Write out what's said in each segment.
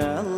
Five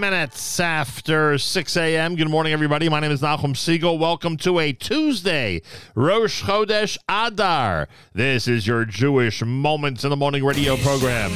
minutes after 6 a.m. Good morning, everybody. My name is Nachum Siegel. Welcome to a Tuesday, Rosh Chodesh Adar. This is your Jewish Moments in the Morning radio program.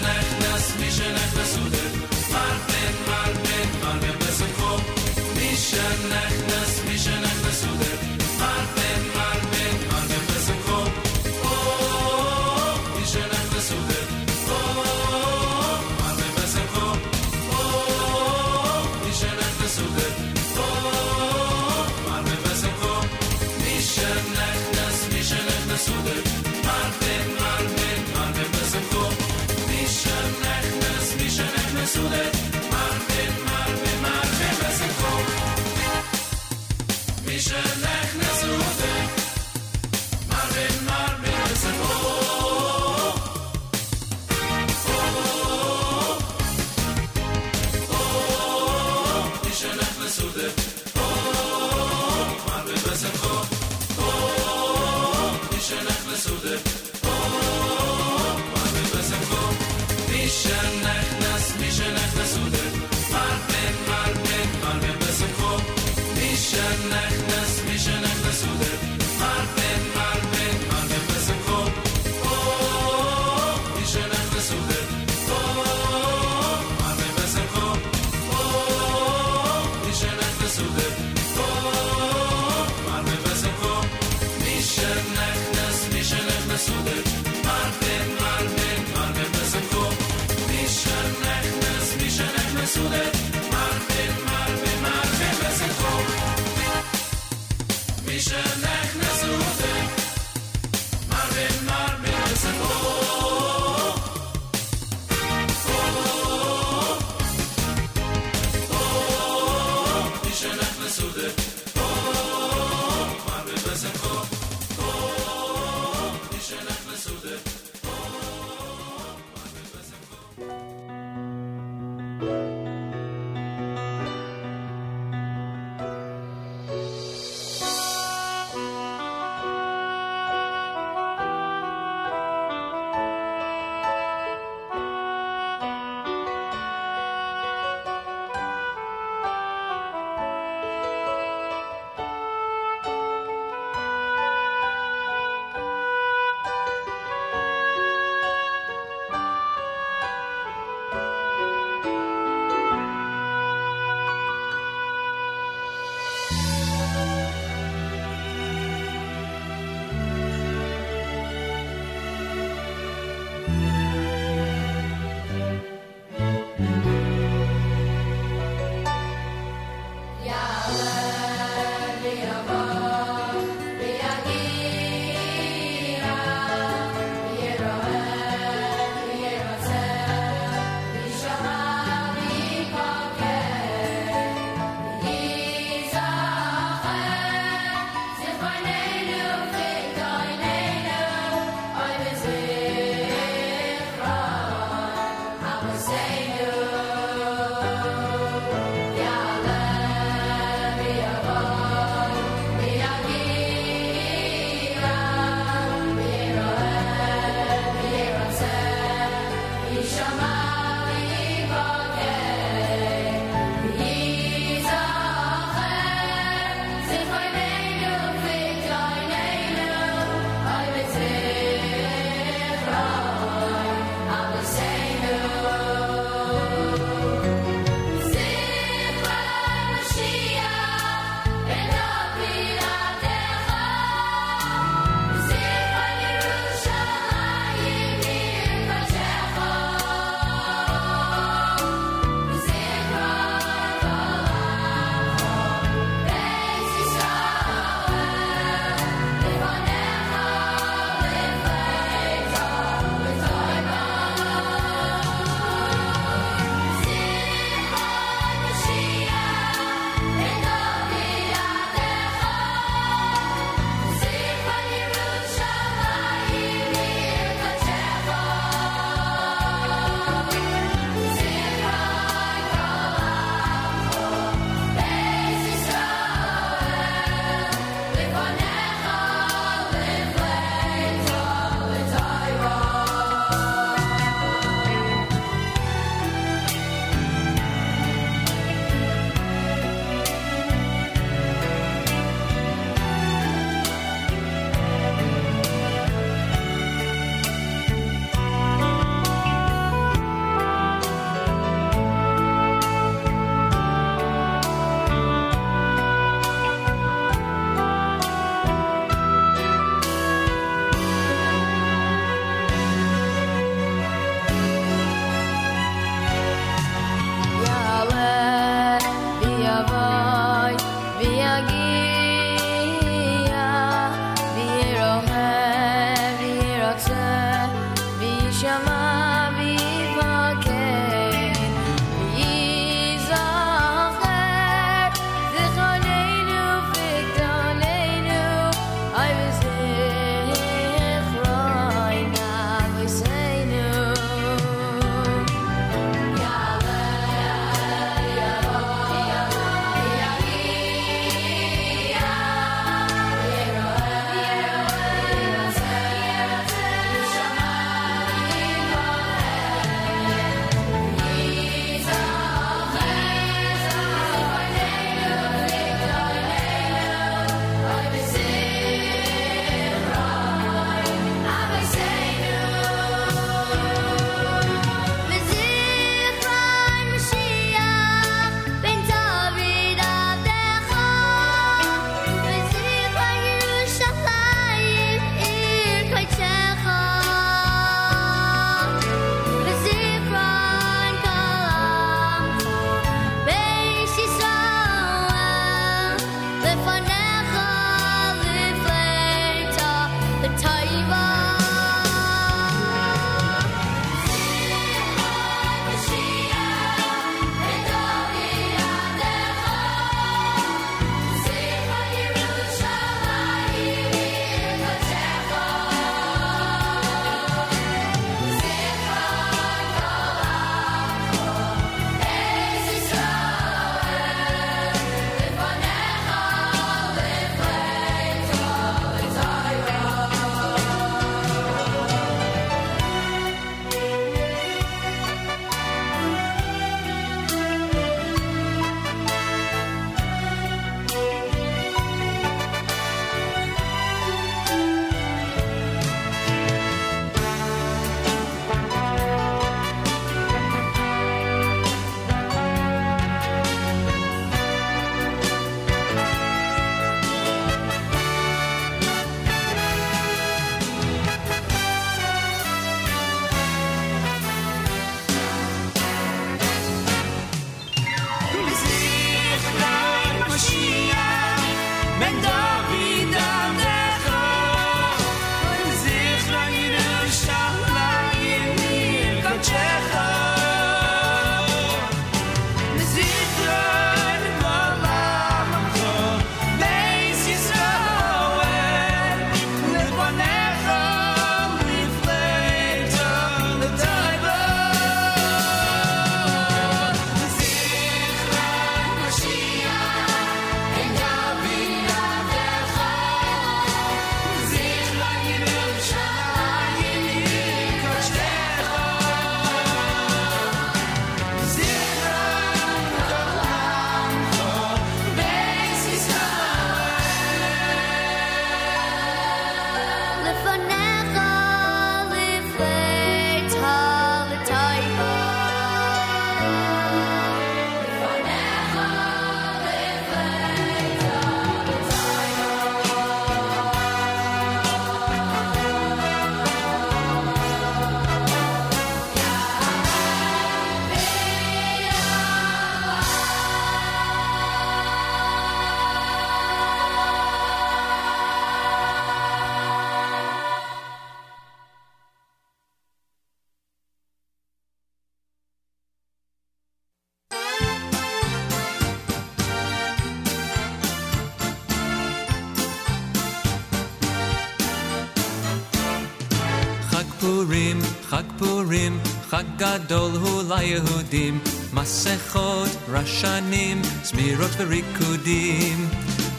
Purim, Chag Gadol Hu LaYehudim, Masechot, Rashanim, Smirot Verikudim.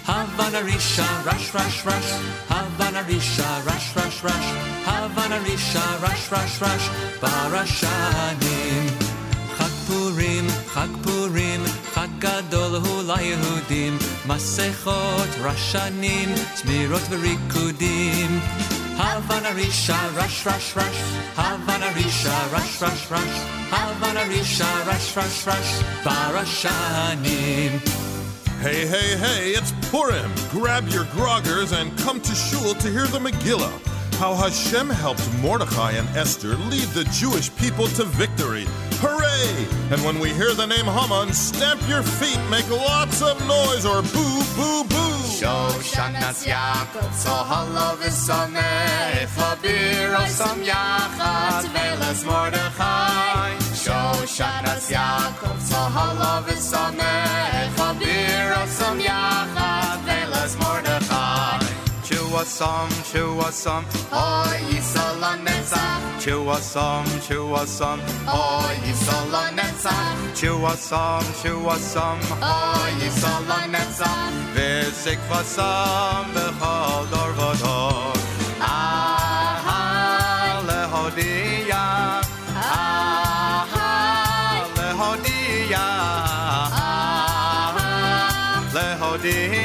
Havana Risha, Rash, Rash, Rash, Havana Risha, Rash, Rash, Rash, Havana Risha, Rash, Rash, Rash, Barashanim. Chag Purim, Chag Purim, Chag Gadol Hu LaYehudim, Masechot, Rashanim, Smirot Verikudim. Havana Risha, rush, rush, rush. Havana Risha, rush, rush, Rash, Havana Risha, rush, Rash, Rash, Barashanim. Hey, hey, hey, it's Purim. Grab your groggers and come to Shul to hear the Megillah. How Hashem helped Mordechai and Esther lead the Jewish people to victory. Hooray! And when we hear the name Haman, stamp your feet, make lots of noise, or boo, boo, boo. Shoshanas Yaakov, Zohalo v'samech, Habir osam yachad, Velas Mordechai. Shoshanas Yaakov, Zohalo v'samech, Habir osam yachad, Velas Mordechai. Chuasam, chuasam, Oy Yisrael Netzach, chuasam, chuasam, Oy Yisrael Netzach, chuasam, chuasam, Oy Yisrael Netzach. v'zik vasam b'chol dor v'dor. Ah, lehodia, ah, lehodia, ah, lehodia,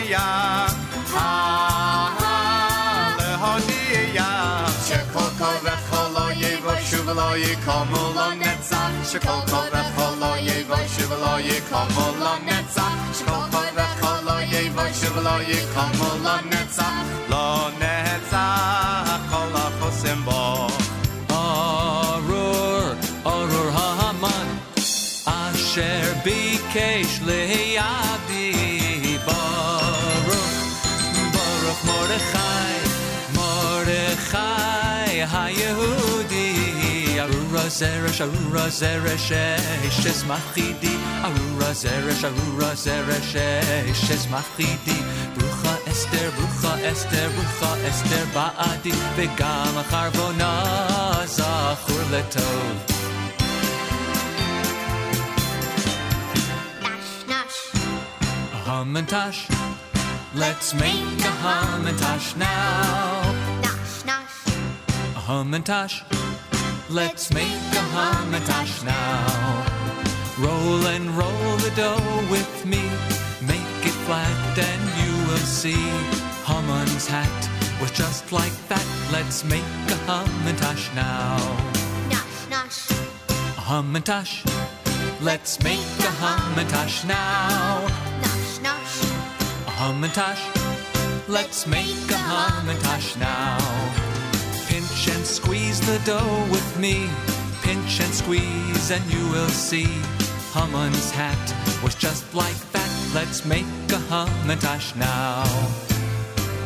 shivaloi, come along, Netzach. Shekol korech holoi, voi shivaloi, come along, Netzach. Shekol korech holoi, voi shivaloi, come along, Netzach. Lo netza, kol achosim bo. Arur, Arur ha'aman, asher bikesh lehiyadi. Baruch, Baruch Mordechai, Mordechai ha'yehu zeresh, arura zeresh, eshes machidi. Arura zeresh, arura zeresh, eshes machidi. Brucha Esther, brucha Esther, brucha Esther ba'adi. Vegam acharbona zachur letov. Hamantash. Let's make a Hamantash now. Nosh, nosh. A Hamantash. Let's make a Hamantash now. Roll and roll the dough with me. Make it flat and you will see. Haman's hat was just like that. Let's make a Hamantash now. Nosh, nosh. A Hamantash. Let's make a Hamantash now. Nosh, nosh. A Hamantash. Let's make a Hamantash now. And squeeze the dough with me. Pinch and squeeze, and you will see. Haman's hat was just like that. Let's make a Hamantash now.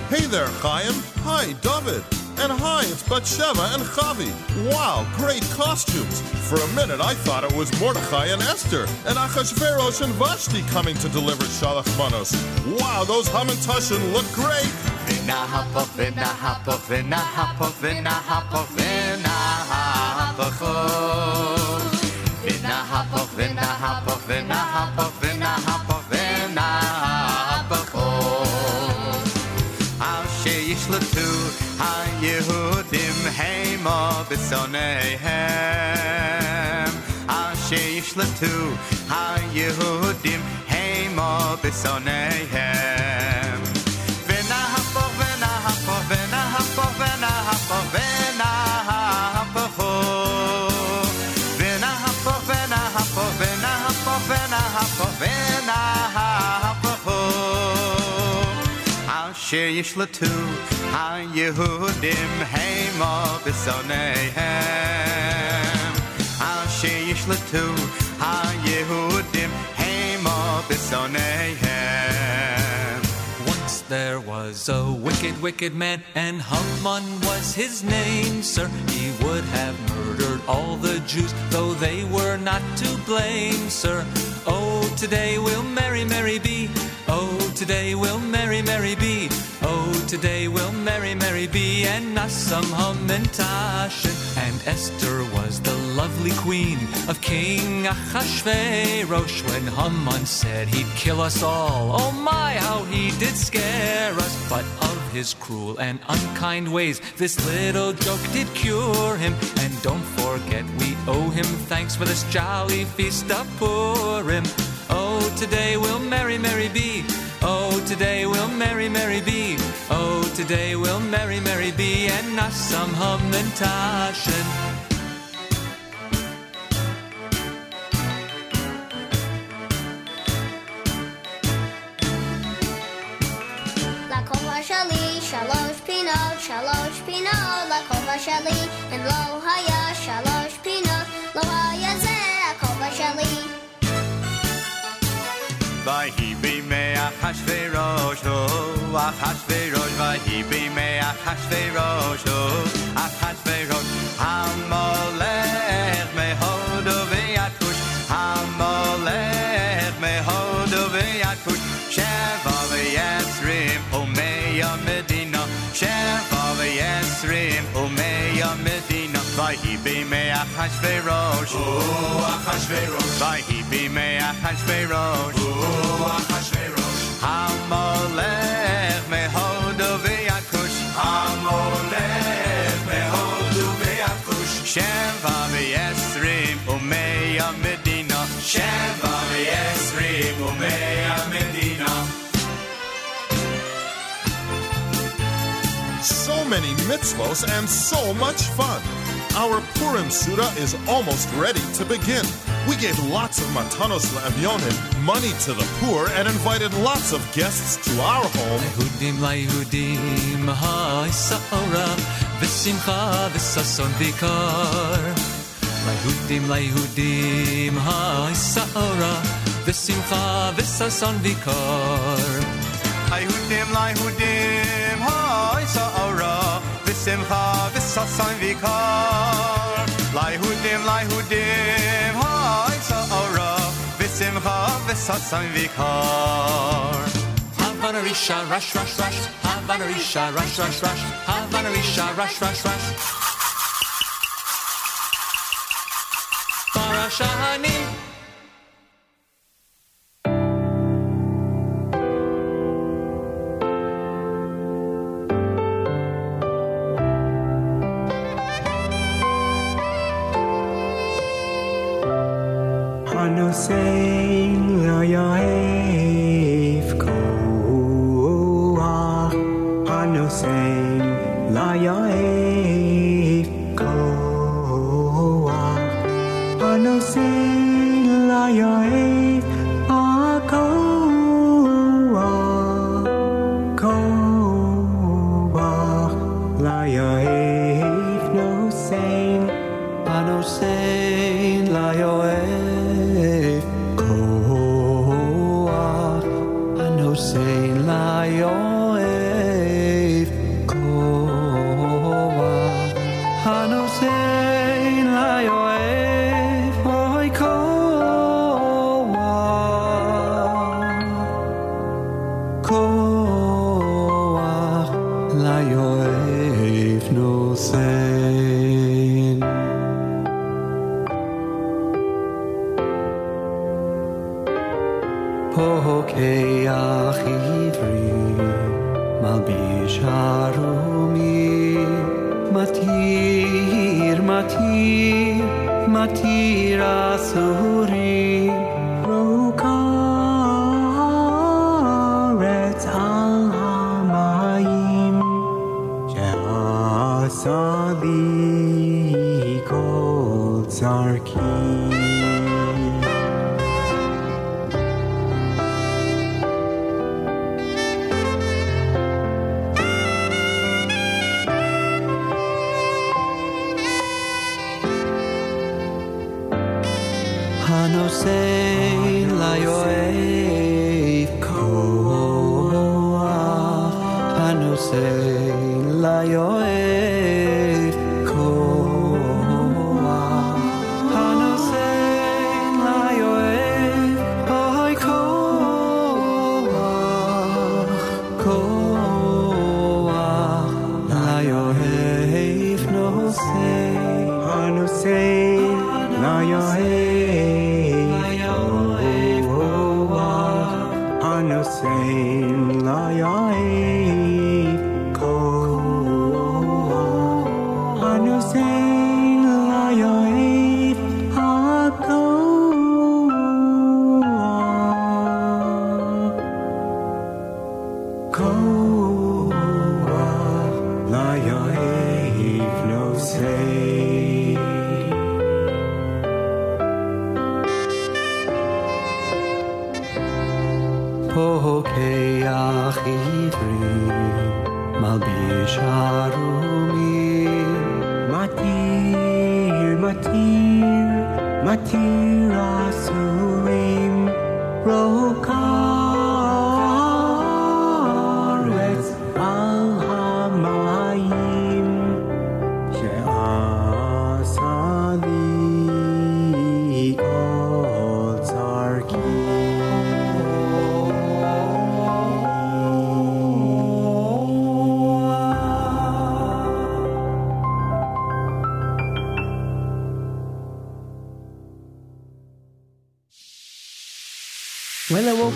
Hey there, Chaim. Hi, David. And hi, it's Batsheva and Chavi. Wow, great costumes. For a minute, I thought it was Mordechai and Esther, and Achashverosh and Vashti coming to deliver Shalach Manos. Wow, those Hamantashen look great. Vinna hapoch, vinna hapoch, vinna hapoch, vinna hapoch, vinna hapoch. Vinna hapoch, vinna hapoch, vinna hapoch, vinna hapoch, vinna hapoch. Al sheyishlatu ha-Yehudim heima b'soneihem. Al sheyishlatu ha-Yehudim heima b'soneihem. V'na ven a hap a po Al she yish le tu a yehudim heim o bisonehem Al she yish le tu a yehudim heim o bisonehem there was a wicked, wicked man, and Haman was his name, sir. He would have murdered all the Jews, though they were not to blame, sir. Oh, today we'll merry, merry be, Oh, today we'll merry, merry be. Oh, today we'll merry, merry be. And Nassam hum and Tashin. And Esther was the lovely queen of King Achashverosh. When Haman said he'd kill us all. Oh my, how he did scare us. But of his cruel and unkind ways, this little joke did cure him. And don't forget, we owe him thanks for this jolly feast of Purim. Oh, today we'll merry, merry be. Oh, today we'll merry, merry be. Oh, today we'll merry, merry be. and not some hummen Taschen. La Cova Shali, Shalosh Pinot, Shalosh Pinot, La kova Shali, and Lohaya, Shalosh ויהי בימי אחשוורוש, הו, אחשוורוש, ויהי בימי אחשוורוש, אחשוורוש, הו, אחשוורוש, ויהי בימי אחשוורוש, המולך מהודו ויד כוש, המולך מהודו ויד כוש, שבע ועשרים ומאה מדינה, שבע ועשרים ומאה מדינה. so many mitzvos, and so much fun. Our Purim Suda is almost ready to begin. We gave lots of matanos le'avyonim, money to the poor, and invited lots of guests to our home. Yehudim la'Yehudim, v'simcha v'sason. Yehudim la'Yehudim, v'simcha v'sason. Yehudim la'Yehudim, סערה, ושמחה וששון ויקר. ליהודים ליהודים, היי סערה, ושמחה וששון ויקר. Havana Risha rush rush rush Havana Risha rush rush rush Havana Risha rush rush rush Say lay your.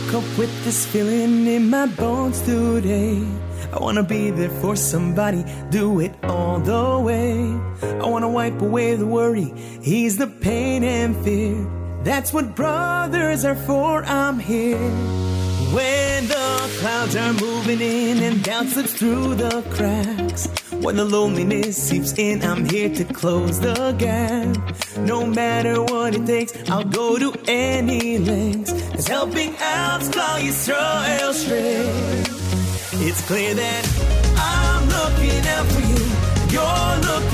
woke up with this feeling in my bones today. I wanna be there for somebody, do it all the way. I wanna wipe away the worry, ease the pain and fear. That's what brothers are for, I'm here. When the clouds are moving in and doubt slips through the cracks. When the loneliness seeps in, I'm here to close the gap. No matter what it takes, I'll go to any length helping out Klal Israel straight. It's clear that I'm looking out for you. You're looking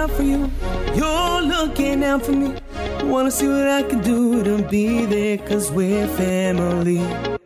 out for you. You're looking out for me. Wanna see what I can do to be there, cause we're family.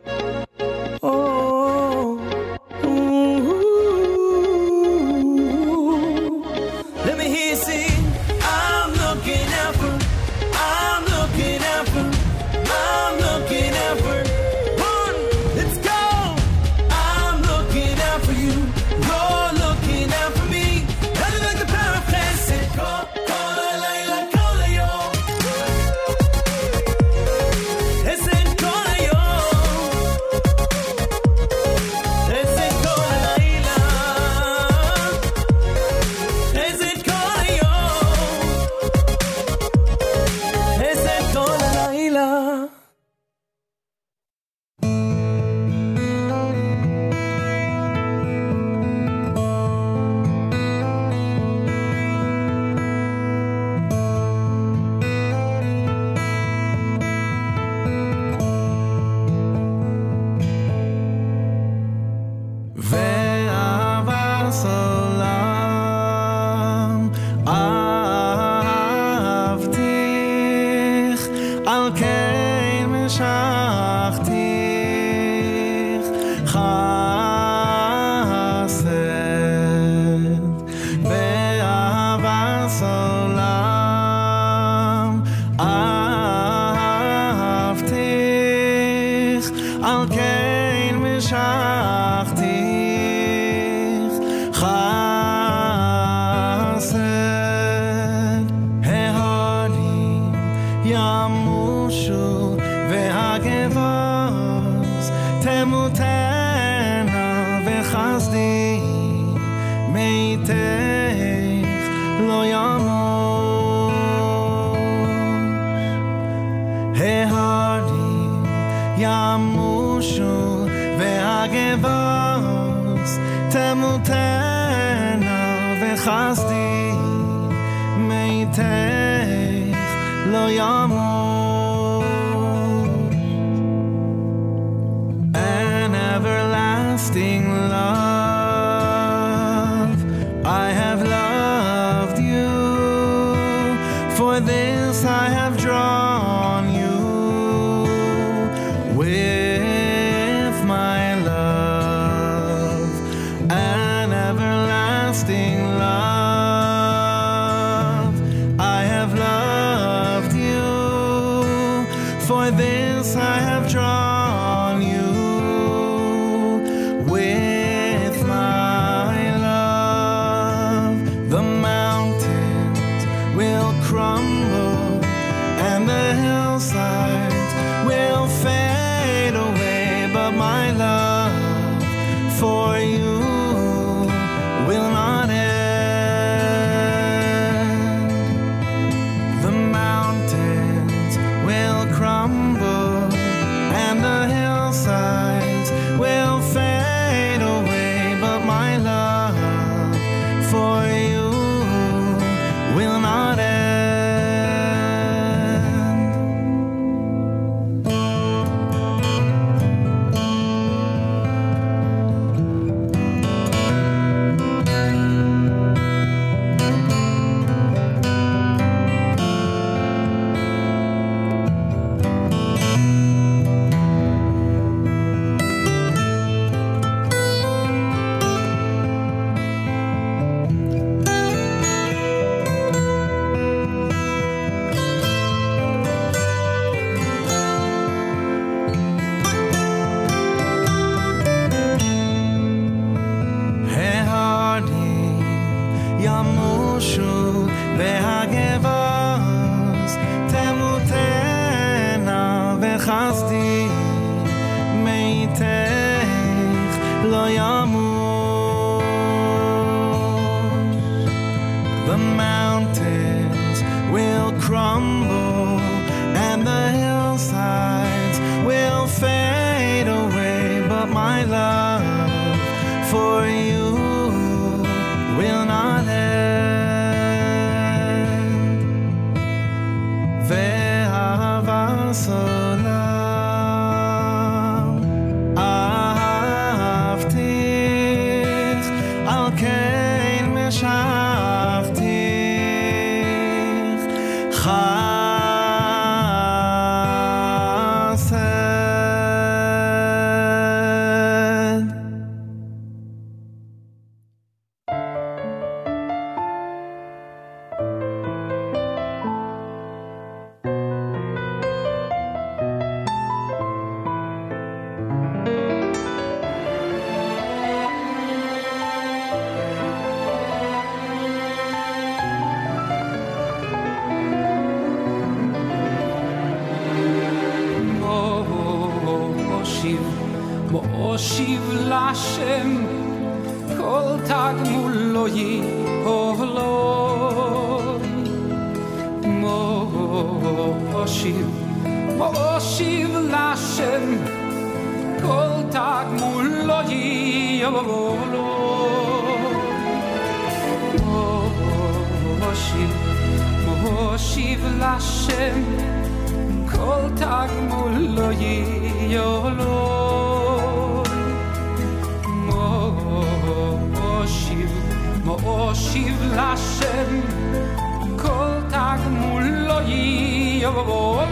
מקשיב לשם, כל תגמול לא יהולו. מושיב, מושיב לשם, כל תגמול לא יהולו. מושיב, מושיב לשם, כל תגמול לא יהולו. חושיב לשם, כל תגמול לא יבוא.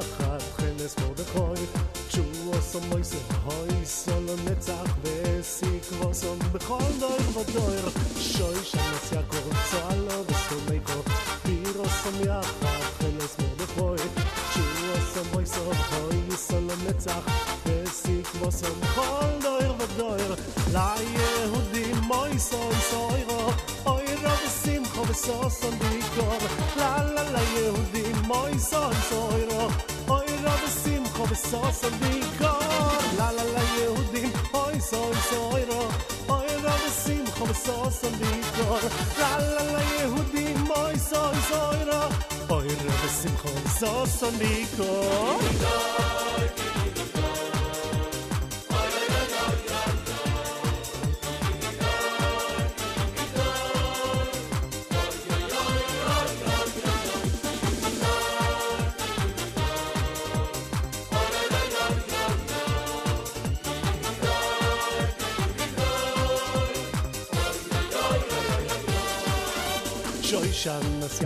خاف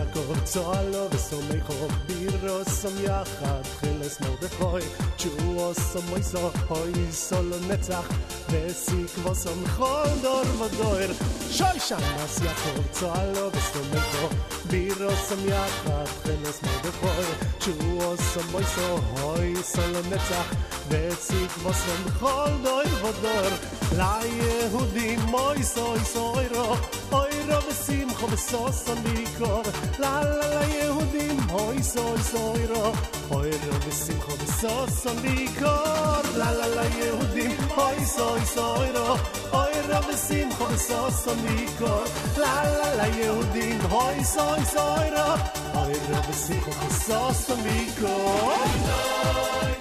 יעקב צולו וסומי חורוב בירו סום יחד חילס מרדכוי צ'ו סומי אוי סול נצח וסיק וסום חול דור ודויר. שוי שנס יעקב צולו וסומי חורוב בירו סום יחד חילס מרדכוי צ'ו סומי אוי סול נצח וסיק וסום חול דור ודויר. לא יהודי מוי סוי סוי רו ושמחו וסוסו מיקור לה לה לה יהודים אוי סוי סוירו אוירו ושמחו וסוסו מיקור לה לה לה יהודים אוי סוי סוירו אוירו ושמחו וסוסו מיקור לה לה לה יהודים אוי סוי סוירו אוירו ושמחו וסוסו מיקור אוי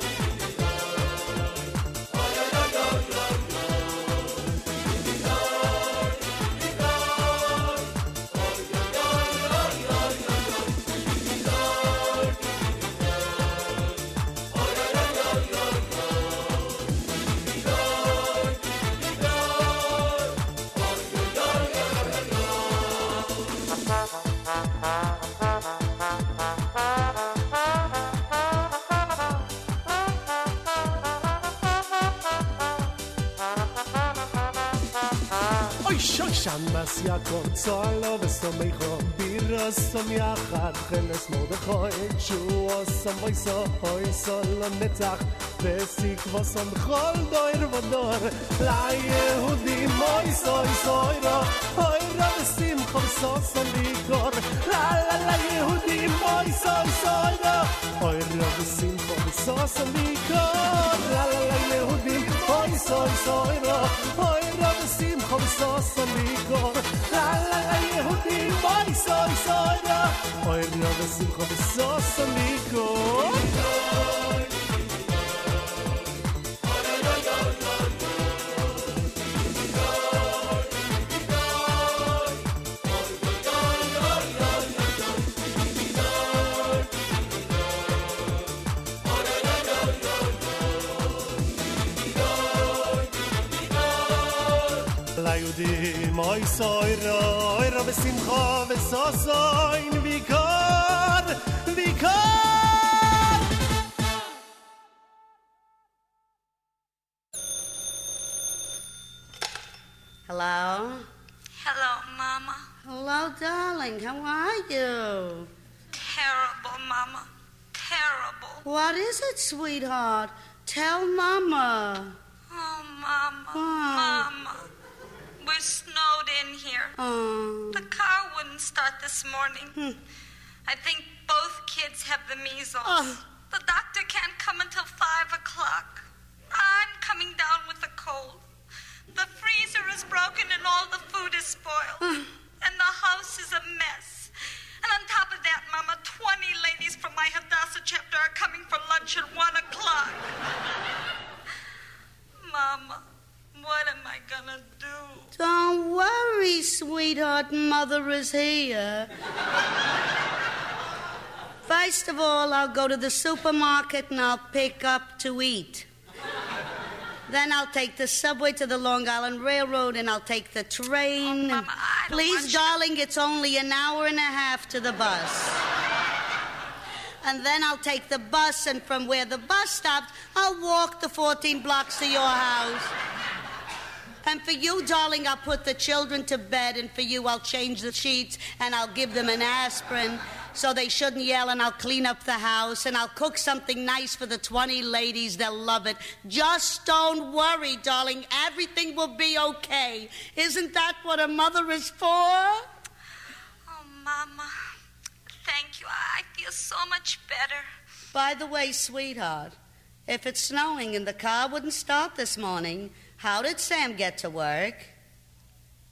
יעקב צועלו וסומכו בירו סום יחד חלס מרדכי תשועו סום מויסו אוי סולו נצח וסיק וסום בכל דויר ודור ליהודים אוי סוי סוירו אוי רו ושמחו וסוסו ליקור לה לה לה יהודים אוי סוי סוירו אוי רו ושמחו וסוסו ליקור לה לה לה יהודים אוי סוי סוירו אוי sos amigo La la la Yehudi Boy soy soy yo Oírnos de su joven sos amigo dem oi soira eure besimcha vesasa in vikar vikar. Hello? Hello mama. Hello darling. How are you? Terrible mama. Terrible. What is it sweetheart? Tell mama. Oh mama. Oh. mama. We're snowed in here. Oh. The car wouldn't start this morning. Hmm. I think both kids have the measles. Oh. The doctor can't come until 5 o'clock. I'm coming down with a cold. The freezer is broken and all the food is spoiled. and the house is a mess. And on top of that, Mama, 20 ladies from my Hadassah chapter are coming for lunch at 1 o'clock. Mama, what am I gonna do? Don't worry, sweetheart. Mother is here. First of all, I'll go to the supermarket and I'll pick up to eat. Then I'll take the subway to the Long Island Railroad and I'll take the train. and Mama, Please, darling, it's only an hour and a half to the bus. And then I'll take the bus, and from where the bus stops, I'll walk the 14 blocks to your house. And for you, darling, I'll put the children to bed, and for you, I'll change the sheets, and I'll give them an aspirin so they shouldn't yell, and I'll clean up the house, and I'll cook something nice for the 20 ladies. They'll love it. Just don't worry, darling. Everything will be okay. Isn't that what a mother is for? Oh, Mama, thank you. I feel so much better. By the way, sweetheart, if it's snowing and the car wouldn't start this morning, how did Sam get to work?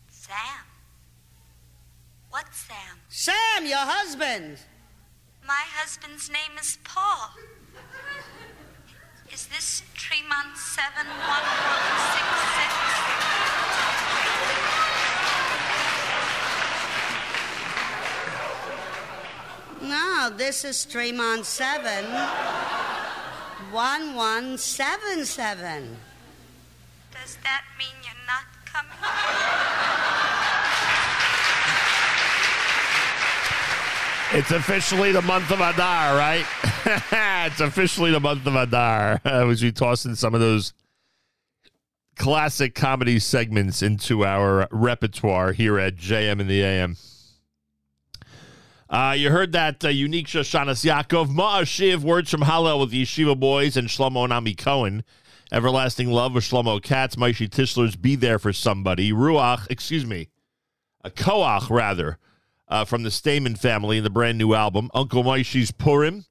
Sam. What Sam? Sam, your husband. My husband's name is Paul. Is this Tremont 71166? No, this is Tremont 7 1177. Does that mean you're not coming? It's officially the month of Adar, right? it's officially the month of Adar. I was you tossing some of those classic comedy segments into our repertoire here at JM and the AM. Uh, you heard that uh, unique Shoshana Yaakov Ma'ashiv words from Hallel with Yeshiva Boys and Shlomo Nami Cohen. Everlasting Love with Shlomo Katz, Maishi Tischler's Be There for Somebody. Ruach, excuse me, a Koach rather, uh, from the Stamen family in the brand new album. Uncle Moishy's Purim,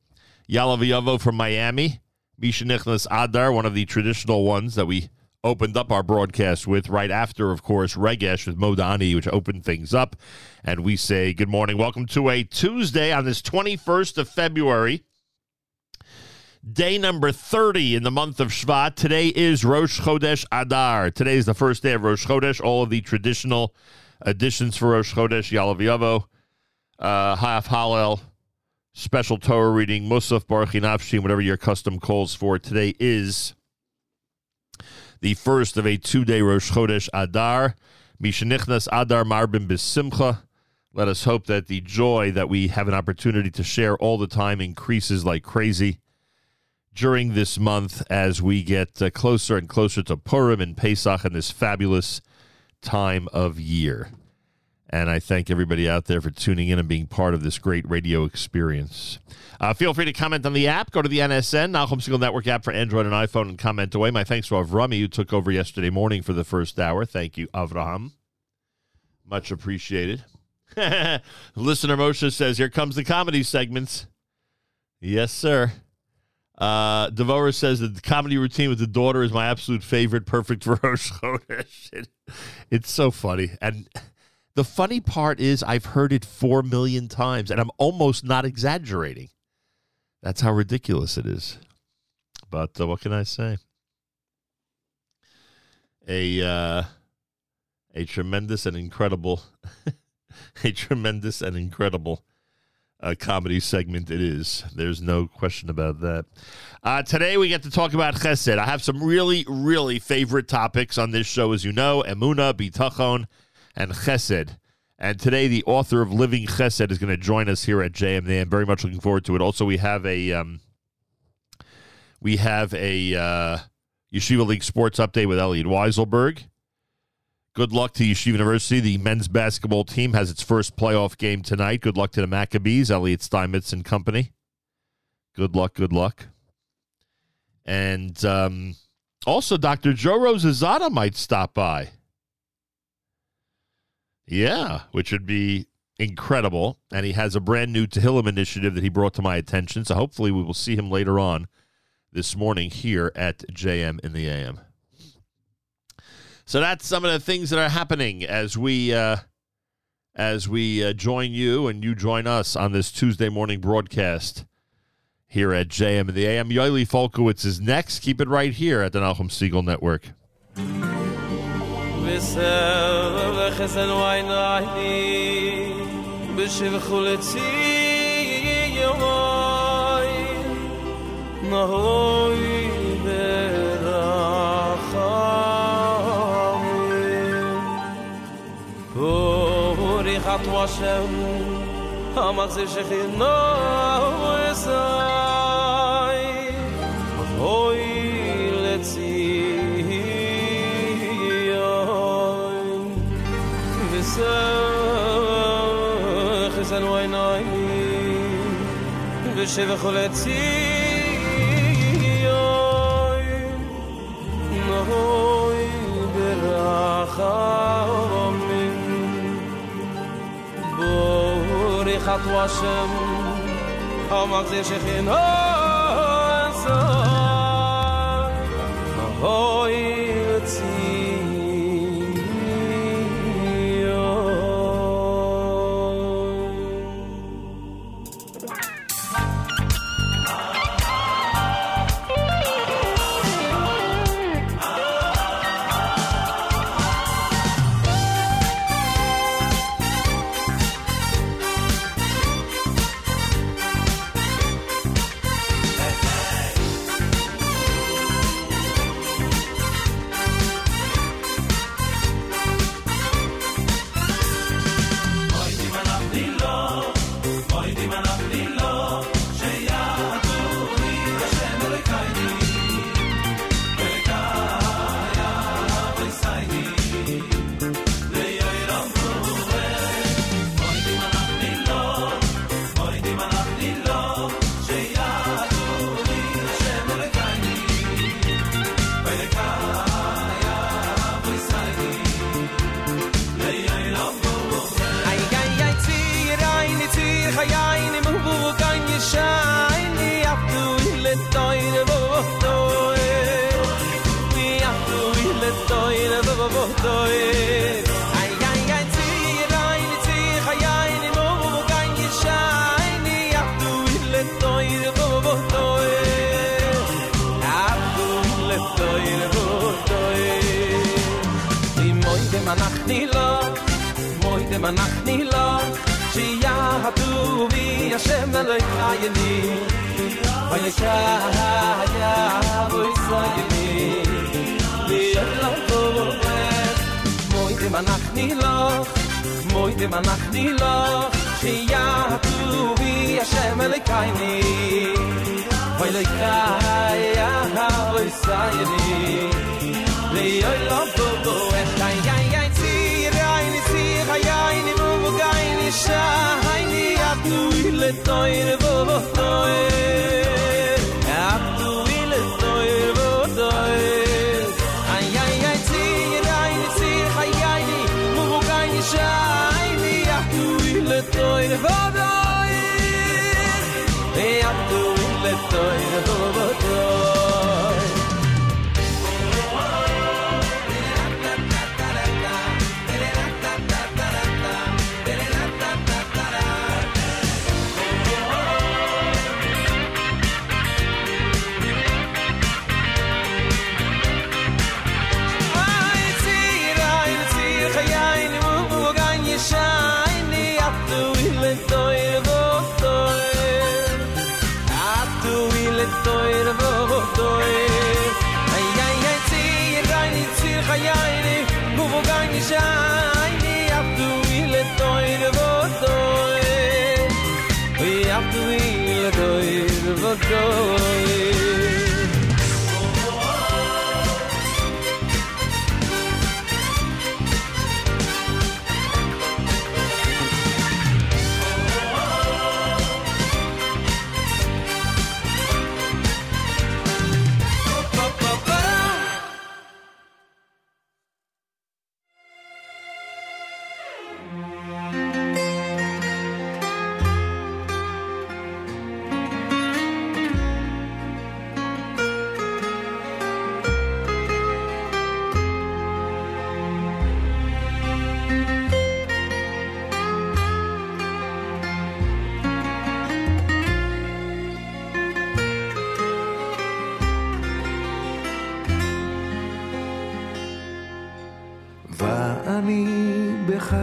Yalav from Miami, Mishanichnas Adar, one of the traditional ones that we opened up our broadcast with right after, of course, Regesh with Modani, which opened things up. And we say good morning. Welcome to a Tuesday on this 21st of February. Day number 30 in the month of Shvat. Today is Rosh Chodesh Adar. Today is the first day of Rosh Chodesh. All of the traditional additions for Rosh Chodesh, Ya'aleh V'yavo, uh, Haf Hallel, special Torah reading, Musaf, Barchi Nafshi, whatever your custom calls for. Today is the first of a two-day Rosh Chodesh Adar. Mishanichnas Adar Marbim Bisimcha. Let us hope that the joy that we have an opportunity to share all the time increases like crazy during this month as we get uh, closer and closer to Purim and Pesach and this fabulous time of year. And I thank everybody out there for tuning in and being part of this great radio experience. Uh, feel free to comment on the app. Go to the NSN, Nachum Segal Network app for Android and iPhone, and comment away. My thanks to Avrami, who took over yesterday morning for the first hour. Thank you, Avraham. Much appreciated. Listener Moshe says, Here comes the comedy segments. Yes, sir. Uh, Devora says that the comedy routine with the daughter is my absolute favorite, perfect for Chodesh. It- it's so funny. And the funny part is, I've heard it four million times, and I'm almost not exaggerating. That's how ridiculous it is. But uh, what can I say? A uh, a tremendous and incredible, a tremendous and incredible uh, comedy segment it is. There's no question about that. Uh, today we get to talk about Chesed. I have some really, really favorite topics on this show, as you know: Emuna, Bitachon, and Chesed. And today, the author of Living Chesed is going to join us here at JMD. I'm very much looking forward to it. Also, we have a um, we have a uh, Yeshiva League sports update with Elliot Weiselberg. Good luck to Yeshiva University. The men's basketball team has its first playoff game tonight. Good luck to the Maccabees, Elliot Steinmetz and company. Good luck, good luck. And um, also, Dr. Joe Rosazada might stop by. Yeah, which would be incredible. And he has a brand new Tehillim initiative that he brought to my attention. So hopefully we will see him later on this morning here at JM in the AM. So that's some of the things that are happening as we uh, as we uh, join you and you join us on this Tuesday morning broadcast here at JM and the AM. Yoeli Folkowitz is next. Keep it right here at the Nachum Segal Network. hat washem amaz ze shekh no esay oy let's see yoin vesa khisan oy nay vesa ברחב bur ich hat washem kaum mag sich in hoen oh, so. Hoi vi a shem ve loy kaye ni vay sha ya voy sa ye ni vi a lo to vo ve moy de manach ni lo moy de manach ni lo she ya vi a shem ni ni to shayni hayni ile toir vo vo toir. At ile toir vo toir. Ay ay ay ti ray ni ti hayni mu vo shayni sha ile toir vo toir. Ve at ile toir vo vo toir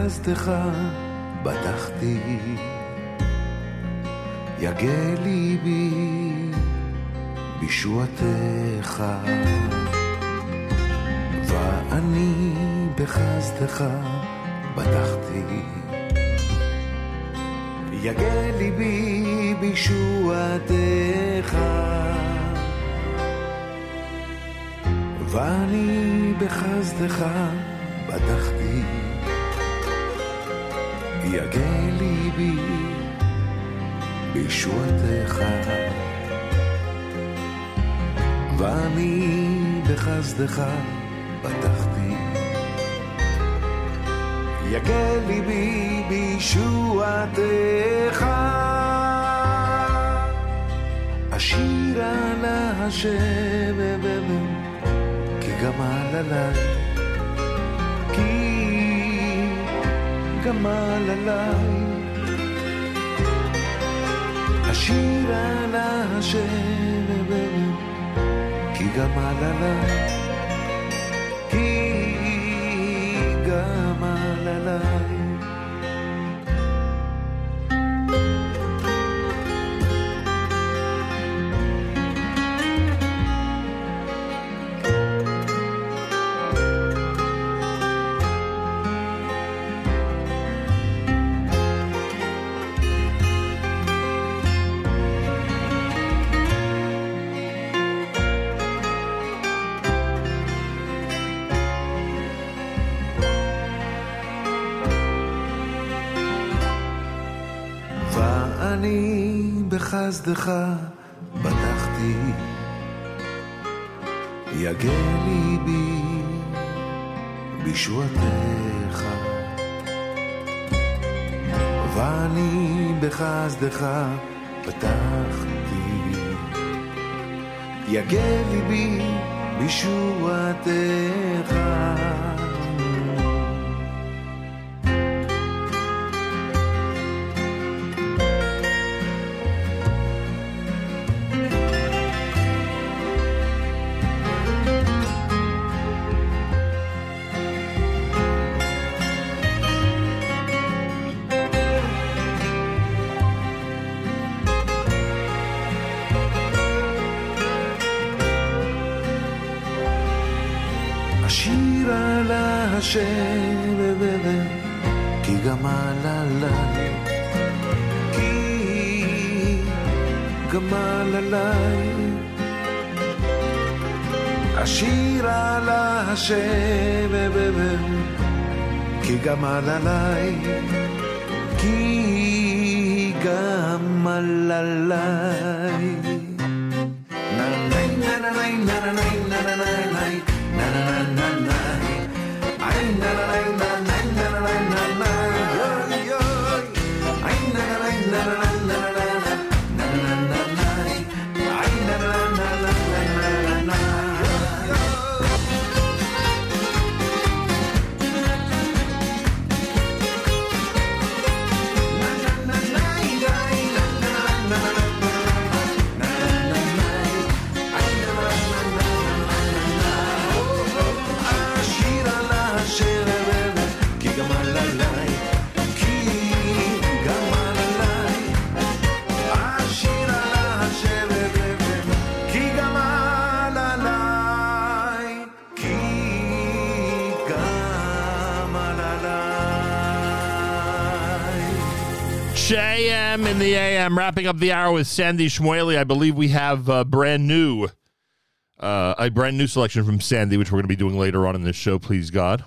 בחסדך בטחתי, יגה ליבי בישועתך. ואני בחסדך בטחתי, יגל ליבי בישועתך ואני בחסדך בטחתי יגל ליבי בישועתך ואני בחסדך בטחתי יגל ליבי בישועתך אשירה להשם כי גמל עליי עמל עליי. השיר על השם, כי גמל עליי. בחסדך בטחתי יגל ליבי בישועתך ואני בחסדך פתחתי. יגל ליבי בישועתך AM, wrapping up the hour with Sandy Shmueli. I believe we have a brand new, uh, a brand new selection from Sandy, which we're going to be doing later on in this show. Please God.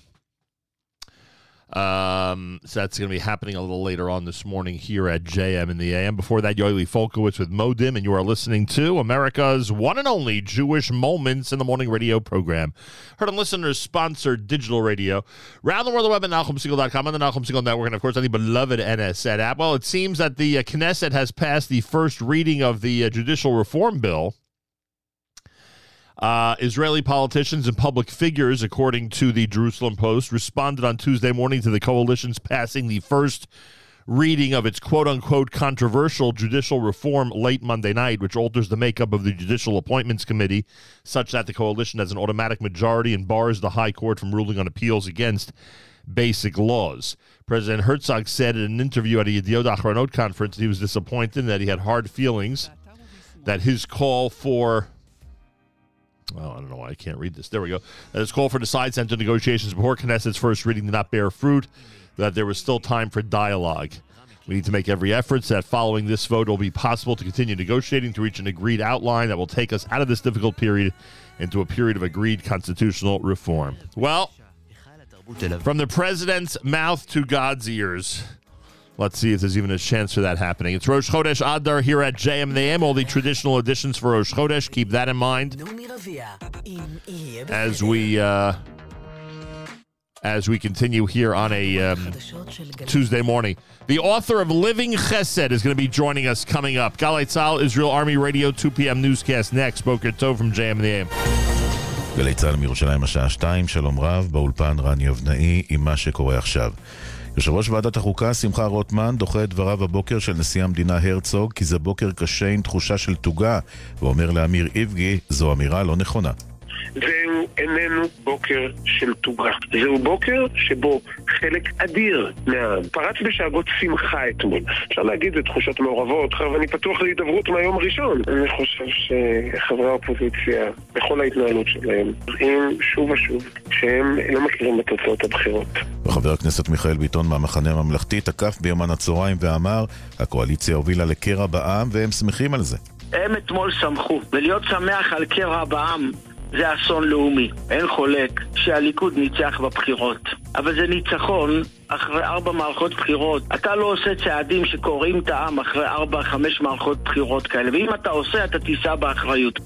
So that's going to be happening a little later on this morning here at JM in the AM. Before that, Yoeli Folkowitz with Modim, and you are listening to America's one and only Jewish Moments in the Morning radio program. Heard on listeners sponsored digital radio. Round the world the web at NachumSegal.com on the Nachum Segal Network, and of course, on the beloved NSN app. Well, it seems that the uh, Knesset has passed the first reading of the uh, judicial reform bill. Uh, Israeli politicians and public figures, according to the Jerusalem Post, responded on Tuesday morning to the coalition's passing the first reading of its quote unquote controversial judicial reform late Monday night, which alters the makeup of the Judicial Appointments Committee such that the coalition has an automatic majority and bars the High Court from ruling on appeals against basic laws. President Herzog said in an interview at a Yediot Achronot conference that he was disappointed that he had hard feelings that his call for well, I don't know why I can't read this. There we go. That his call for the side center negotiations before Knesset's first reading did not bear fruit, that there was still time for dialogue. We need to make every effort so that following this vote it will be possible to continue negotiating to reach an agreed outline that will take us out of this difficult period into a period of agreed constitutional reform. Well, from the president's mouth to God's ears. Let's see if there's even a chance for that happening. It's Rosh Chodesh Adar here at JM and the AM. All the traditional additions for Rosh Chodesh. Keep that in mind as we uh, as we continue here on a um, Tuesday morning. The author of Living Chesed is going to be joining us coming up. Galei Tzahal, Israel Army Radio, 2 p.m. newscast next. Boker Tov from JM and the AM. גלי צה"ל מירושלים השעה 2, שלום רב, באולפן רן יבנאי עם יושב ראש ועדת החוקה, שמחה רוטמן, דוחה את דבריו הבוקר של נשיא המדינה הרצוג כי זה בוקר קשה עם תחושה של תוגה, ואומר לאמיר איבגי, זו אמירה לא נכונה. זהו איננו בוקר של תוגה. זהו בוקר שבו חלק אדיר מהעם פרץ בשאגות שמחה אתמול. אפשר להגיד זה תחושות מעורבות, ואני פתוח להידברות מהיום הראשון. אני חושב שחברי האופוזיציה, בכל ההתנהלות שלהם, מראים שוב ושוב שהם לא מכירים את תוצאות הבחירות. וחבר הכנסת מיכאל ביטון מהמחנה הממלכתי תקף ביומן הצהריים ואמר, הקואליציה הובילה לקרע בעם והם שמחים על זה. הם אתמול שמחו, ולהיות שמח על קרע בעם זה אסון לאומי. אין חולק שהליכוד ניצח בבחירות. אבל זה ניצחון אחרי ארבע מערכות בחירות. אתה לא עושה צעדים שקורעים את העם אחרי ארבע, חמש מערכות בחירות כאלה. ואם אתה עושה, אתה תישא באחריות.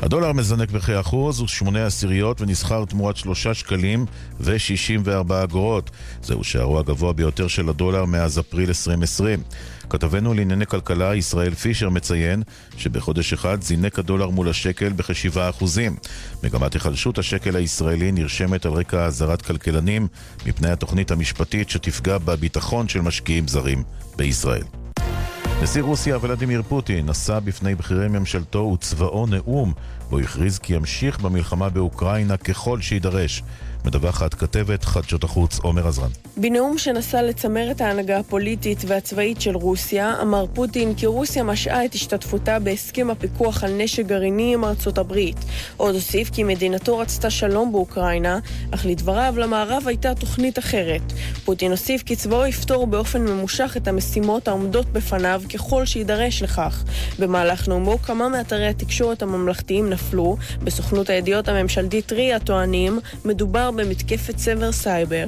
הדולר מזנק בכאחוז ושמונה עשיריות ונסחר תמורת שלושה שקלים ושישים וארבע אגורות. זהו שערו הגבוה ביותר של הדולר מאז אפריל 2020. כתבנו לענייני כלכלה ישראל פישר מציין שבחודש אחד זינק הדולר מול השקל בכשבעה אחוזים. מגמת היחלשות השקל הישראלי נרשמת על רקע אזהרת כלכלנים מפני התוכנית המשפטית שתפגע בביטחון של משקיעים זרים בישראל. נשיא רוסיה ולדימיר פוטין נשא בפני בכירי ממשלתו וצבאו נאום בו הכריז כי ימשיך במלחמה באוקראינה ככל שיידרש. מדווחת כתבת חדשות החוץ עומר עזרן. בנאום שנסע לצמר את ההנהגה הפוליטית והצבאית של רוסיה, אמר פוטין כי רוסיה משעה את השתתפותה בהסכם הפיקוח על נשק גרעיני עם ארצות הברית. עוד הוסיף כי מדינתו רצתה שלום באוקראינה, אך לדבריו למערב הייתה תוכנית אחרת. פוטין הוסיף כי צבאו יפתור באופן ממושך את המשימות העומדות בפניו ככל שיידרש לכך. במהלך נאומו כמה מאתרי התקשורת הממלכתיים נפלו, בסוכנות הידיעות הממשלתית RIA טוענים, מדובר במתקפת סבר סייבר.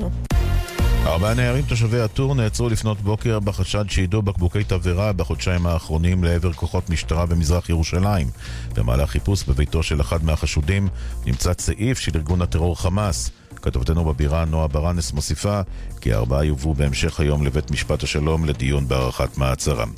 ארבעה נערים תושבי הטור נעצרו לפנות בוקר בחשד שיידו בקבוקי תבערה בחודשיים האחרונים לעבר כוחות משטרה במזרח ירושלים. במהלך חיפוש בביתו של אחד מהחשודים נמצא צעיף של ארגון הטרור חמאס. כתובתנו בבירה נועה ברנס מוסיפה כי הארבעה יובאו בהמשך היום לבית משפט השלום לדיון בהארכת מעצרם.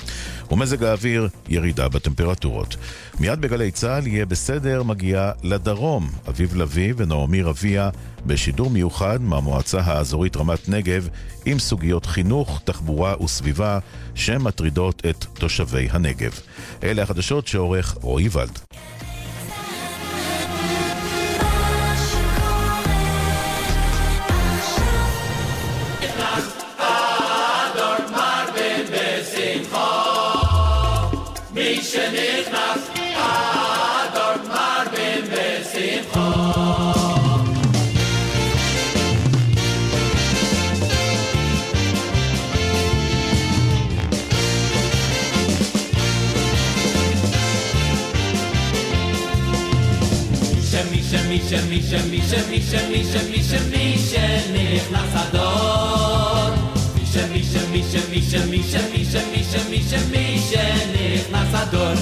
ומזג האוויר, ירידה בטמפרטורות. מיד בגלי צה"ל יהיה בסדר מגיעה לדרום. אביב לביא ונעמי רביע בשידור מיוחד מהמועצה האזורית רמת נגב עם סוגיות חינוך, תחבורה וסביבה שמטרידות את תושבי הנגב. אלה החדשות שעורך רועי ולד. שמי שמי שמי שמי שמי שמי שמי שמי שנכנס אדון שמי שמי שמי שמי שמי שמי שמי שמי שנכנס אדון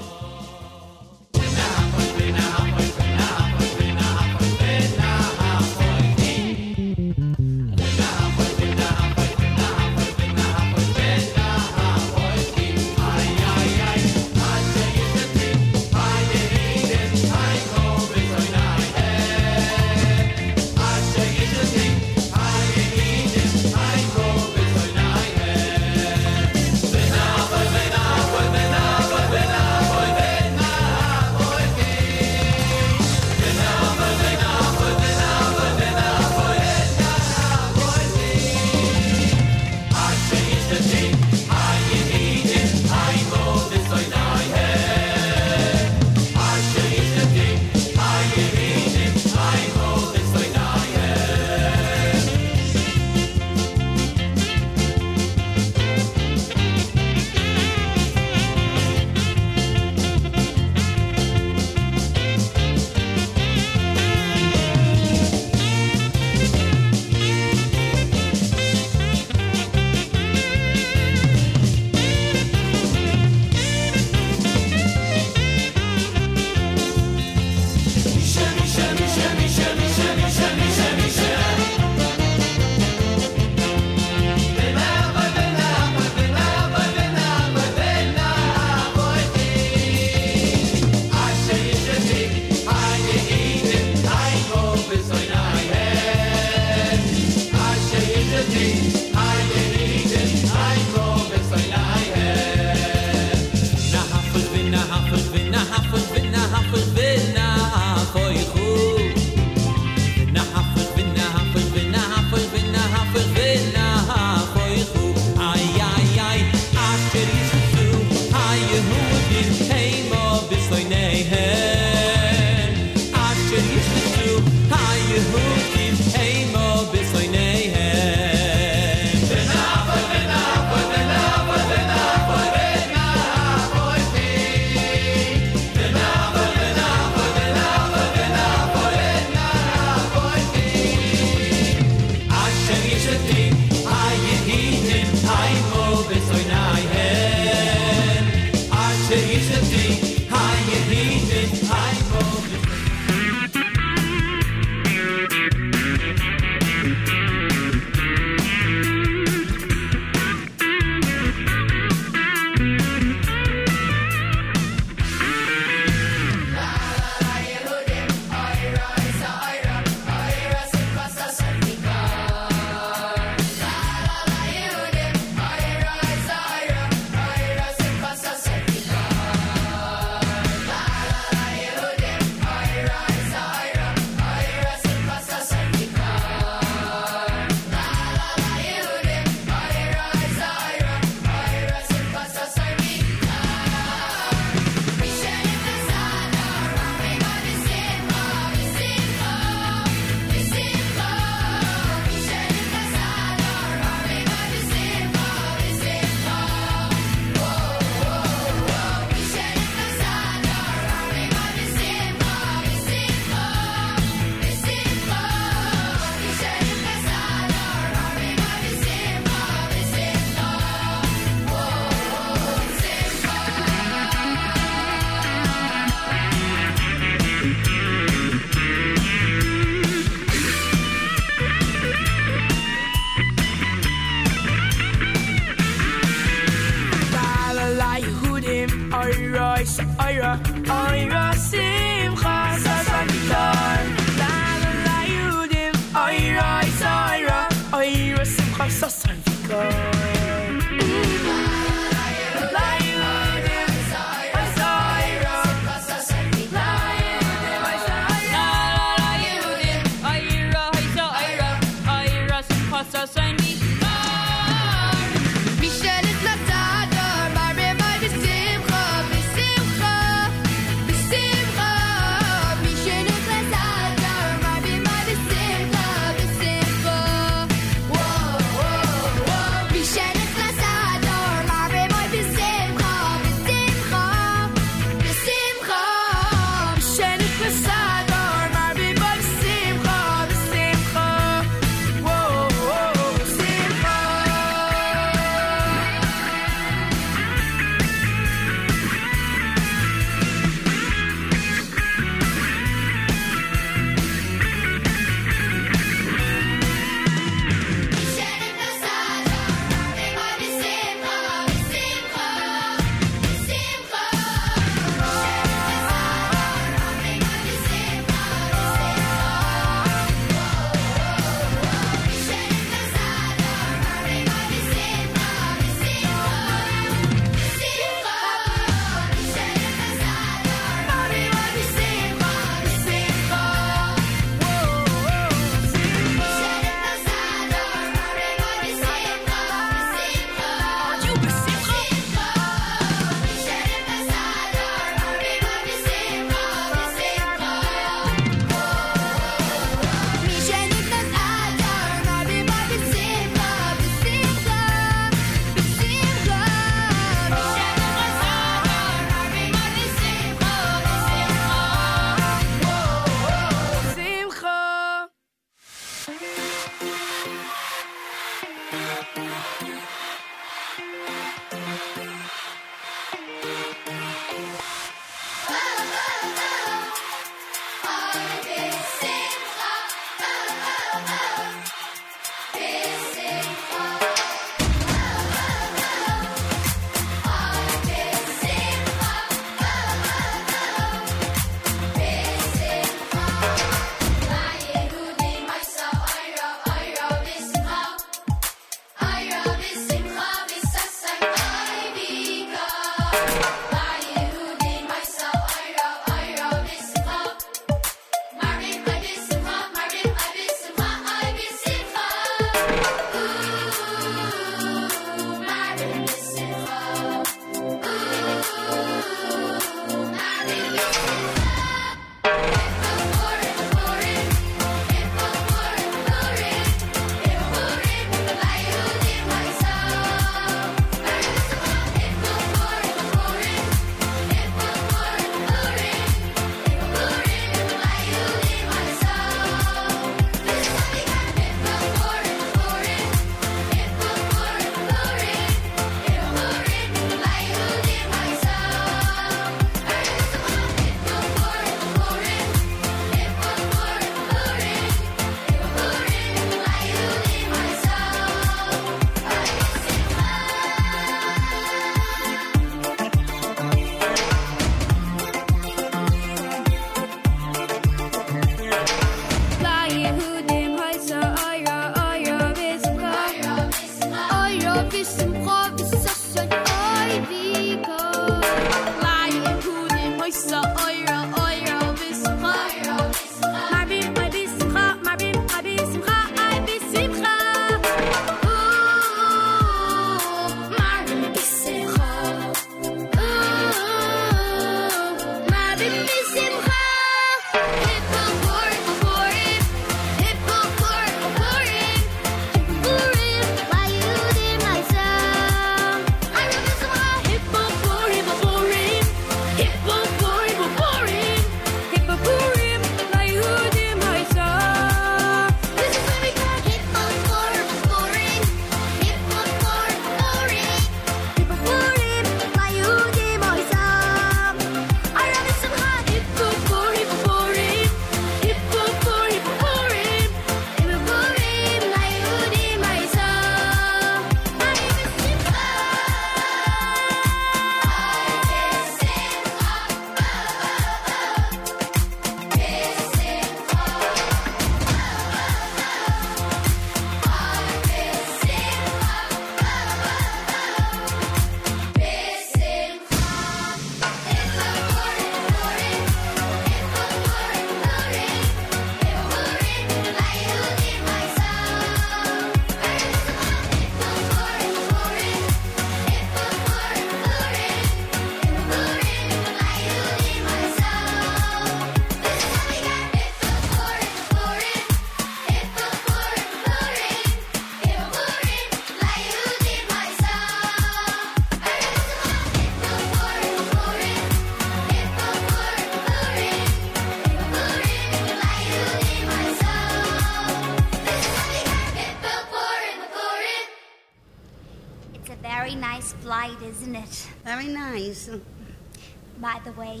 By the way,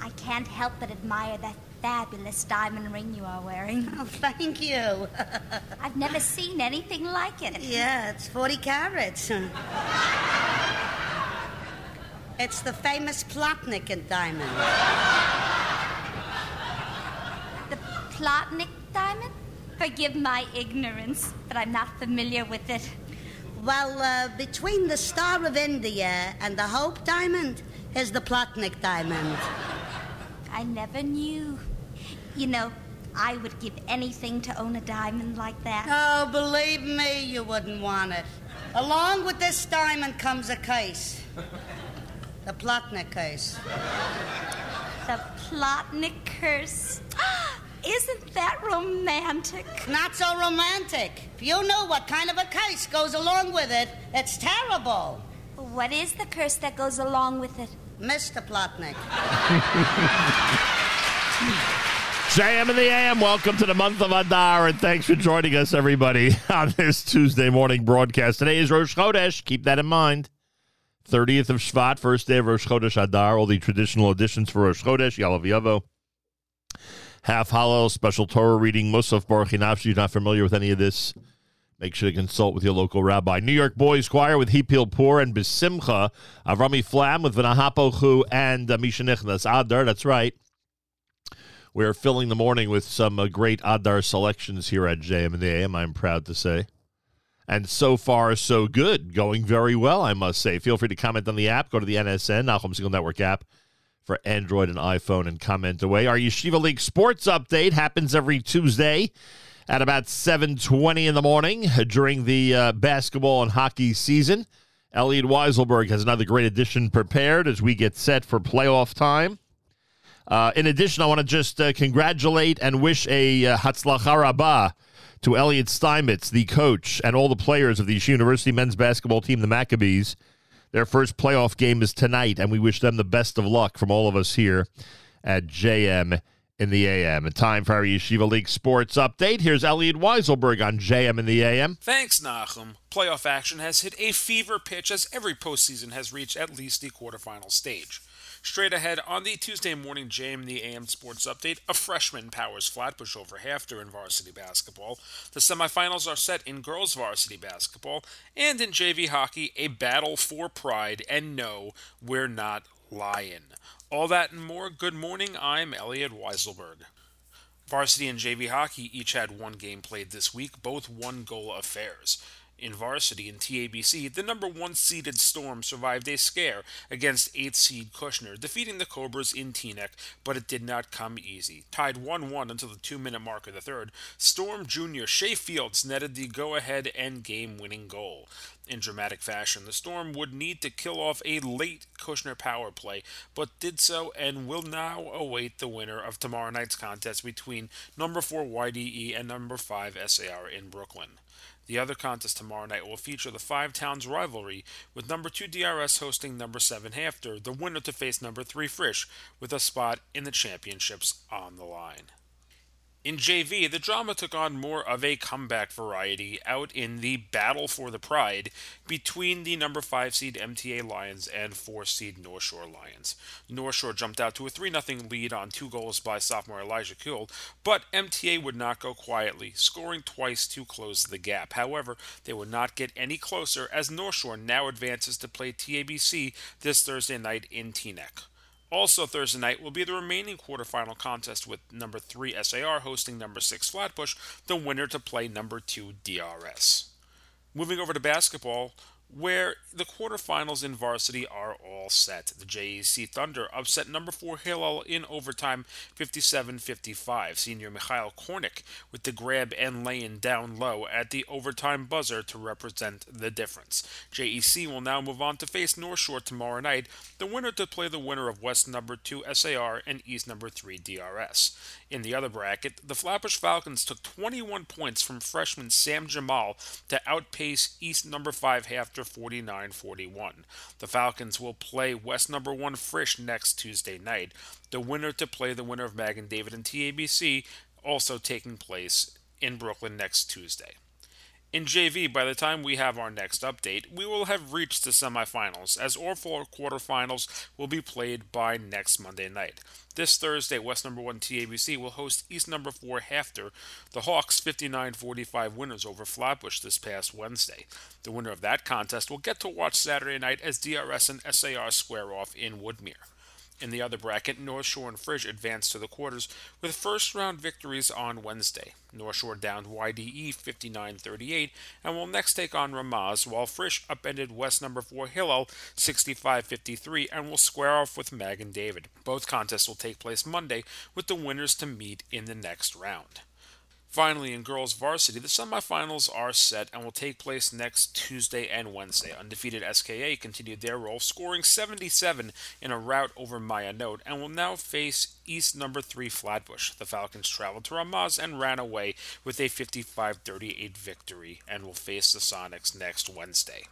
I can't help but admire that fabulous diamond ring you are wearing. Oh, thank you. I've never seen anything like it. Yeah, it's 40 carats. It's the famous Plotnikin diamond. The Plotnik diamond? Forgive my ignorance, but I'm not familiar with it. Well, uh, between the Star of India and the Hope diamond is the Plotnik diamond. I never knew. You know, I would give anything to own a diamond like that. Oh, believe me, you wouldn't want it. Along with this diamond comes a case. The Plotnik case. The Plotnik curse. Isn't that romantic? Not so romantic. If you knew what kind of a case goes along with it, it's terrible. What is the curse that goes along with it? Mr. Plotnik. JM and the AM, welcome to the month of Adar, and thanks for joining us, everybody, on this Tuesday morning broadcast. Today is Rosh Chodesh. Keep that in mind. 30th of Shvat, first day of Rosh Chodesh Adar, all the traditional additions for Rosh Chodesh, Ya'aleh V'yavo. Half Hallel, special Torah reading, Musaf Barchi Nafshi. You're not familiar with any of this? Make sure to consult with your local rabbi. New York Boys Choir with Hipil Pur and Besimcha. Avrami Flam with Vanahapochu and uh, Mishanichnas Adar. That's right. We're filling the morning with some uh, great Adar selections here at JM and the AM, I'm proud to say. And so far, so good. Going very well, I must say. Feel free to comment on the app. Go to the NSN, Nachum Segal Network app for Android and iPhone and comment away. Our Yeshiva League sports update happens every Tuesday at about 7.20 in the morning during the uh, basketball and hockey season. Elliot Weiselberg has another great edition prepared as we get set for playoff time. Uh, in addition, I want to just uh, congratulate and wish a uh, to Elliot Steinmetz, the coach, and all the players of the University men's basketball team, the Maccabees. Their first playoff game is tonight, and we wish them the best of luck from all of us here at JM in the AM. And time for our Yeshiva League sports update. Here's Elliot Weiselberg on JM in the AM. Thanks, Nachum. Playoff action has hit a fever pitch as every postseason has reached at least the quarterfinal stage. Straight ahead on the Tuesday morning JM in the AM Sports Update, a freshman powers Flatbush over HAFTR in varsity basketball. The semifinals are set in girls varsity basketball, and in JV hockey, a battle for pride. And no, we're not lying. All that and more. Good morning. I'm Elliot Weiselberg. Varsity and JV hockey each had one game played this week, both one goal affairs. In varsity and TABC, the number one seeded Storm survived a scare against 8th seed Kushner, defeating the Cobras in Teaneck, but it did not come easy. Tied 1 1 until the two minute mark of the third, Storm Jr. Shea Fields netted the go ahead and game winning goal. In dramatic fashion, the Storm would need to kill off a late Kushner power play, but did so and will now await the winner of tomorrow night's contest between number 4 YDE and number 5 SAR in Brooklyn. The other contest tomorrow night will feature the Five Towns rivalry, with number 2 DRS hosting number 7 HAFTR, the winner to face number 3 Frisch, with a spot in the championships on the line. In JV, the drama took on more of a comeback variety out in the battle for the pride between the number 5 seed MTA Lions and 4 seed North Shore Lions. North Shore jumped out to a 3 0 lead on two goals by sophomore Elijah Kuhl, but MTA would not go quietly, scoring twice to close the gap. However, they would not get any closer as North Shore now advances to play TABC this Thursday night in Teaneck. Also Thursday night will be the remaining quarterfinal contest with number 3 SAR hosting number 6 Flatbush, the winner to play number 2 DRS. Moving over to basketball, where the quarterfinals in varsity are all set. The JEC Thunder upset number 4 Hillel in overtime 57-55. Senior Mikhail Kornick with the grab and lay-in down low at the overtime buzzer to represent the difference. JEC will now move on to face North Shore tomorrow night, the winner to play the winner of West number 2 SAR and East number 3 DRS. In the other bracket, the Flatbush Falcons took 21 points from freshman Sam Jamal to outpace East number 5 HAFTR 49 41. The Falcons will play West number 1 Frisch next Tuesday night. The winner to play the winner of Magen David and TABC also taking place in Brooklyn next Tuesday. In JV, by the time we have our next update, we will have reached the semifinals, as all four quarterfinals will be played by next Monday night. This Thursday, West number 1 TABC will host East number 4 HAFTR, the Hawks 59 45 winners over Flatbush this past Wednesday. The winner of that contest will get to watch Saturday night as DRS and SAR square off in Woodmere. In the other bracket, North Shore and Frisch advanced to the quarters with first round victories on Wednesday. North Shore downed YDE 59 38 and will next take on Ramaz, while Frisch upended West number 4 Hillel 65 53 and will square off with Magen David. Both contests will take place Monday with the winners to meet in the next round. Finally, in girls varsity, the semifinals are set and will take place next Tuesday and Wednesday. Undefeated SKA continued their roll, scoring 77 in a rout over Ma'ayanot, and will now face East number 3 Flatbush. The Falcons traveled to Ramaz and ran away with a 55 38 victory and will face the Sonics next Wednesday.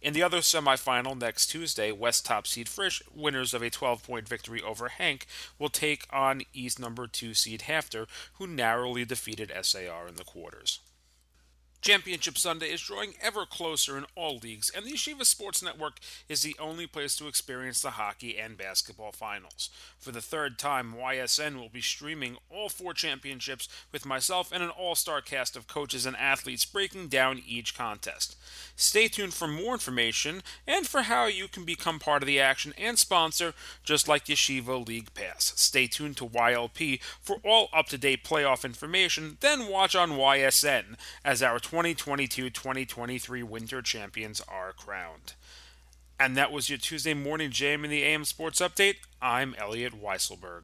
In the other semifinal next Tuesday, West top seed Frisch, winners of a 12 point victory over HANC, will take on East number 2 seed HAFTR, who narrowly defeated SAR in the quarters. Championship Sunday is drawing ever closer in all leagues, and the Yeshiva Sports Network is the only place to experience the hockey and basketball finals. For the third time, YSN will be streaming all four championships with myself and an all star cast of coaches and athletes breaking down each contest. Stay tuned for more information and for how you can become part of the action and sponsor, just like Yeshiva League Pass. Stay tuned to YLP for all up to date playoff information, then watch on YSN as our 2022 2023 Winter Champions are crowned. And that was your Tuesday morning JM in the AM Sports Update. I'm Elliot Weiselberg.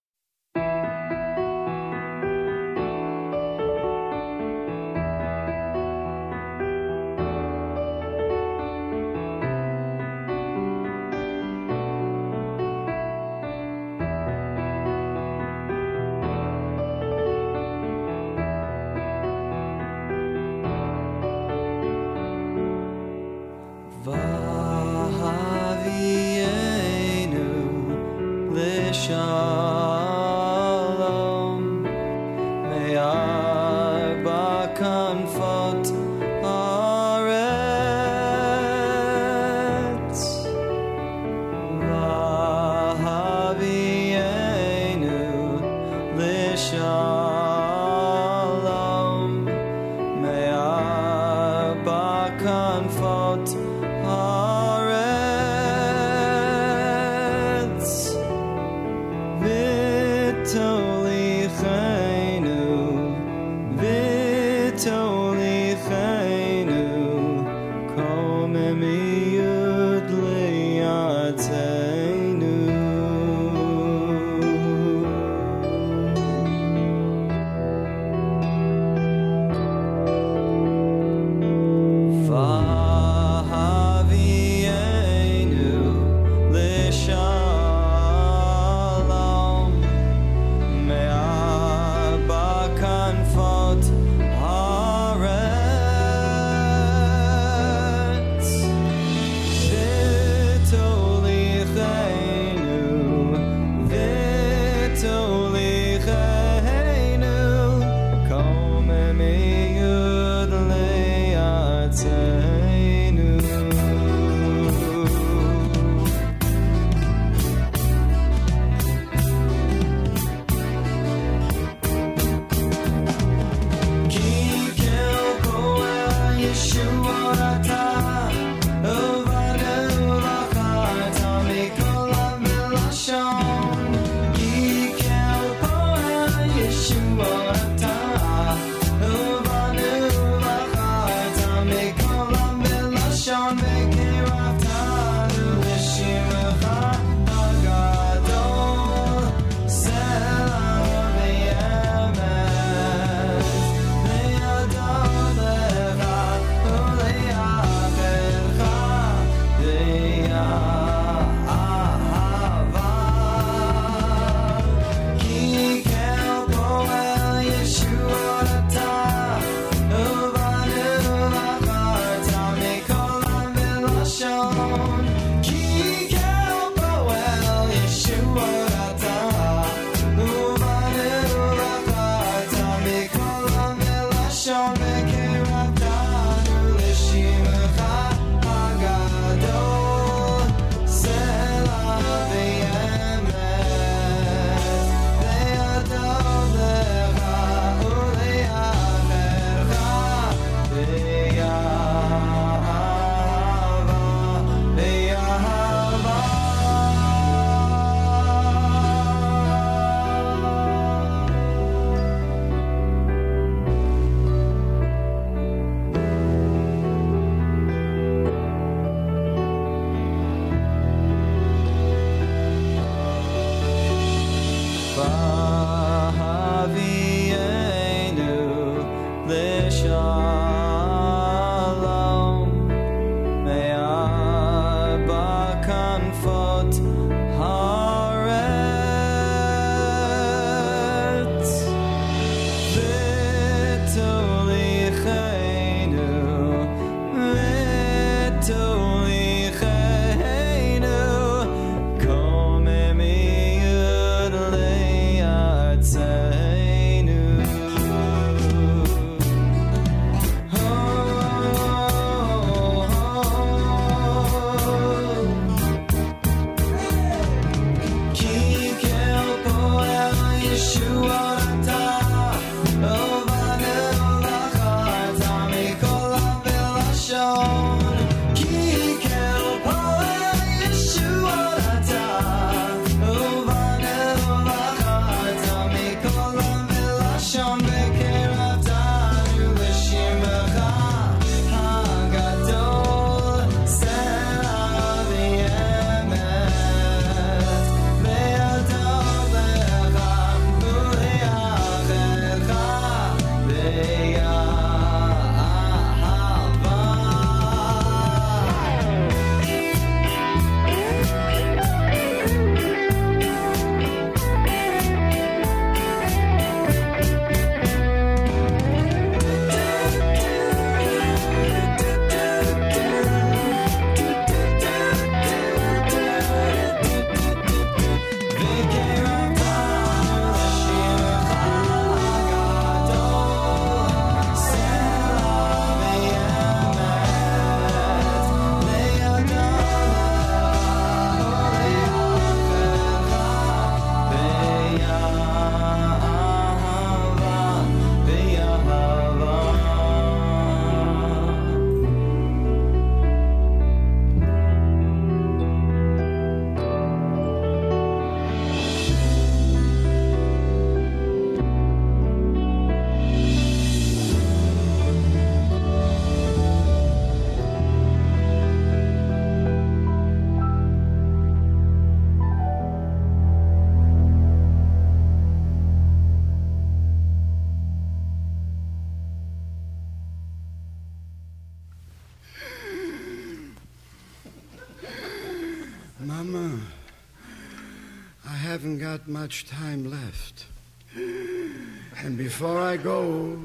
Haven't much time left. And before I go,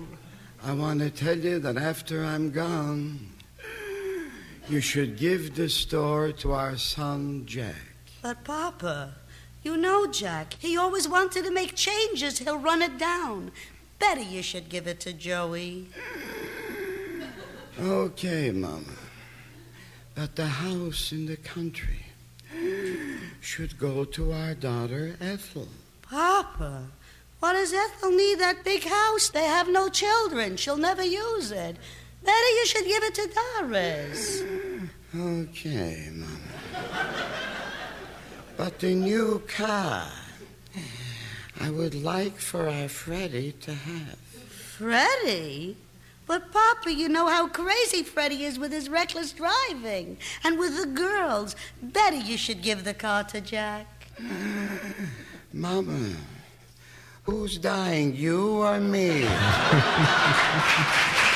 I want to tell you that after I'm gone, you should give the store to our son Jack. But, Papa, you know Jack. He always wanted to make changes. He'll run it down. Better you should give it to Joey. Okay, Mama. But the house in the country should go to our daughter Ethel. Papa, what does Ethel need that big house? They have no children. She'll never use it. Better you should give it to Doris. Okay, Mama. But the new car, I would like for our Freddie to have. Freddie? But, Papa, you know how crazy Freddie is with his reckless driving. And with the girls. Better you should give the car to Jack. Mama, who's dying, you or me?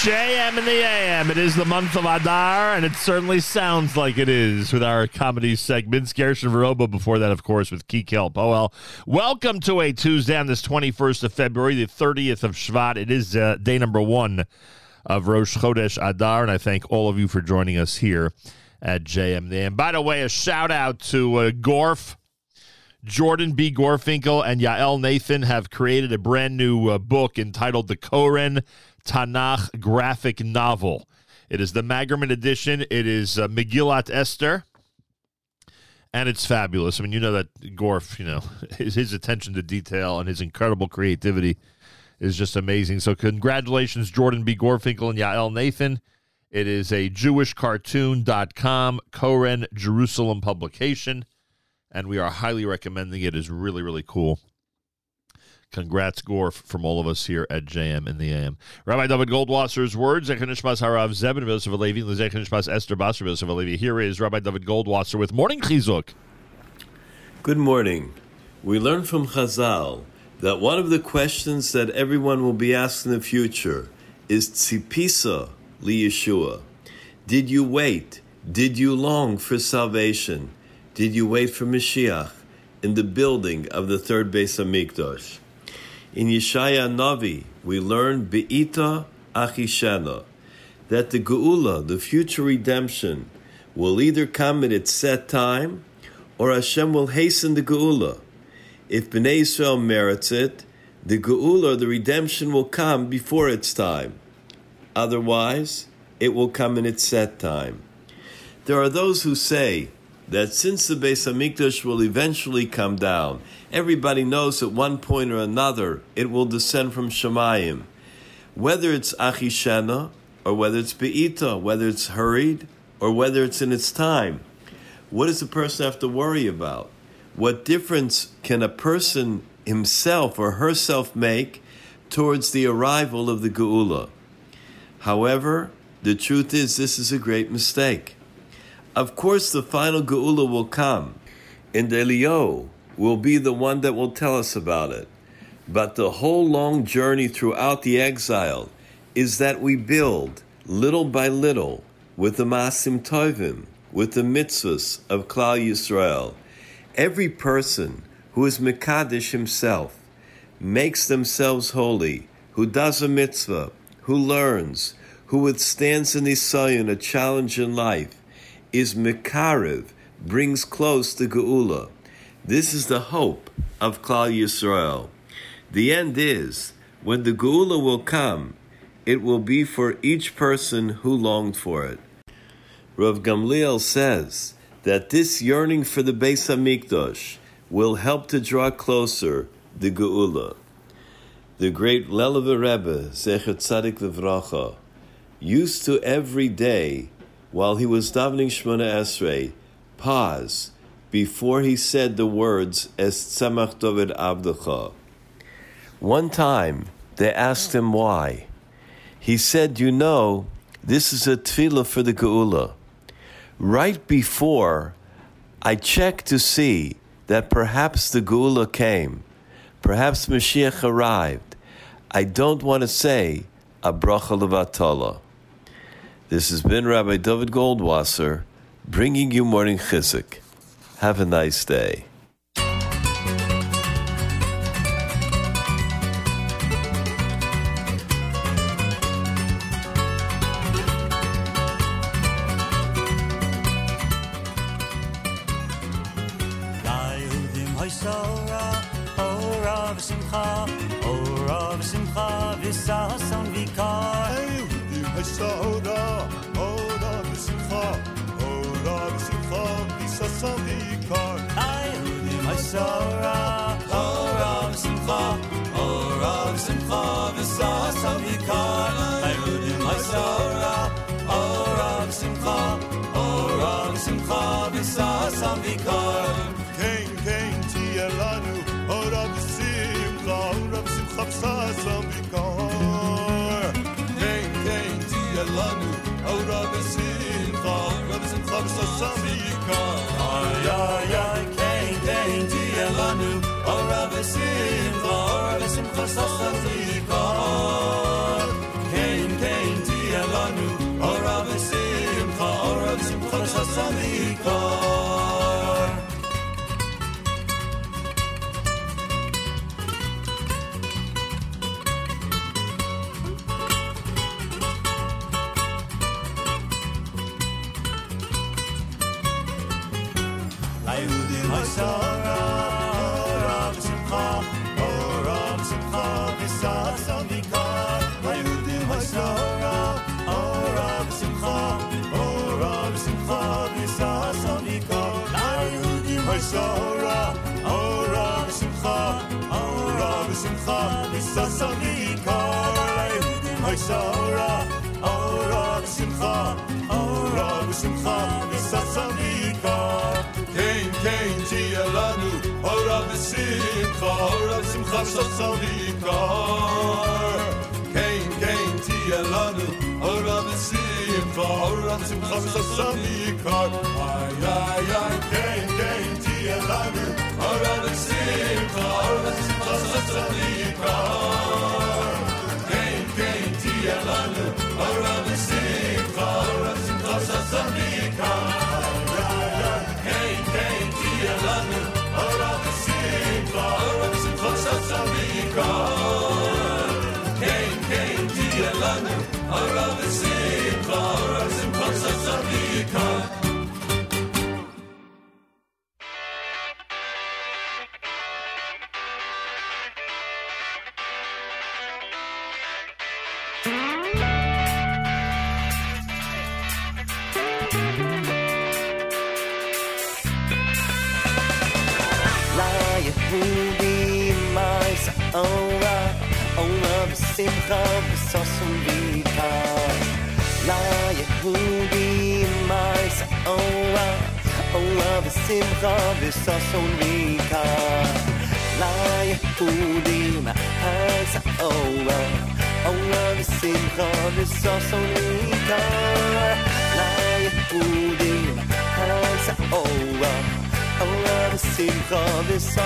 JM in the AM. It is the month of Adar, and it certainly sounds like it is with our comedy segments. Gershon Veroba before that, of course, with. Oh, well. Welcome to a Tuesday on this 21st of February, the 30th of Shvat. It is uh, day number one of Rosh Chodesh Adar, and I thank all of you for joining us here at JM. And by the way, a shout out to uh, Gorf. Jordan B. Gorfinkel and Yael Nathan have created a brand new uh, book entitled The Koren Tanakh Graphic Novel. It is the Magerman edition. It is uh, Megillat Esther, and it's fabulous. I mean, you know that Gorf, you know, his, his attention to detail and his incredible creativity is just amazing. So, congratulations, Jordan B. Gorfinkel and Yael Nathan. It is a JewishCartoon.com Koren Jerusalem publication and we are highly recommending it. Is really really cool. Congrats, Gorf, from all of us here at JM in the AM. Rabbi David Goldwasser's words, Zechanishmas Harav Zebin Yosef Alevi, Zechanishmas Esther Basar Yosef Alevi. Here is Rabbi David Goldwasser with Morning Chizuk. Good morning. We learn from Chazal that one of the questions that everyone will be asked in the future is Tzipisa li Yeshua. Did you wait Did you long for salvation? Did you wait for Mashiach in the building of the third Beis Hamikdash? In Yeshaya Navi, we learn Be'ita Achishena, that the Geula, the future redemption, will either come at its set time, or Hashem will hasten the Geula. If Bnei Israel merits it, the Geula, the redemption, will come before its time. Otherwise, it will come in its set time. There are those who say that since the Beis Hamikdash will eventually come down, everybody knows at one point or another it will descend from Shemayim. Whether it's Achishena or whether it's Be'ita, whether it's hurried or whether it's in its time, what does a person have to worry about? What difference can a person himself or herself make towards the arrival of the Geula? However, the truth is this is a great mistake. Of course, the final Geula will come, and Elio will be the one that will tell us about it. But the whole long journey throughout the exile is that we build little by little with the Ma'asim Tovim, with the mitzvahs of Klal Yisrael. Every person who is Mekadesh himself makes themselves holy, who does a mitzvah, who learns, who withstands an isayon, a challenge in life, is Mekarev, brings close the Geula. This is the hope of Klal Yisrael. The end is, when the Geula will come, it will be for each person who longed for it. Rav Gamliel says that this yearning for the Beis Hamikdash will help to draw closer the Geula. The great Lelover Rebbe, Zecher Tzadik Levracha, used to every day, while he was davening Shemona Esrei, pause before he said the words Es Tzemach David Abdecha. One time, they asked him why. He said, You know, this is a tefillah for the Geula. Right before, I checked to see that perhaps the Geula came, perhaps Mashiach arrived. I don't want to say a bracha levatala. This has been Rabbi David Goldwasser bringing you morning chizuk. Have a nice day. خمسة صديقك اي اي اي كاين كاين تي الغني ارانا السيقة ارانا خمسة صديقك كاين كاين تي الغني ارانا السيقة ارانا خمسة صديقك كاين كاين تي الغني ارانا السيقة ارانا خمسة صديقك كاين كاين تي الغني Around the city of Florence and puts the economy.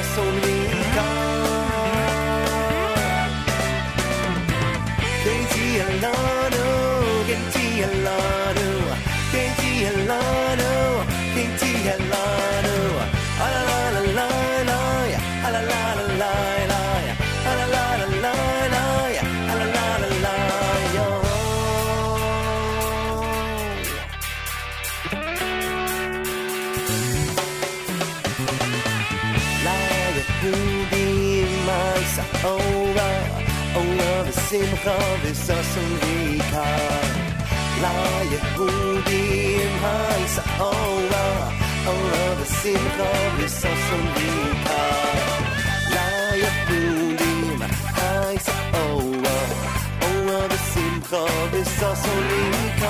Solidão. Quem te alano, quem. שמחה וששון ועיקר. ליהודים הייס אורה, אורה ושמחה וששון ועיקר. ליהודים הייס אורה, אורה ושמחה וששון ועיקר.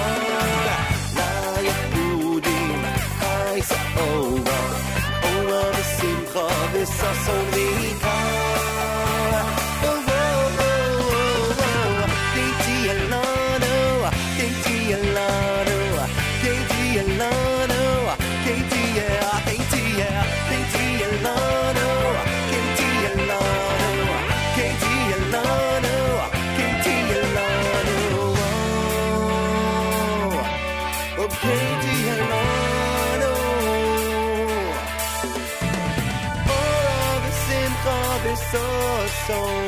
episode.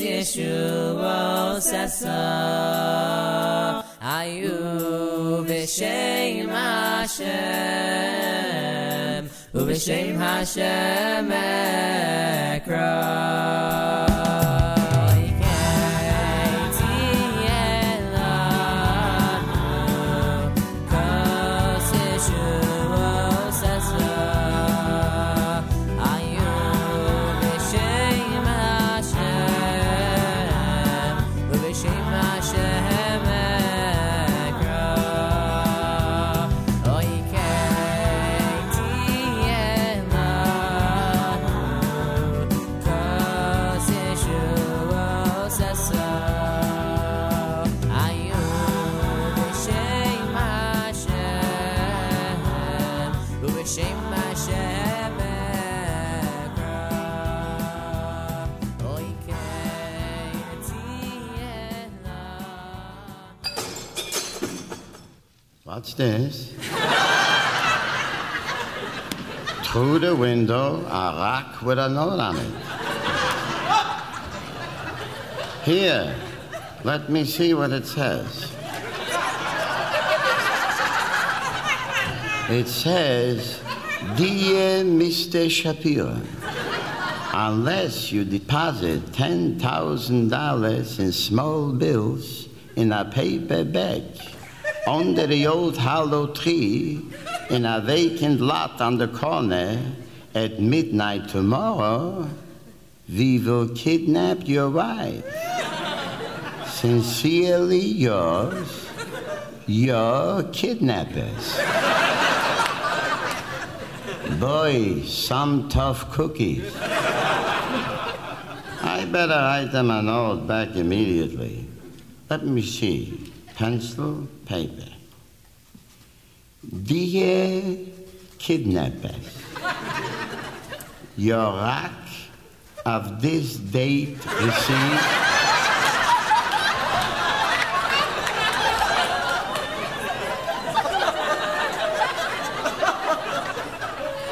Os Yeshua Os Asa Ayu V'Shem Hashem V'Shem Hashem Ekra. upstairs. through the window, a rock with a note on it. Here, let me see what it says. It says, Dear Mr. Shapiro, unless you deposit $10,000 in small bills in a paper bag, under the old hollow tree in a vacant lot on the corner at midnight tomorrow, we will kidnap your wife. Sincerely yours, your kidnappers. Boy, some tough cookies. I better write them a note back immediately. Let me see. Pencil, paper. Dear kidnappers, your rack of this date received.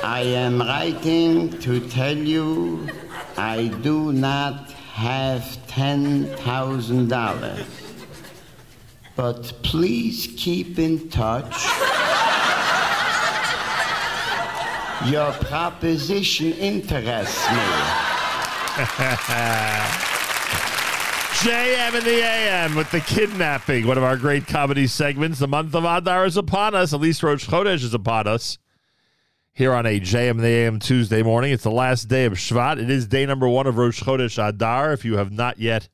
I am writing to tell you I do not have $10,000. But please keep in touch. Your proposition interests me. JM and the AM with the kidnapping, one of our great comedy segments. The month of Adar is upon us. At least Rosh Chodesh is upon us. Here on a JM in the AM Tuesday morning. It's the last day of Shvat. It is day number one of Rosh Chodesh Adar. If you have not yet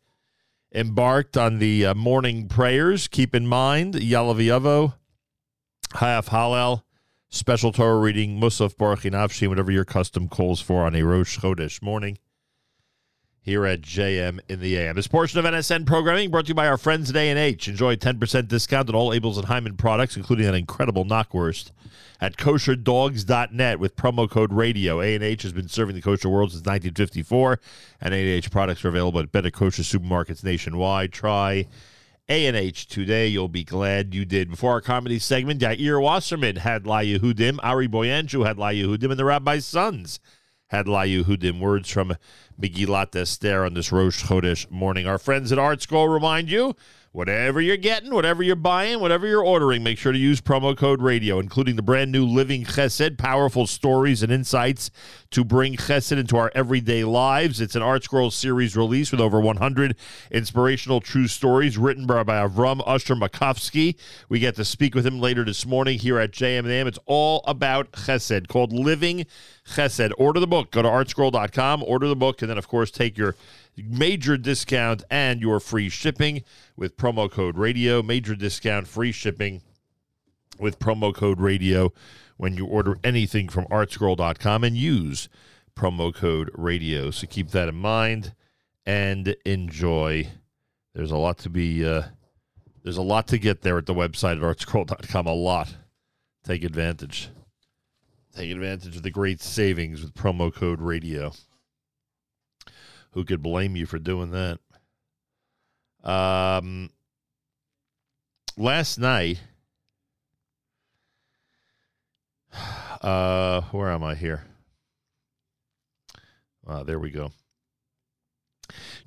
embarked on the uh, morning prayers, keep in mind Yalav Hayaf Hallel, special Torah reading, Musaf Barchi Nafshi, whatever your custom calls for on a Rosh Chodesh morning here at JM in the AM. This portion of NSN programming brought to you by our friends at A&H. Enjoy 10% discount on all Abeles and Heymann products, including an incredible knockwurst at kosherdogs.net with promo code radio. A&H has been serving the kosher world since 1954, and A&H products are available at better kosher supermarkets nationwide. Try A&H today. You'll be glad you did. Before our comedy segment, Yair Wasserman had La Yehudim, Ari Boiangiu had La Yehudim, and the Rabbi's Sons had La Yehudim. Words from Megillat Esther on this Rosh Chodesh morning. Our friends at ArtScroll remind you whatever you're getting, whatever you're buying, whatever you're ordering, make sure to use promo code radio, including the brand new Living Chesed, powerful stories and insights to bring Chesed into our everyday lives. It's an ArtScroll series release with over 100 inspirational true stories written by, by Avram Usher Makovsky. We get to speak with him later this morning here at JMM. It's all about Chesed, called Living Chesed. Order the book. Go to artscroll.com, order the book, and then, of course, take your major discount and your free shipping with promo code radio. Major discount, free shipping with promo code radio when you order anything from artscroll.com and use promo code radio. So keep that in mind and enjoy. There's a lot to be uh, there's a lot to get there at the website at artscroll.com. A lot. Take advantage. Take advantage of the great savings with promo code radio. Who could blame you for doing that? Um, last night, uh, where am I here? Uh, there we go.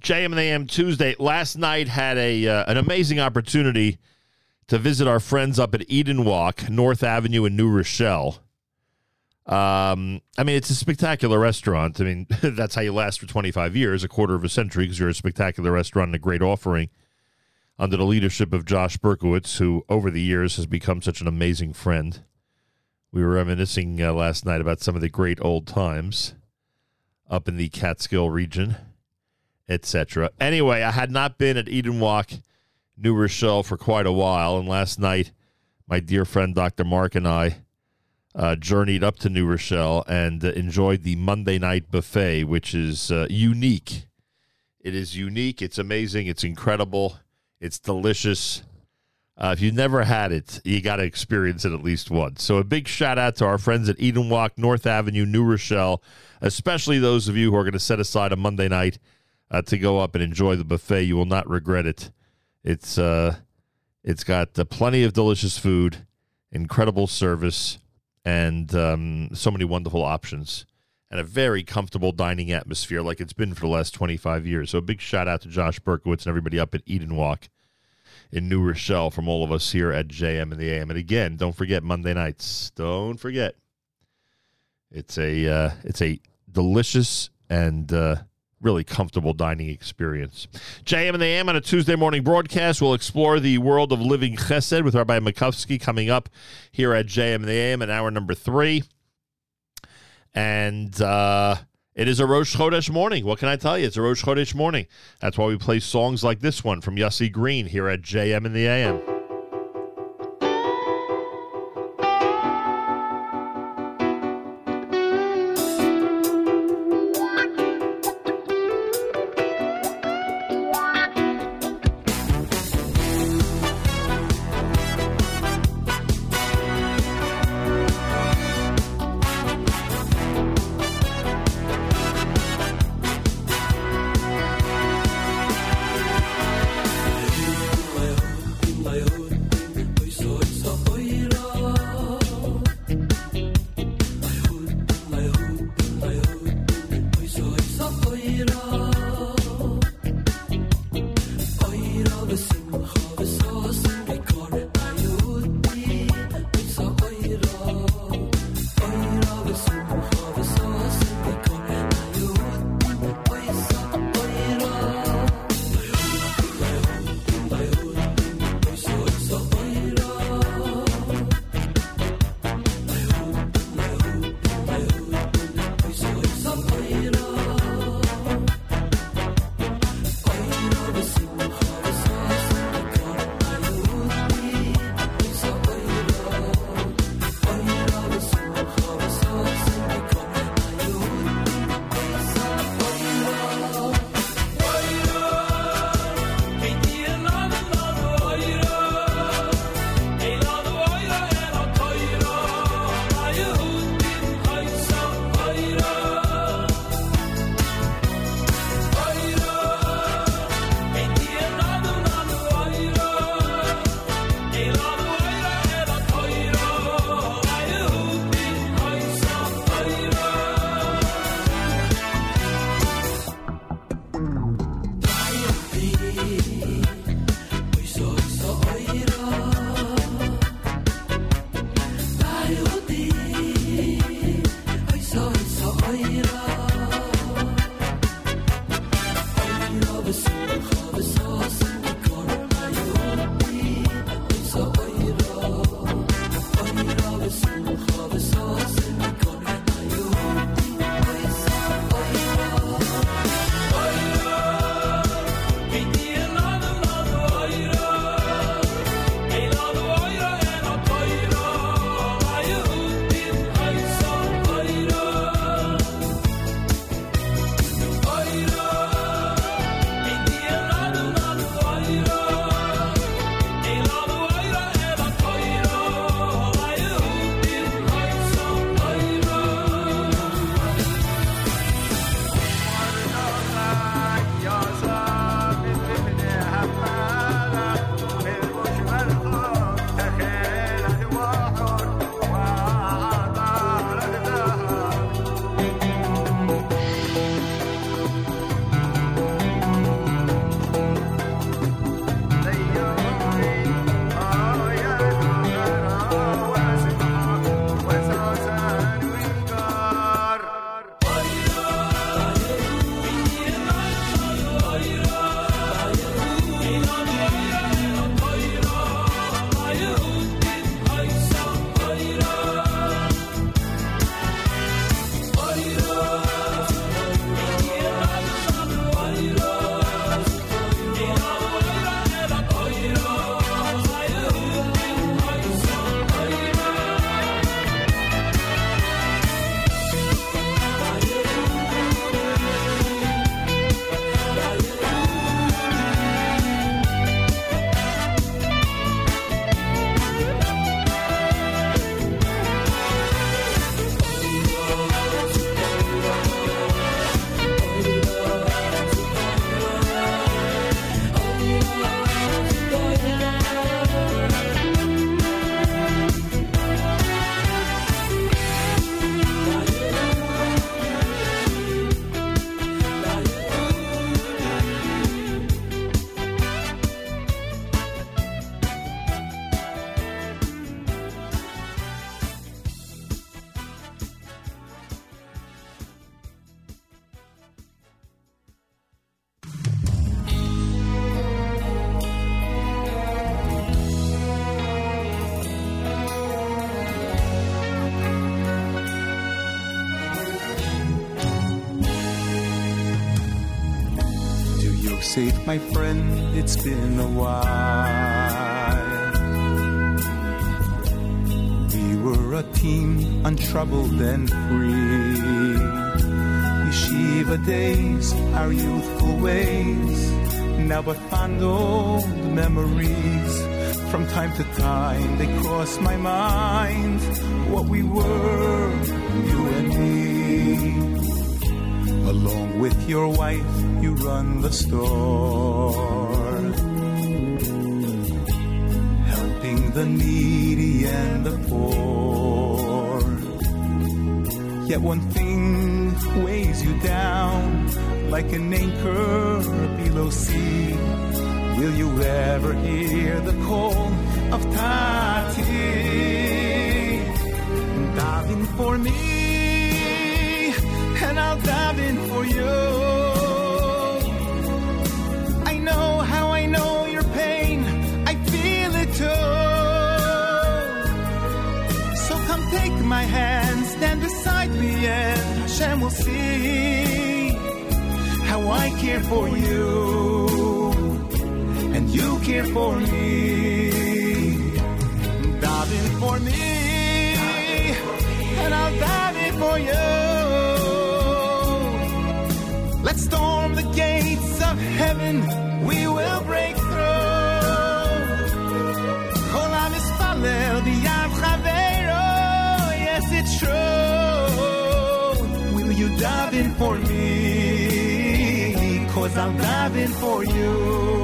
JM and AM Tuesday. Last night had a uh, an amazing opportunity to visit our friends up at Eden Wok, North Avenue in New Rochelle. Um, I mean, it's a spectacular restaurant. I mean, that's how you last for 25 years, a quarter of a century, because you're a spectacular restaurant and a great offering under the leadership of Josh Berkowitz, who over the years has become such an amazing friend. We were reminiscing uh, last night about some of the great old times up in the Catskill region, etc. Anyway, I had not been at Eden Wok, New Rochelle for quite a while, and last night, my dear friend Dr. Mark and I uh, journeyed up to New Rochelle and uh, enjoyed the Monday night buffet, which is uh, unique. It is unique. It's amazing. It's incredible. It's delicious. Uh, if you've never had it, you got to experience it at least once. So, a big shout out to our friends at Eden Wok, North Avenue, New Rochelle, especially those of you who are going to set aside a Monday night uh, to go up and enjoy the buffet. You will not regret it. It's uh, it's got plenty of delicious food, incredible service, and um, so many wonderful options, and a very comfortable dining atmosphere like it's been for the last 25 years. So, a big shout out to Josh Berkowitz and everybody up at Eden Wok in New Rochelle from all of us here at JM and the AM. And again, don't forget Monday nights. Don't forget. It's a uh, it's a delicious and uh, really comfortable dining experience. JM and the AM on a Tuesday morning broadcast. We'll explore the world of living chesed with Rabbi Makovsky coming up here at JM and the AM at hour number three. And uh, it is a Rosh Chodesh morning. What can I tell you? It's a Rosh Chodesh morning. That's why we play songs like this one from Yossi Green here at JM and the AM. My friend. It's been a while. We were a team, untroubled and free. Yeshiva days, our youthful ways, now but fond old memories. From time to time, they cross my mind. What we were, you and me. Along with your wife, you run the store. Helping the needy and the poor. Yet one thing weighs you down like an anchor below sea. Will you ever hear the call of Tati? Diving for me, I'll dive in for you. I know how I know your pain, I feel it too. So come take my hand, stand beside me, and Hashem will see how I care for you, and you care for me. Dive in for me, and I'll dive in for you. Storm the gates of heaven, we will break through. Am ispalel b'yad chaveiro, yes it's true. Will you dive in for me? Cause I'll dive in for you.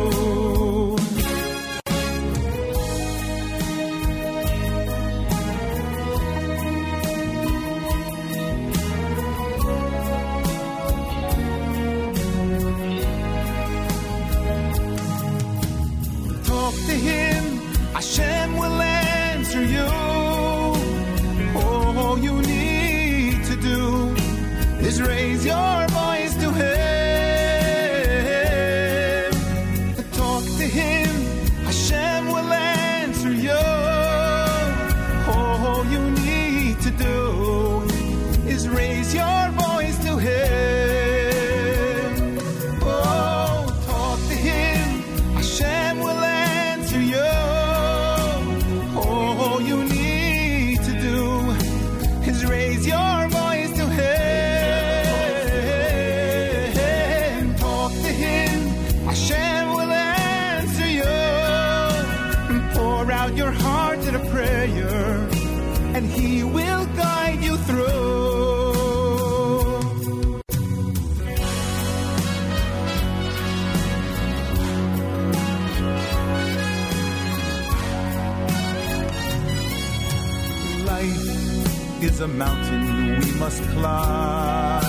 Must climb.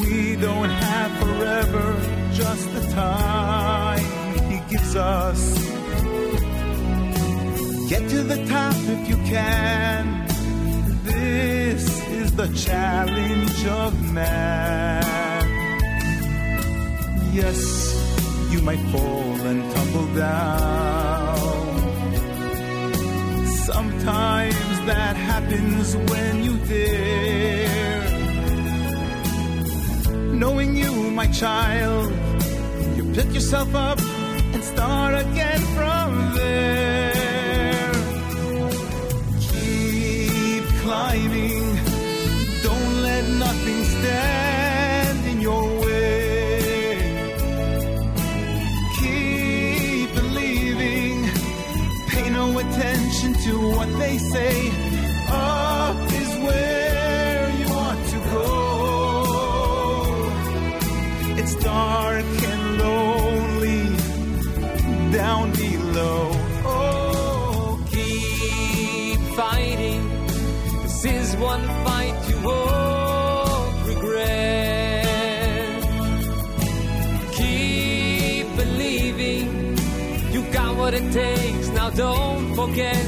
We don't have forever, just the time He gives us. Get to the top if you can. This is the challenge of man. Yes, you might fall and tumble down. Happens when you dare. Knowing you, my child, you pick yourself up and start again from there. Keep climbing, don't let nothing stand in your way. Keep believing, pay no attention to what they say. One fight you won't regret. Keep believing. You got what it takes. Now don't forget.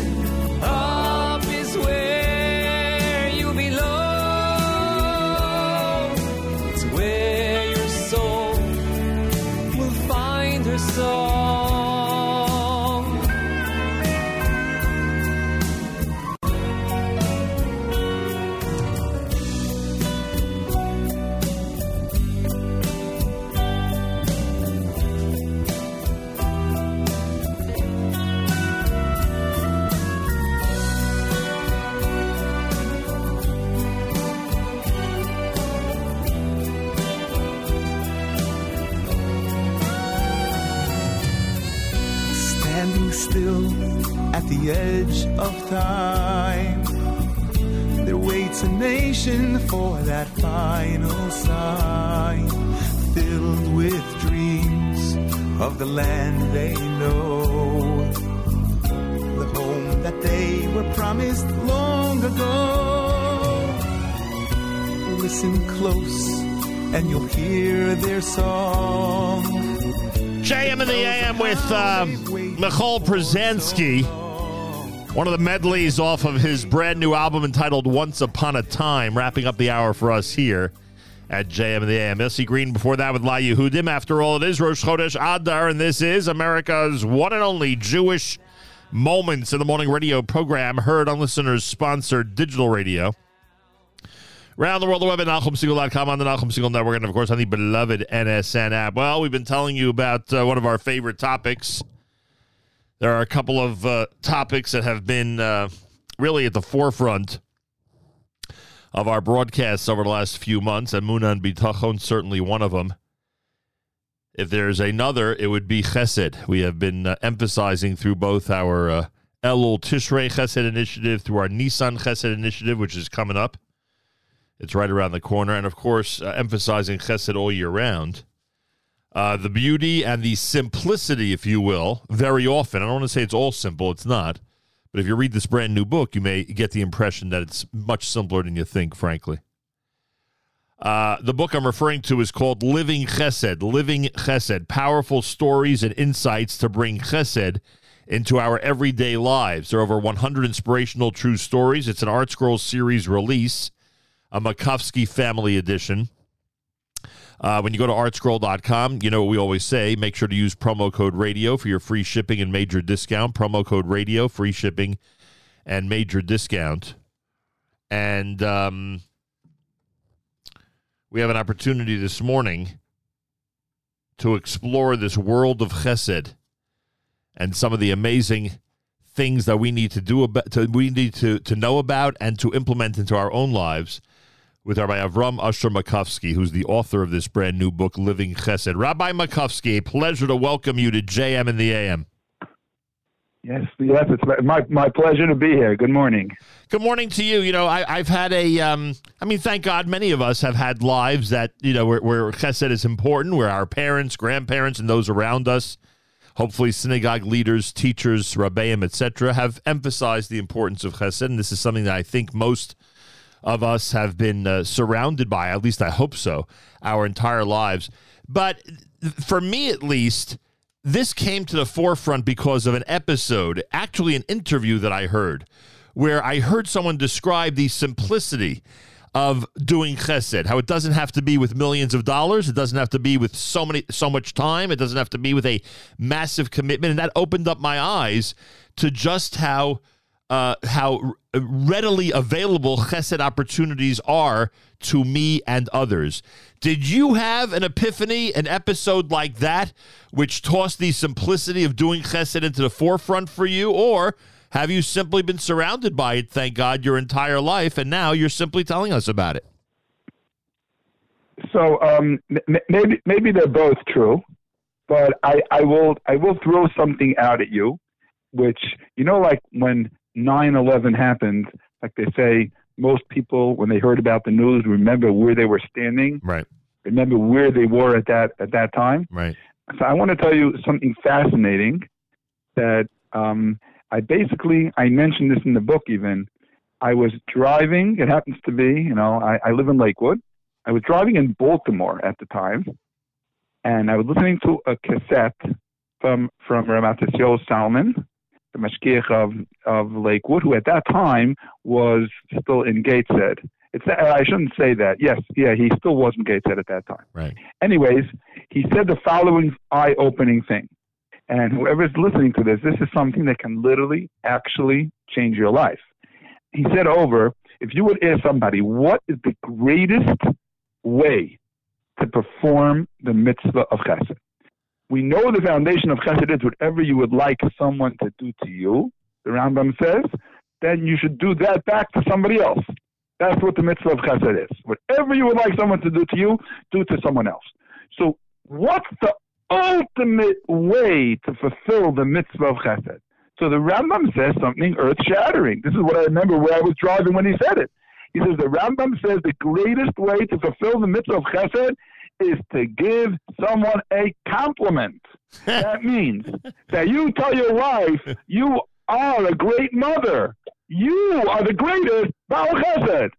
The edge of time. There waits a nation for that final sign, filled with dreams of the land they know, the home that they were promised long ago. Listen close, and you'll hear their song. JM in the AM with uh, Michal Brzezinski. One of the medleys off of his brand new album entitled Once Upon a Time, wrapping up the hour for us here at JM in the AM. Elsie Green before that with La Yehudim. After all, it is Rosh Chodesh Adar, and this is America's one and only Jewish Moments in the Morning radio program, heard on listeners sponsored digital radio. Around the world, the web at NachumSegal.com on the Nachum Segal Network, and of course on the beloved NSN app. Well, we've been telling you about uh, one of our favorite topics. There are a couple of uh, topics that have been uh, really at the forefront of our broadcasts over the last few months, and Muna and Bitachon certainly one of them. If there's another, it would be Chesed. We have been uh, emphasizing through both our uh, Elul Tishrei Chesed initiative, through our Nissan Chesed initiative, which is coming up. It's right around the corner. And of course, uh, emphasizing chesed all year round. Uh, the beauty and the simplicity, if you will, very often. I don't want to say it's all simple, it's not. But if you read this brand new book, you may get the impression that it's much simpler than you think, frankly. Uh, the book I'm referring to is called Living Chesed. Living Chesed. Powerful stories and insights to bring chesed into our everyday lives. There are over 100 inspirational true stories. It's an ArtScroll's series release a Makovsky Family Edition. Uh, when you go to artscroll.com, you know what we always say make sure to use promo code radio for your free shipping and major discount. Promo code radio, free shipping and major discount. And um, we have an opportunity this morning to explore this world of chesed and some of the amazing things that we need to do about to, we need to, to know about and to implement into our own lives with Rabbi Avram Usher Makovsky, who's the author of this brand new book, Living Chesed. Rabbi Makovsky, a pleasure to welcome you to JM in the AM. Yes, yes, it's my my pleasure to be here. Good morning. Good morning to you. You know, I, I've had a, um, I mean, thank God, many of us have had lives that you know where, where chesed is important, where our parents, grandparents, and those around us, hopefully synagogue leaders, teachers, rabbeim, etc., have emphasized the importance of chesed, and this is something that I think most of us have been uh, surrounded by. At least I hope so, our entire lives. But for me, at least, this came to the forefront because of an episode, actually, an interview that I heard, where I heard someone describe the simplicity of doing chesed, how it doesn't have to be with millions of dollars, it doesn't have to be with so many so much time, it doesn't have to be with a massive commitment, and that opened up my eyes to just how uh, how readily available chesed opportunities are to me and others. Did you have an epiphany, an episode like that, which tossed the simplicity of doing chesed into the forefront for you, or have you simply been surrounded by it, thank God, your entire life, and now you're simply telling us about it? So um, m- maybe maybe they're both true, but I, I will I will throw something out at you, which you know, like when 9/11 happened, like they say, most people when they heard about the news remember where they were standing, right? Remember where they were at that at that time, right? So I want to tell you something fascinating that um, I basically I mentioned this in the book even. I was driving. It happens to be, you know, I, I live in Lakewood. I was driving in Baltimore at the time, and I was listening to a cassette from from Rav Matisyahu Salomon, the mashgiach of of Lakewood, who at that time was still in Gateshead. It's I shouldn't say that. Yes, yeah, he still was in Gateshead at that time. Right. Anyways, he said the following eye-opening thing, and whoever's listening to this, this is something that can literally, actually change your life. He said over, if you would ask somebody, what is the greatest way to perform the mitzvah of chesed? We know the foundation of chesed is whatever you would like someone to do to you, the Rambam says, then you should do that back to somebody else. That's what the mitzvah of chesed is. Whatever you would like someone to do to you, do to someone else. So, what's the ultimate way to fulfill the mitzvah of chesed? So the Rambam says something earth shattering. This is what I remember where I was driving when he said it. He says the Rambam says the greatest way to fulfill the mitzvah of chesed is to give someone a compliment. that means that you tell your wife you are a great mother. You are the greatest Baal Chesed.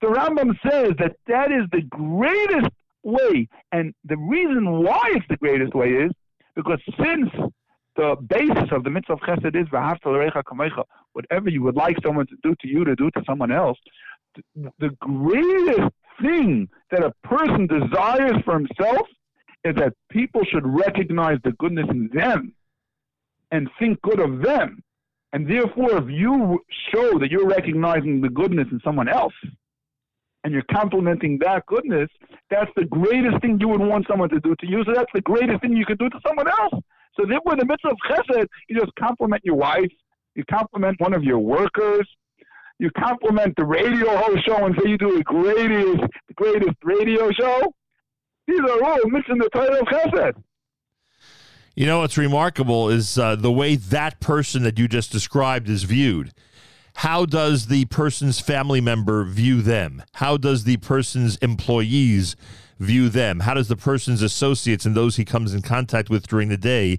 The Rambam says that that is the greatest way, and the reason why it's the greatest way is because since the basis of the mitzvah of chesed is l'recha kamecha, whatever you would like someone to do to you to do to someone else, the greatest thing that a person desires for himself is that people should recognize the goodness in them and think good of them. And therefore, if you show that you're recognizing the goodness in someone else and you're complimenting that goodness, that's the greatest thing you would want someone to do to you. So that's the greatest thing you could do to someone else. So therefore, in the midst of chesed, you just compliment your wife, you compliment one of your workers, you compliment the radio host show and say you do the greatest, the greatest radio show. These are all missing the title of chesed. You know what's remarkable is uh, the way that person that you just described is viewed. How does the person's family member view them? How does the person's employees view them? How does the person's associates and those he comes in contact with during the day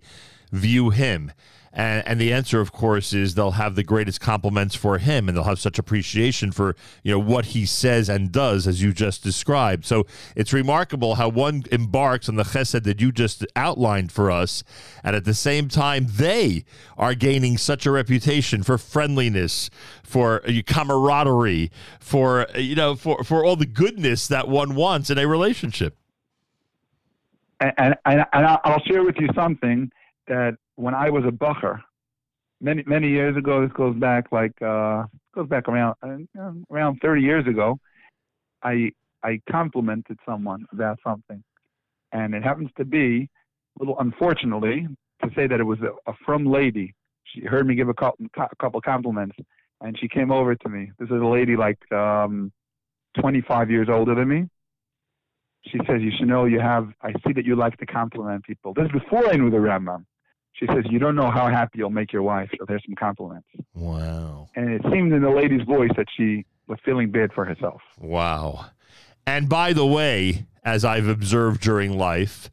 view him? And, and the answer, of course, is they'll have the greatest compliments for him, and they'll have such appreciation for you know what he says and does, as you just described. So it's remarkable how one embarks on the chesed that you just outlined for us, and at the same time they are gaining such a reputation for friendliness, for camaraderie, for you know for for all the goodness that one wants in a relationship. And, and, and I'll share with you something that when I was a bucher, many many years ago, this goes back like uh, goes back around uh, around 30 years ago. I I complimented someone about something, and it happens to be, a little unfortunately, to say that it was a, a from lady. She heard me give a couple, a couple compliments, and she came over to me. This is a lady like um, 25 years older than me. She says, "You should know you have. I see that you like to compliment people." This is before I knew the Rambam. She says, "You don't know how happy you'll make your wife." So there's some compliments. Wow. And it seemed in the lady's voice that she was feeling bad for herself. Wow. And by the way, as I've observed during life,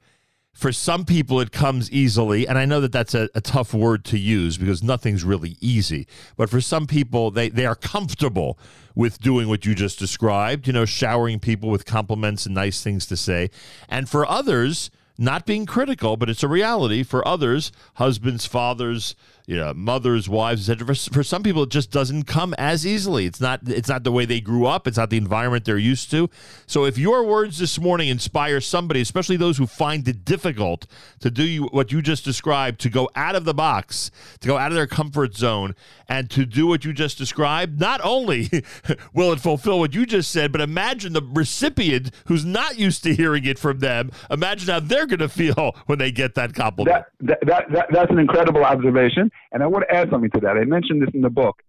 for some people it comes easily. And I know that that's a, a, tough word to use because nothing's really easy. But for some people, they, they are comfortable with doing what you just described, you know, showering people with compliments and nice things to say. And for others, not being critical, but it's a reality for others, husbands, fathers, you know, mothers, wives, etc. For, for some people, it just doesn't come as easily. It's not. It's not the way they grew up. It's not the environment they're used to. So, if your words this morning inspire somebody, especially those who find it difficult to do you, what you just described, to go out of the box, to go out of their comfort zone, and to do what you just described, not only will it fulfill what you just said, but imagine the recipient who's not used to hearing it from them. Imagine how they're going to feel when they get that compliment. That, that, that, that that's an incredible observation. And I want to add something to that. I mentioned this in the book.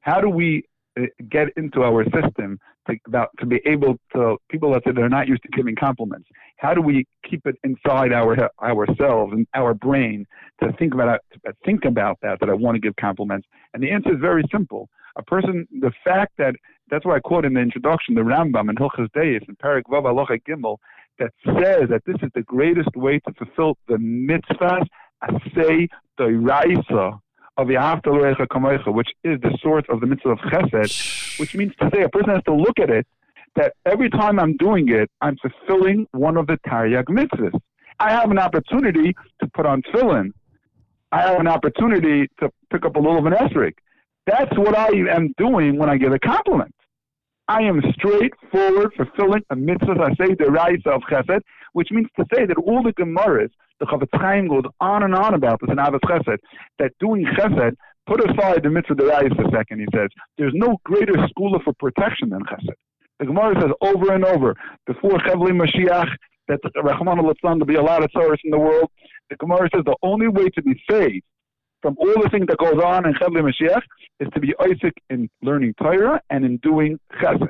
How do we uh, get into our system to, about to be able to people that say they're not used to giving compliments? How do we keep it inside our ourselves and our brain to think about to think about that that I want to give compliments? And the answer is very simple. A person, the fact that that's why I quote in the introduction, the Rambam in Hilchas Deis in Parak Vav Gimel, that says that this is the greatest way to fulfill the mitzvahs asay doiraisa of the Yahavta Kamoicha, which is the source of the mitzvah of chesed, which means to say a person has to look at it that every time I'm doing it, I'm fulfilling one of the Taryag mitzvahs. I have an opportunity to put on tefillin. I have an opportunity to pick up a little of an esrik. That's what I am doing when I give a compliment. I am straightforward fulfilling a mitzvah I say the rise of chesed, which means to say that all the Gemaras, the Chofetz Chaim goes on and on about this in Ahavas Chesed, that doing chesed, put aside the mitzvah rise a second, he says, there's no greater school for protection than chesed. The Gemara says over and over, before Chevli Mashiach, that Rahman al to be a lot of Tzoros in the world, the Gemara says the only way to be saved from all the things that goes on in Chevli Mashiach is to be oseik in learning Torah and in doing chesed.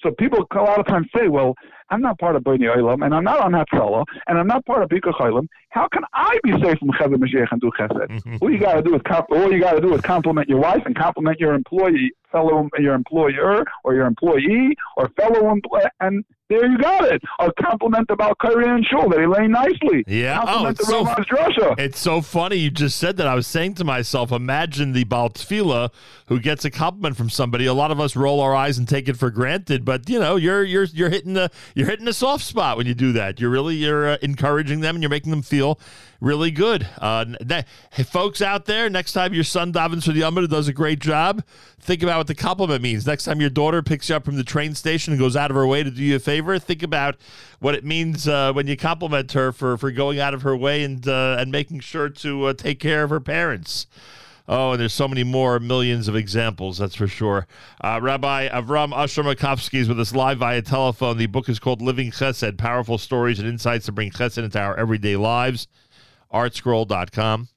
So people a lot of times say, well, I'm not part of Bonei Olam, and I'm not on Hatzalah, and I'm not part of Bikur Cholim. How can I be safe from Chesed Mashiach and do Chesed? all you got to do is comp- all you got to do is compliment your wife and compliment your employee, fellow your employer or your employee or fellow employee, and there you got it. A compliment about and Shul that he lay nicely. Yeah. Oh, it's the so, Rabbis it's so funny you just said that. I was saying to myself, imagine the Baal Tefillah who gets a compliment from somebody. A lot of us roll our eyes and take it for granted, but you know, you're you're you're hitting the you're hitting a soft spot when you do that. You're really you're uh, encouraging them and you're making them feel really good. Uh, that, hey, folks out there, next time your son davens for the amud does a great job, think about what the compliment means. Next time your daughter picks you up from the train station and goes out of her way to do you a favor, think about what it means uh, when you compliment her for, for going out of her way and uh, and making sure to uh, take care of her parents. Oh, and there's so many more millions of examples, that's for sure. Uh, Rabbi Avram Asher Makovsky is with us live via telephone. The book is called Living Chesed Powerful Stories and Insights to Bring Chesed into Our Everyday Lives artscroll.com.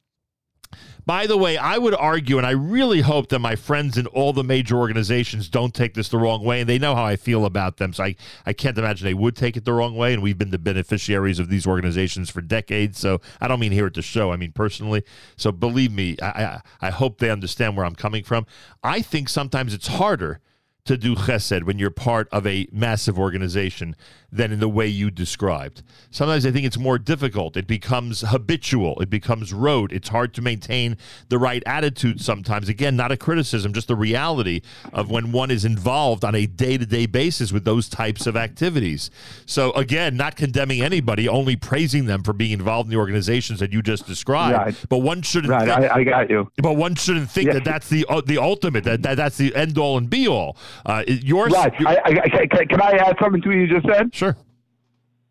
By the way, I would argue, and I really hope that my friends in all the major organizations don't take this the wrong way, and they know how I feel about them. So I, I can't imagine they would take it the wrong way. And we've been the beneficiaries of these organizations for decades. So I don't mean here at the show, I mean personally. So believe me, I, I, I hope they understand where I'm coming from. I think sometimes it's harder to do chesed when you're part of a massive organization than in the way you described. Sometimes I think it's more difficult. It becomes habitual. It becomes rote. It's hard to maintain the right attitude sometimes. Again, not a criticism, just the reality of when one is involved on a day to day basis with those types of activities. So, again, not condemning anybody, only praising them for being involved in the organizations that you just described. Right. But one shouldn't Right, think- I, I got you. but one shouldn't think Yeah. that that's the uh, the ultimate that, that that's the end all and be all. Uh, yours, Right. I, I, I, can- can I add something to what you just said? Sure.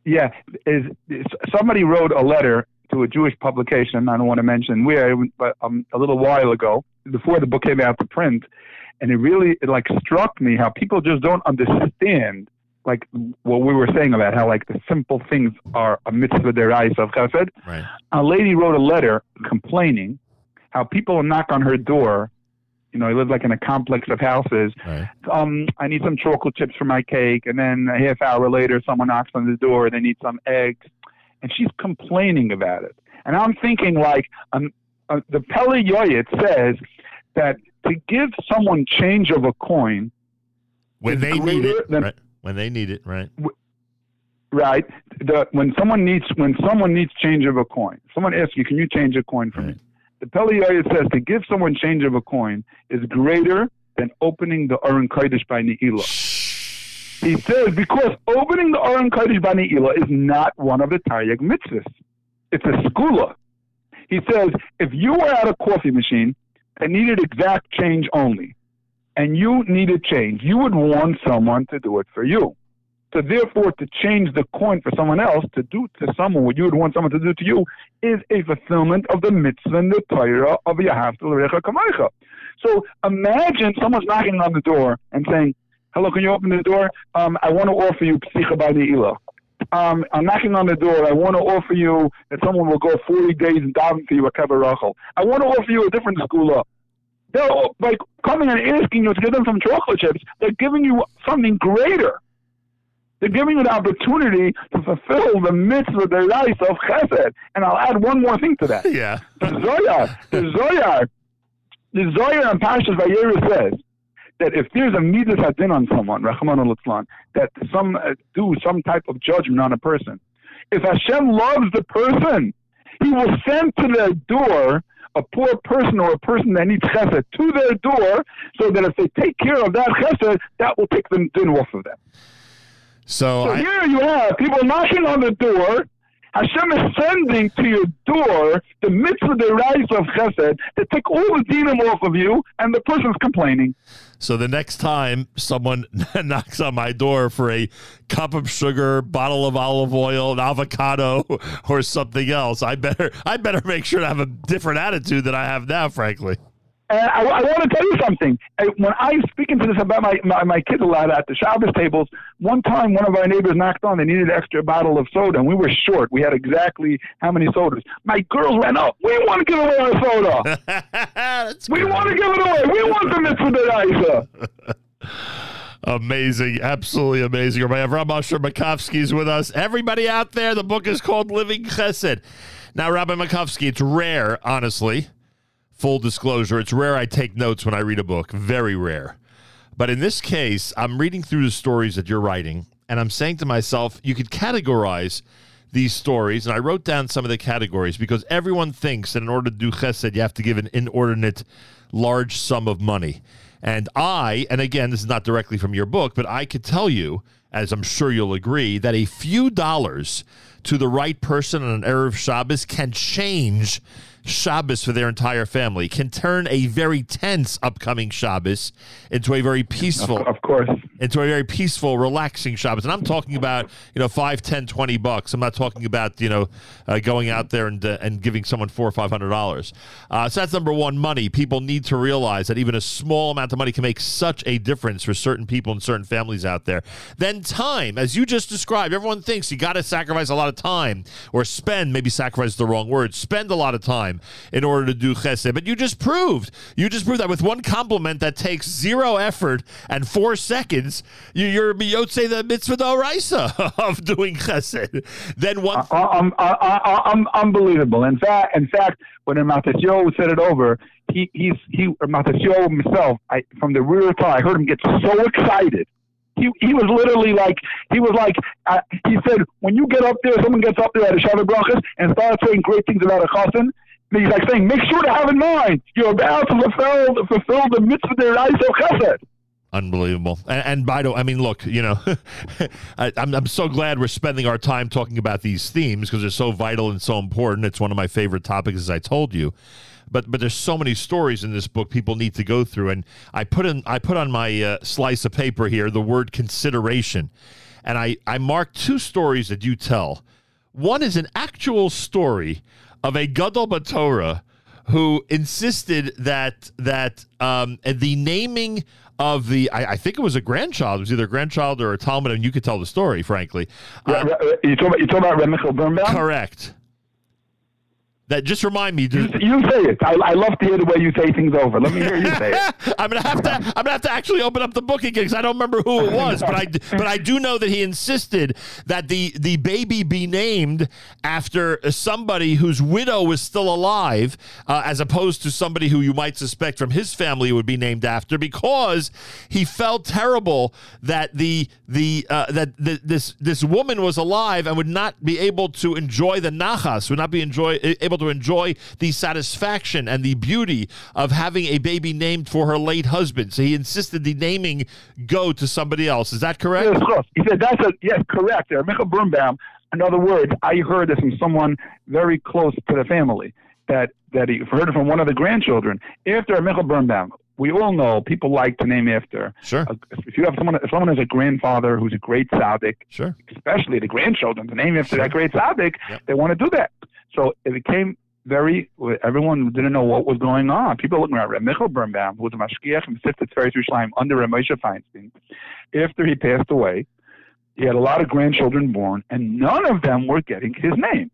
Yeah. Is, is somebody wrote a letter to a Jewish publication. I don't want to mention where, but um, a little while ago, before the book came out to print, and it really it like struck me how people just don't understand like what we were saying about how like the simple things are a mitzvah derais of chesed. Right. A lady wrote a letter complaining how people knock on her door. You know, I live like in a complex of houses. Um, I need some chocolate chips for my cake, and then a half hour later, someone knocks on the door. They need some eggs, and she's complaining about it. And I'm thinking, like, um, uh, the Pele Yoetz says that to give someone change of a coin when they need it, than- right? When they need it, right? right? The when someone needs when someone needs change of a coin, someone asks you, "Can you change a coin for me?" The Pele says to give someone change of a coin is greater than opening the Aron Kodesh by Ne'ilah. He says because opening the Aron Kodesh by Ne'ilah is not one of the Taryag mitzvahs. It's a segulah. He says if you were at a coffee machine and needed exact change only, and you needed change, you would want someone to do it for you. So therefore, to change the coin for someone else to do to someone what you would want someone to do to you is a fulfillment of the mitzvah and the Torah of Yahavta L'Recha Kamaycha. So imagine someone's knocking on the door and saying, "Hello, can you open the door? Um, I want to offer you psicha by Ne'ilah." Um, I'm knocking on the door. I want to offer you that someone will go 40 days and daven for you a Kever Rachel. I want to offer you a different segulah. They're like coming and asking you to give them some chocolate chips. They're giving you something greater. They're giving you the opportunity to fulfill the mitzvah, the rights of chesed. And I'll add one more thing to that. Yeah. The Zoyar, the Zoyar, the Zoyar in Parshas Vayera says that if there's a midas hadin on someone, Rahman al that some uh, do some type of judgment on a person, if Hashem loves the person, He will send to their door a poor person or a person that needs chesed to their door, so that if they take care of that chesed, that will take them din off of them. So, So I, here you have people knocking on the door. Hashem is sending to your door the mitzvah, the rise of chesed, to take all the dinim off of you, and the person's complaining. so the next time someone knocks on my door for a cup of sugar, bottle of olive oil, an avocado, or something else, I better I better make sure to have a different attitude than I have now. Frankly. And I, I want to tell you something. Uh, When I'm speaking to this about my, my, my kids a lot at the Shabbos tables, one time one of our neighbors knocked on. They needed an extra bottle of soda, and we were short. We had exactly how many sodas. My girls ran up. We want to give away our soda. we want to give it away. We want the mitzvah. Amazing, absolutely amazing. Rabbi Avram Asher Makovsky is with us. Everybody out there, the book is called Living Chesed. Now, Rabbi Makovsky, it's rare, honestly. Full disclosure, it's rare I take notes when I read a book. Very rare. But in this case, I'm reading through the stories that you're writing, and I'm saying to myself, you could categorize these stories, and I wrote down some of the categories because everyone thinks that in order to do chesed, you have to give an inordinate large sum of money. And I, and again, this is not directly from your book, but I could tell you, as I'm sure you'll agree, that a few dollars to the right person on an Erev Shabbos can change Shabbos for their entire family, can turn a very tense upcoming Shabbos into a very peaceful, Of course. Into a very peaceful, relaxing Shabbos. And I'm talking about, you know, 5, 10, 20 bucks. I'm not talking about, you know, uh, going out there and, uh, and giving someone four or $500. Uh, so that's number one, money. People need to realize that even a small amount of money can make such a difference for certain people and certain families out there. Then time, as you just described, everyone thinks you got to sacrifice a lot of time or spend, maybe sacrifice is the wrong word, spend a lot of time in order to do chesed. But you just proved, you just proved that with one compliment that takes zero effort and four seconds, you, you're Beyotze the mitzvah d'oraisa of doing chesed. Then um, unbelievable. In fact, in fact, when Matisyahu said it over, he he's he Matisyahu himself. I, from the rear car, I heard him get so excited. He, he was literally like he was like uh, he said when you get up there, someone gets up there at a sheva brachas and starts saying great things about a chassan. He's like saying, make sure to have in mind you're about to fulfill fulfill the mitzvah of chesed. Unbelievable. And, and by the way, I mean, look, you know, I, I'm, I'm so glad we're spending our time talking about these themes because they're so vital and so important. It's one of my favorite topics, as I told you. But but there's so many stories in this book people need to go through, and I put in I put on my uh, slice of paper here the word consideration, and I I marked two stories that you tell. One is an actual story of a gadol batorah who insisted that that um, the naming of the I, I think it was a grandchild, it was either a grandchild or a talmid, and you could tell the story, frankly. Yeah, you talking about you talking about Reb Michel Barenbaum? Correct. That just remind me. You, you say it. I, I love to hear the way you say things over. Let me hear you say it. I'm gonna have to. I'm gonna have to actually open up the book again because I don't remember who it was, but I but I do know that he insisted that the the baby be named after somebody whose widow was still alive, uh, as opposed to somebody who you might suspect from his family would be named after, because he felt terrible that the the uh, that the, this this woman was alive and would not be able to enjoy the nachas, would not be enjoy able to enjoy the satisfaction and the beauty of having a baby named for her late husband. So he insisted the naming go to somebody else. Is that correct? Yes, of course. He said that's a yes, correct. Reb Michel Barenbaum. In other words, I heard this from someone very close to the family that that he heard it from one of the grandchildren. After Michel Barenbaum, we all know people like to name after. Sure. Uh, if you have someone, if someone has a grandfather who's a great tzaddik, sure. Especially the grandchildren to name after that great tzaddik, they want to do that. So it became very. Everyone didn't know what was going on. People looking at Reb Michel Barenbaum, who was a mashgiach and Siftet Tiferes Yerushalayim under Reb Moshe Feinstein. After he passed away, he had a lot of grandchildren born, and none of them were getting his name.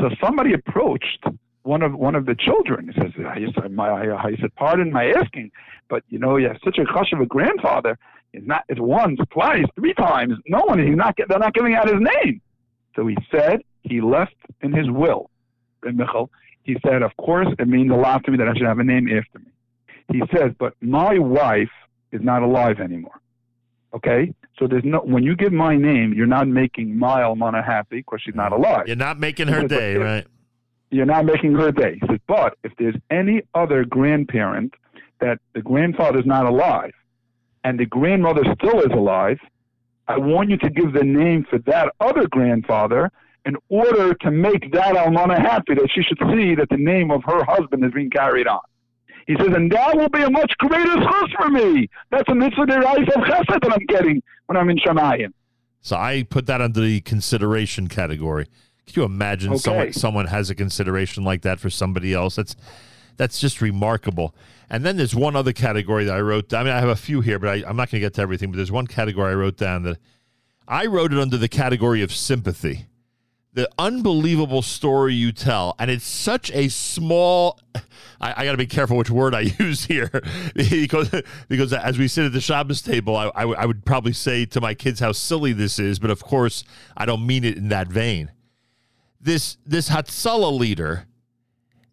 So somebody approached one of one of the children. He says, "I said, my, I, I said, pardon my asking, but you know, you have such a hush of a grandfather. It's not. It's once, twice, three times. No one. He's not. They're not giving out his name." So he said he left in his will, in Michal. He said, "Of course, it means a lot to me that I should have a name after me." He says, "But my wife is not alive anymore." Okay, so there's no. When you give my name, you're not making my almana happy because she's not mm. alive. You're not making her He day, if- right? you're not making her day. He says, but if there's any other grandparent that the grandfather's not alive and the grandmother still is alive, I want you to give the name for that other grandfather in order to make that almana happy, that she should see that the name of her husband is being carried on. He says, and that will be a much greater chus for me. That's a mitzvah of chesed that I'm getting when I'm in Shemayim. So I put that under the consideration category. Can you imagine Okay. someone someone has a consideration like that for somebody else? That's that's just remarkable. And then there's one other category that I wrote. I mean, I have a few here, but I, I'm not going to get to everything. But there's one category I wrote down that I wrote it under the category of sympathy. The unbelievable story you tell, and it's such a small. I, I got to be careful which word I use here because because as we sit at the Shabbos table, I, I, would- I would probably say to my kids how silly this is, but of course I don't mean it in that vein. This this Hatzalah leader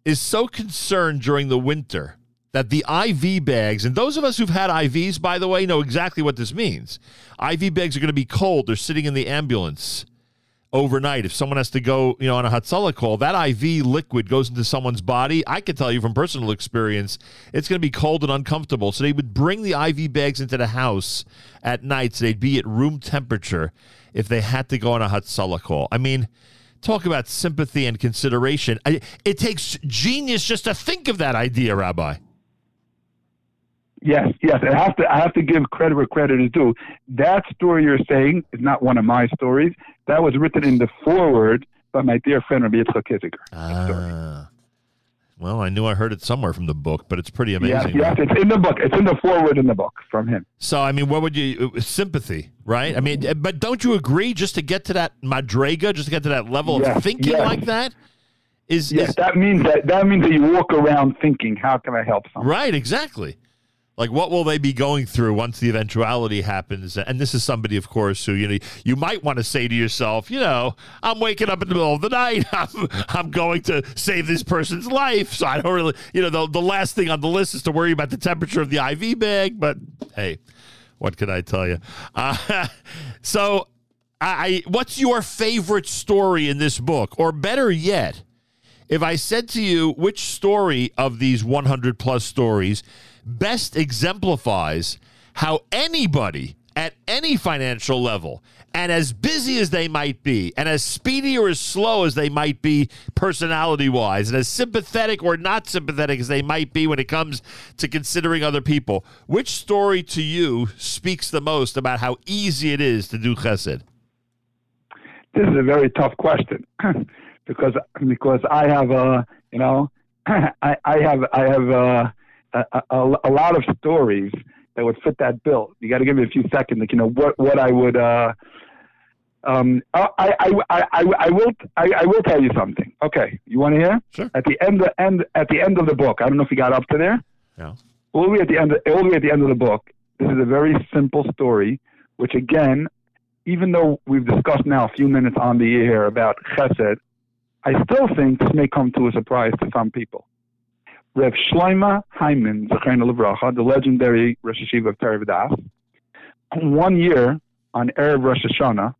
is so concerned during the winter that the IV bags, and those of us who've had IVs, by the way, know exactly what this means. IV bags are going to be cold. They're sitting in the ambulance overnight. If someone has to go, you know, on a Hatzalah call, that IV liquid goes into someone's body. I can tell you from personal experience, it's going to be cold and uncomfortable. So they would bring the IV bags into the house at night so they'd be at room temperature if they had to go on a Hatzalah call. I mean, talk about sympathy and consideration. I, it takes genius just to think of that idea, Rabbi. Yes, yes. I have to I have to give credit where credit is due. That story you're saying is not one of my stories. That was written in the foreword by my dear friend Rabbi Yitzchak Kiziger. Ah. Well, I knew I heard it somewhere from the book, but it's pretty amazing. yes, yes, it's in the book. It's in the foreword in the book from him. So, I mean, what would you sympathy, right? I mean, but don't you agree? Just to get to that madrega, just to get to that level Yes, of thinking yes. like that, is Yes, is that means that that means that you walk around thinking, how can I help someone? right? Exactly. Like, what will they be going through once the eventuality happens? And this is somebody, of course, who you know you might want to say to yourself, you know, I'm waking up in the middle of the night. I'm I'm going to save this person's life, so I don't really, you know, the the last thing on the list is to worry about the temperature of the IV bag. But hey, what can I tell you? Uh, so, I, what's your favorite story in this book, or better yet? if I said to you which story of these 100 plus stories best exemplifies how anybody at any financial level and as busy as they might be and as speedy or as slow as they might be personality wise and as sympathetic or not sympathetic as they might be when it comes to considering other people which story to you speaks the most about how easy it is to do chesed? This is a very tough question because because I have a you know I, I have I have a, a, a, a lot of stories that would fit that bill. You got to give me a few seconds. Like, you know what what I would. Uh, um, I, I, I, I, I will I, I will tell you something. Okay, you want to hear? Sure. At the end end at the end of the book, I don't know if you got up to there. Yeah. All the way at the end all the way at the end of the book. This is a very simple story, which again, even though we've discussed now a few minutes on the air about Chesed, I still think this may come to a surprise to some people. Rev Shloima Heiman, Levracha, the legendary Rosh Hayeshiva of Torah one year on Erev Rosh Hashanah,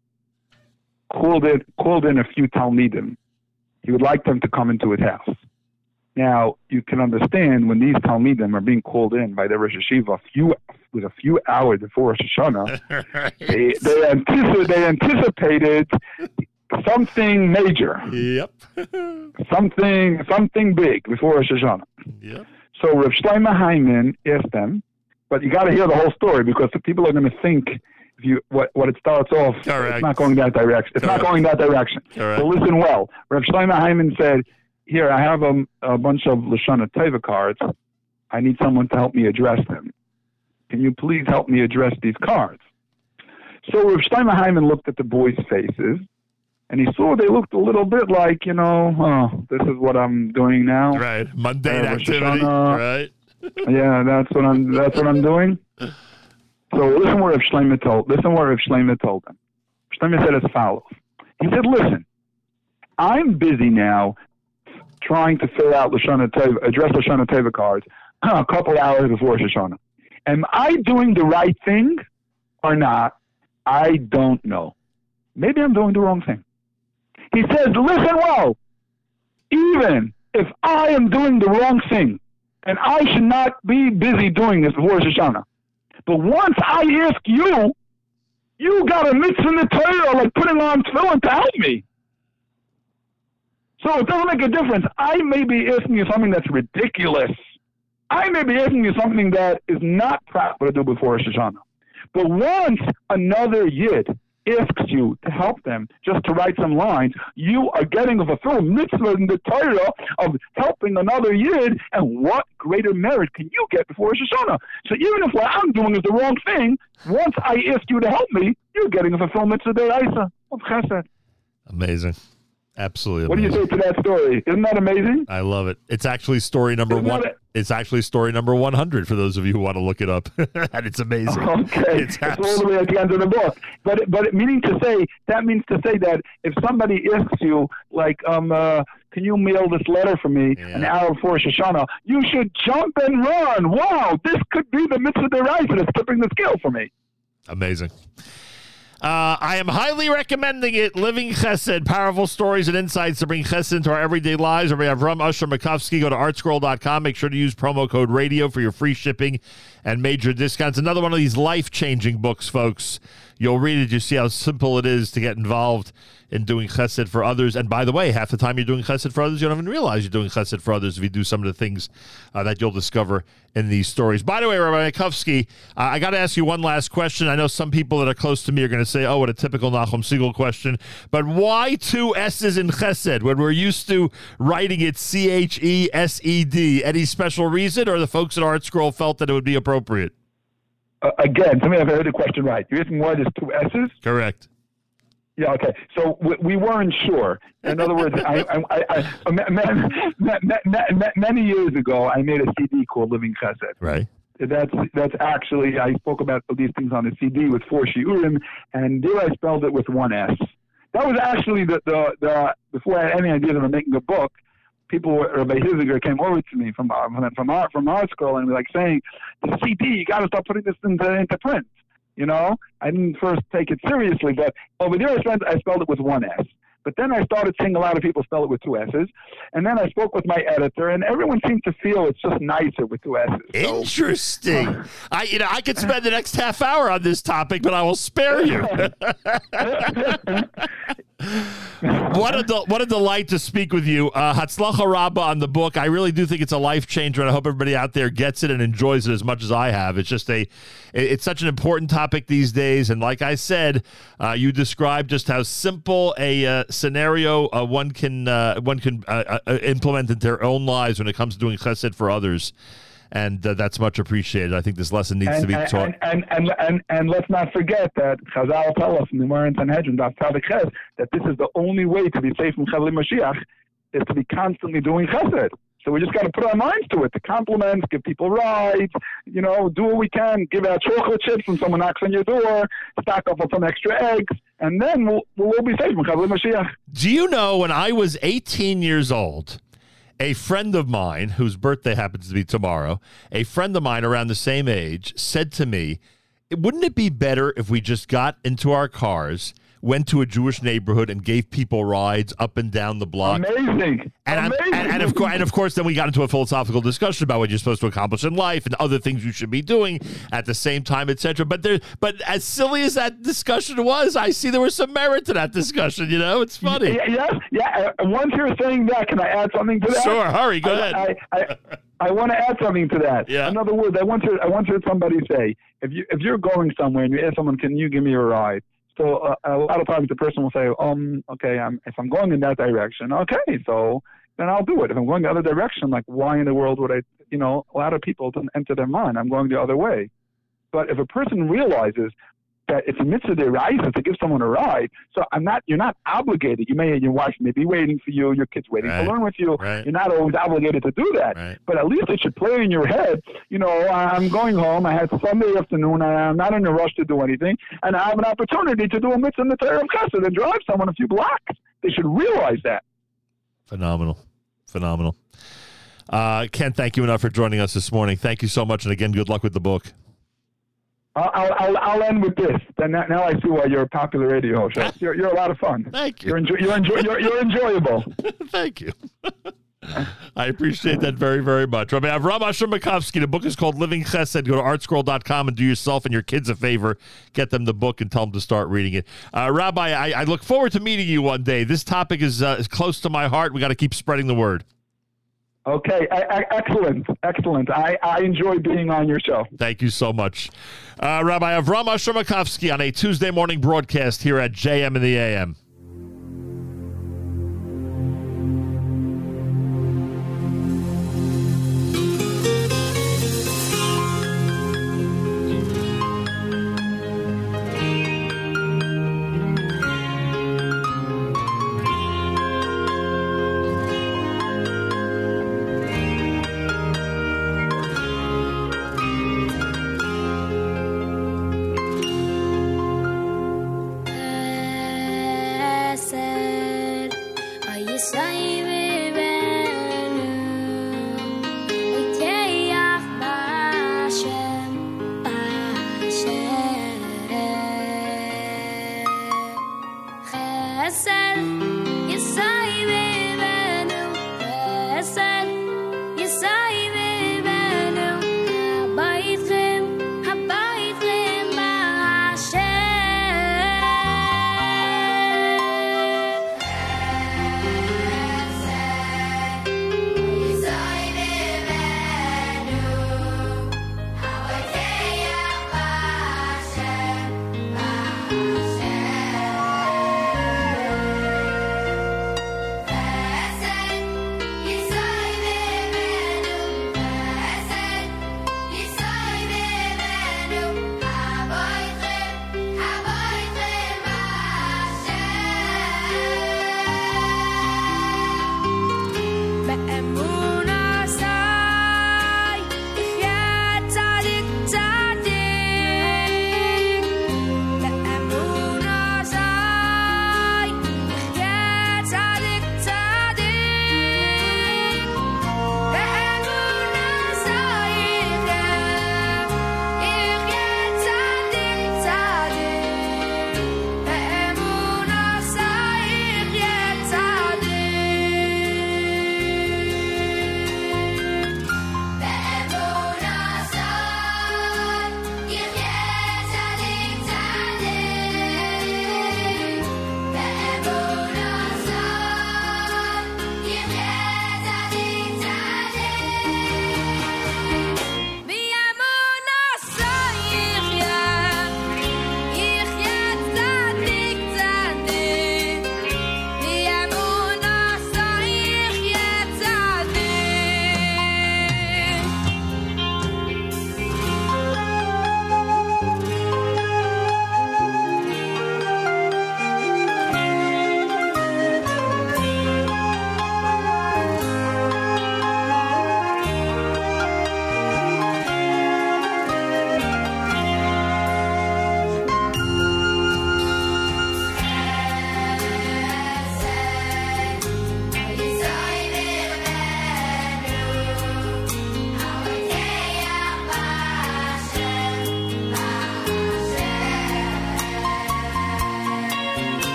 called in, called in a few Talmidim. He would like them to come into his house. Now, you can understand when these Talmidim are being called in by the Rosh Hayeshiva a few, with a few hours before Rosh Hashanah, they, they, antici- they anticipated something major. Yep. something something big before Rosh Hashanah. Yep. So Rav Shlomo Heiman asked them, but you got to hear the whole story because the people are going to think if you what what it starts off, Correct. it's not going that direction. It's not going that direction. Correct. So listen well. Rav Shlomo Heiman said, "Here I have a, a bunch of Lashana Teva cards. I need someone to help me address them. Can you please help me address these cards?" So Rav Shlomo Heiman looked at the boys' faces and he saw they looked a little bit like, you know, oh, this is what I'm doing now. Right. Mundane Uh, activity. Right. yeah, that's what I'm. That's what I'm doing. So listen what Rav Shlomo told. Listen what Rav Shlomo told them. Shlomo said as follows. He said, "Listen, I'm busy now, trying to fill out Lashana Teva, address Lashana Teva cards a couple hours before Rosh Hashanah. Am I doing the right thing or not? I don't know. Maybe I'm doing the wrong thing." He says, "Listen well. Even if I am doing the wrong thing." and I should not be busy doing this before Rosh Hashanah. But once I ask you, you got a mitzvah in the Torah, like putting on tefillin to help me. So it doesn't make a difference. I may be asking you something that's ridiculous. I may be asking you something that is not proper to do before Rosh Hashanah. But once another yid asks you to help them just to write some lines, you are getting a fulfilled mitzvah in the Torah of helping another yid, and what greater merit can you get before Rosh Hashanah? So even if what I'm doing is the wrong thing, once I ask you to help me, you're getting a fulfilled mitzvah deraisa of chesed. Amazing. Absolutely. What do you say to that story? Isn't that amazing? I love it. It's actually story number Isn't one. that It's actually story number 100 for those of you who want to look it up. and it's amazing. Okay, It's it's all the way at the end of the book. But but meaning to say that means to say that if somebody asks you like um uh, can you mail this letter for me an hour before Shoshana, you should jump and run. Wow, this could be the mitzvah deraisa that's tipping the scale for me. Amazing. Uh, I am highly recommending it. Living Chesed, powerful stories and insights to bring Chesed into our everyday lives. We have Rum Usher Makovsky. Go to artscroll.com. Make sure to use promo code radio for your free shipping and major discounts. Another one of these life changing books, folks. You'll read it, you see how simple it is to get involved in doing chesed for others. And by the way, half the time you're doing chesed for others, you don't even realize you're doing chesed for others if you do some of the things uh, that you'll discover in these stories. By the way, Rabbi Makovsky, uh, I got to ask you one last question. I know some people that are close to me are going to say, oh, what a typical Nachum Segal question. But why two S's in chesed when we're used to writing it C H E S E D? Any special reason, or the folks at ArtScroll felt that it would be appropriate? Uh, again, tell me if I heard the question right. You're asking why there's two S's? Correct. Yeah, okay. So we, we weren't sure. In other words, I, I, I, I, ma- ma- ma- ma- ma- many years ago, I made a CD called Living Chesed. Right. That's that's actually I spoke about these things on a CD with four shiurim, and there I spelled it with one S. That was actually the the, the before I had any idea that I'm making a book. People, Rabbi Hiziger came over to me from our, from our from our school and was like saying, "The CD, you got to start putting this into into print." You know, I didn't first take it seriously, but over there I spelled it with one S. But then I started seeing a lot of people spell it with two S's, and then I spoke with my editor, and everyone seemed to feel it's just nicer with two S's. So- Interesting. I you know I could spend the next half hour on this topic, but I will spare you. what a del- what a delight to speak with you, uh, Hatzlacha Rabba on the book. I really do think it's a life changer, and I hope everybody out there gets it and enjoys it as much as I have. It's just a it- it's such an important topic these days, and like I said, uh, you described just how simple a uh, scenario uh, one can uh, one can uh, uh, implement into their own lives when it comes to doing chesed for others. And uh, that's much appreciated. I think this lesson needs to be and, taught. and, and, and, and let's not forget that Chazal tell us in the Gemara in Sanhedrin, Daf Tzadik Ches, that this is the only way to be safe from Chavli Mashiach is to be constantly doing chesed. So we just got to put our minds to it, to compliment, give people rides, you know, do what we can, give out chocolate chips when someone knocks on your door, stock up on some extra eggs, and then we'll, we'll be Mashiach. Do you know when I was 18 years old, a friend of mine, whose birthday happens to be tomorrow, a friend of mine around the same age, said to me, Wouldn't it be better if we just got into our cars, went to a Jewish neighborhood, and gave people rides up and down the block? Amazing. And, Amazing. and, and of course, and of course, then we got into a philosophical discussion about what you're supposed to accomplish in life and other things you should be doing at the same time, etc. But there, but as silly as that discussion was, I see there was some merit to that discussion. You know, it's funny. Yeah, yes, yeah. uh, Once you're saying that, can I add something to that? Sure, hurry, go I, ahead. I, I, I want to add something to that. Yeah. In other words, I once heard, I once heard somebody say, if you if you're going somewhere and you ask someone, can you give me a ride? So uh, a lot of times the person will say, um, okay, I'm, if I'm going in that direction, okay, so then I'll do it. If I'm going the other direction, like why in the world would I? You know, a lot of people don't enter their mind. I'm going the other way. But if a person realizes that it's a mitzvah d'oraisa to give someone a ride, so I'm not. You're not obligated. You may your wife may be waiting for you. Your kids waiting Right. to learn with you. Right. You're not always obligated to do that. But at least it should play in your head. You know, I'm going home. I had Sunday afternoon. I'm not in a rush to do anything, and I have an opportunity to do a mitzvah in the Torah of Chesed and drive someone a few blocks. They should realize that. Phenomenal. Phenomenal. Uh, can't thank you enough for joining us this morning. Thank you so much. And again, good luck with the book. I'll, I'll, I'll, end with this. Then now, now I see why you're a popular radio host. You're, you're a lot of fun. Thank you. You're, enjoy, you're, enjoy, you're, you're enjoyable. Thank you. I appreciate that very, very much. Rabbi Avram Asher Makovsky. The book is called Living Chesed. Go to artscroll.com and do yourself and your kids a favor. Get them the book and tell them to start reading it. Uh, Rabbi, I, I look forward to meeting you one day. This topic is, uh, is close to my heart. We got to keep spreading the word. Okay, e- e- excellent, excellent. I, I enjoy being on your show. Thank you so much. Uh, Rabbi Avram Asher Makovsky on a Tuesday morning broadcast here at JM in the AM.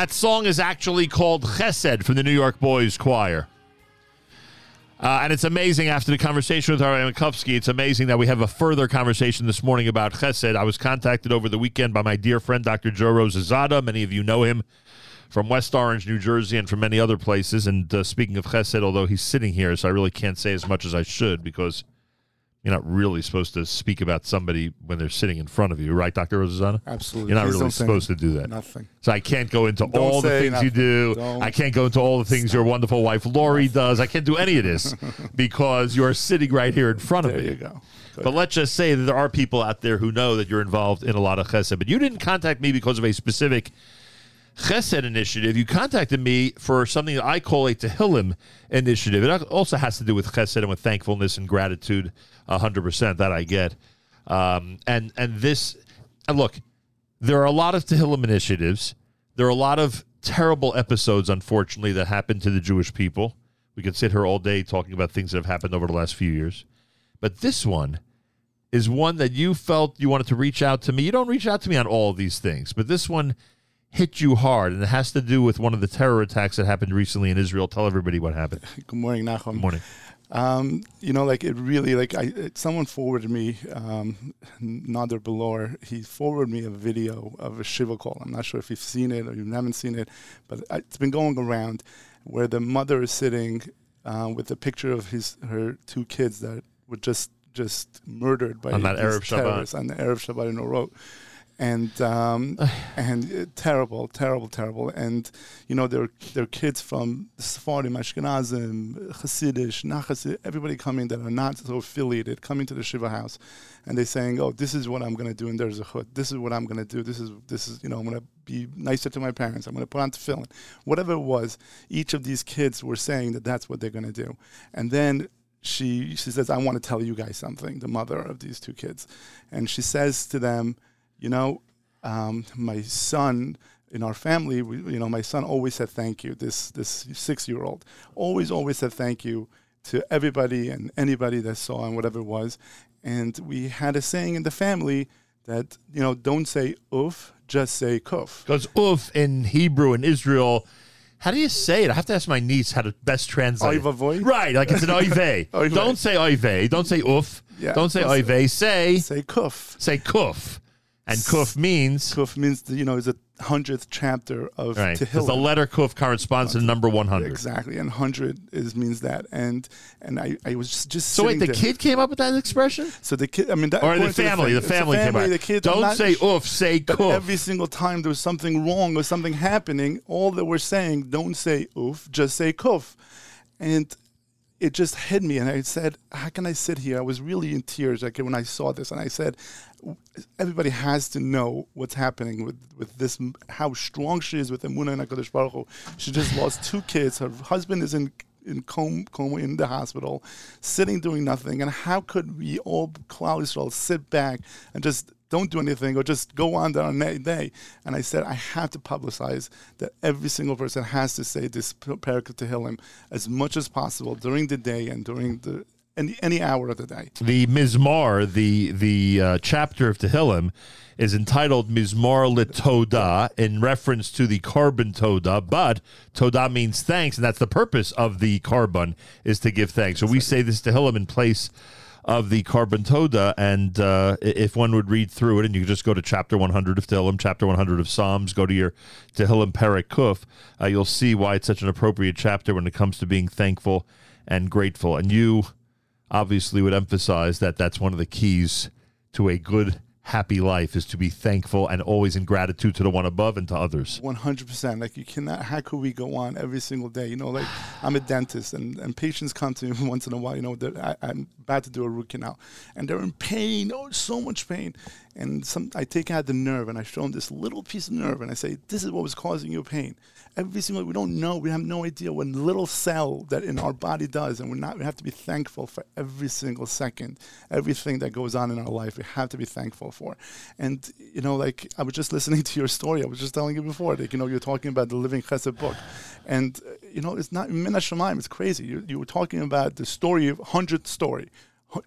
That song is actually called Chesed from the New York Boys Choir. Uh, and it's amazing after the conversation with Ariel Makovsky, it's amazing that we have a further conversation this morning about Chesed. I was contacted over the weekend by my dear friend, Dr. Joe Rosazada. Many of you know him from West Orange, New Jersey, and from many other places. And uh, speaking of Chesed, although he's sitting here, so I really can't say as much as I should because you're not really supposed to speak about somebody when they're sitting in front of you, right, Dr. Rosazada? Absolutely. You're not Please really supposed to do that. nothing. So I can't go into Don't all the things you do. Don't. I can't go into all the things your wonderful wife Lori does. I can't do any of this because you're sitting right here in front of me. There you go. But let's just say that there are people out there who know that you're involved in a lot of chesed. But you didn't contact me because of a specific chesed initiative. You contacted me for something that I call a Tehillim initiative. It also has to do with chesed and with thankfulness and gratitude, hundred percent that I get. Um, and and this, and look, there are a lot of Tehillim initiatives. There are a lot of terrible episodes, unfortunately, that happened to the Jewish people. We could sit here all day talking about things that have happened over the last few years. But this one is one that you felt you wanted to reach out to me. You don't reach out to me on all of these things, but this one hit you hard, and it has to do with one of the terror attacks that happened recently in Israel. Tell everybody what happened. Good morning, Nachum. Good morning. Um, you know, like it really, like I, it, someone forwarded me, um, Nader Belor, he forwarded me a video of a Shiva call. I'm not sure if you've seen it or you haven't seen it, but it's been going around where the mother is sitting uh, with a picture of his her two kids that were just just murdered by On that these Erev Shabbat. terrorists on the Erev Shabbat in Orot. And um, and uh, terrible, terrible, terrible. And you know, they're they're kids from Sephardim, Ashkenazim, Hasidish, not everybody coming that are not so affiliated, coming to the Shiva house, and they're saying, "Oh, this is what I'm going to do," and there's a hood. This is what I'm going to do. This is this is you know, I'm going to be nicer to my parents. I'm going to put on tefillin. Whatever it was, each of these kids were saying that that's what they're going to do, and then she she says, "I want to tell you guys something." The mother of these two kids, and she says to them, "You know, um, my son." In our family, we, you know, my son always said thank you. This this six year old always always said thank you to everybody and anybody that saw him, whatever it was. And we had a saying in the family that you know, don't say oof, just say kuf. Because oof in Hebrew in Israel, how do you say it? I have to ask my niece how to best translate. it. Oy vavoy? Right, like it's an oive. Don't say oive. Don't say oof. Yeah, don't say oive. Say say kuf. Say kuf. And kuf means kuf means the, you know is a hundredth chapter of right. Because the letter kuf corresponds to number one hundred. Exactly, and hundred is means that, and and I, I was just, just So wait, sitting the there. kid came up with that expression? So the kid, I mean, that, Or the according to family, the it's family came back. The kid, I'm Don't not say oof, say but kuf. Every single time there was something wrong or something happening, all that we're saying, don't say oof, just say kuf, and it just hit me, and I said, "How can I sit here?" I was really in tears, like when I saw this, and I said, "Everybody has to know what's happening with with this, how strong she is with Emunah and Hakadosh Baruch Hu. She just lost two kids. Her husband is in in coma, coma in the hospital, sitting doing nothing. And how could we all, Klal Yisrael, sit back and just don't do anything or just go on their day? And I said, I have to publicize that every single person has to say this to him as much as possible during the day and during the any, any hour of the day. The Mizmor, the the uh, chapter of Tehillim, is entitled Mizmor Litoda in reference to the korban Toda, but Toda means thanks, and that's the purpose of the korban is to give thanks. So we say this Tehillim in place of the korban Toda, and uh, if one would read through it, and you just go to chapter 100 of Tehillim, chapter 100 of Psalms, go to your Tehillim Perek uh, you'll see why it's such an appropriate chapter when it comes to being thankful and grateful. And you obviously would emphasize that that's one of the keys to a good happy life is to be thankful and always in gratitude to the one above and to others One hundred percent. Like you cannot. How could we go on every single day? You know, like I'm a dentist, and, and patients come to me once in a while. You know, I, I'm about to do a root canal, and they're in pain. Oh, so much pain. And some, I take out the nerve, and I show them this little piece of nerve, and I say, "This is what was causing your pain." Every single. We don't know. We have no idea what little cell that in our body does, and we're not. We have to be thankful for every single second, everything that goes on in our life. We have to be thankful for. And you know, like I was just listening to your story. I was just telling you before, like you know, you're talking about the Living Chesed book, and uh, you know, it's not Min Shemaim. It's crazy. You, you were talking about the story of hundredth story.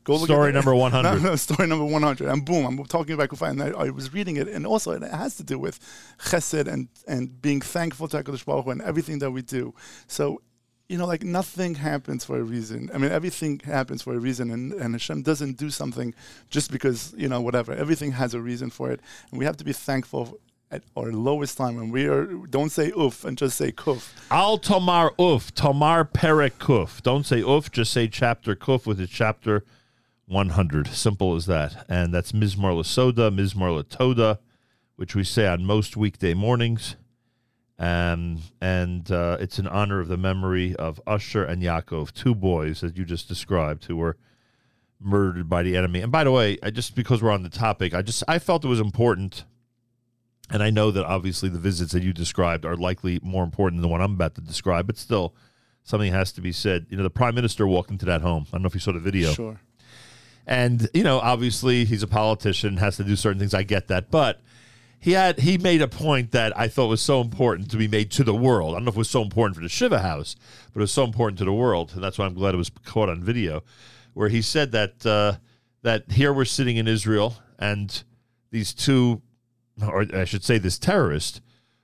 Go look Story number 100. No, no, story number 100. And boom, I'm talking about Kufay. And I, I was reading it. And also, it has to do with chesed and, and being thankful to HaKadosh Baruch Hu and everything that we do. So, you know, like nothing happens for a reason. I mean, everything happens for a reason. And, and Hashem doesn't do something just because, you know, whatever. Everything has a reason for it. And we have to be thankful at our lowest time when we are, don't say oof and just say kuf. Al Tomar Uf, Tomar Perek Kuf. Don't say Uf, just say chapter Kuf with a chapter 100. Simple as that. And that's Mizmor Lasoda, Mizmor Latoda, which we say on most weekday mornings. Um, and uh, it's in honor of the memory of Usher and Yaakov, two boys that you just described, who were murdered by the enemy. And by the way, I just because we're on the topic, I just I felt it was important and I know that obviously the visits that you described are likely more important than the one I'm about to describe, but still, something has to be said. You know, the prime minister walked into that home. I don't know if you saw the video. Sure. And, you know, obviously he's a politician, has to do certain things. I get that. But he had he made a point that I thought was so important to be made to the world. I don't know if it was so important for the Shiva house, but it was so important to the world. And that's why I'm glad it was caught on video, where he said that uh, that here we're sitting in Israel and these two or I should say, this terrorist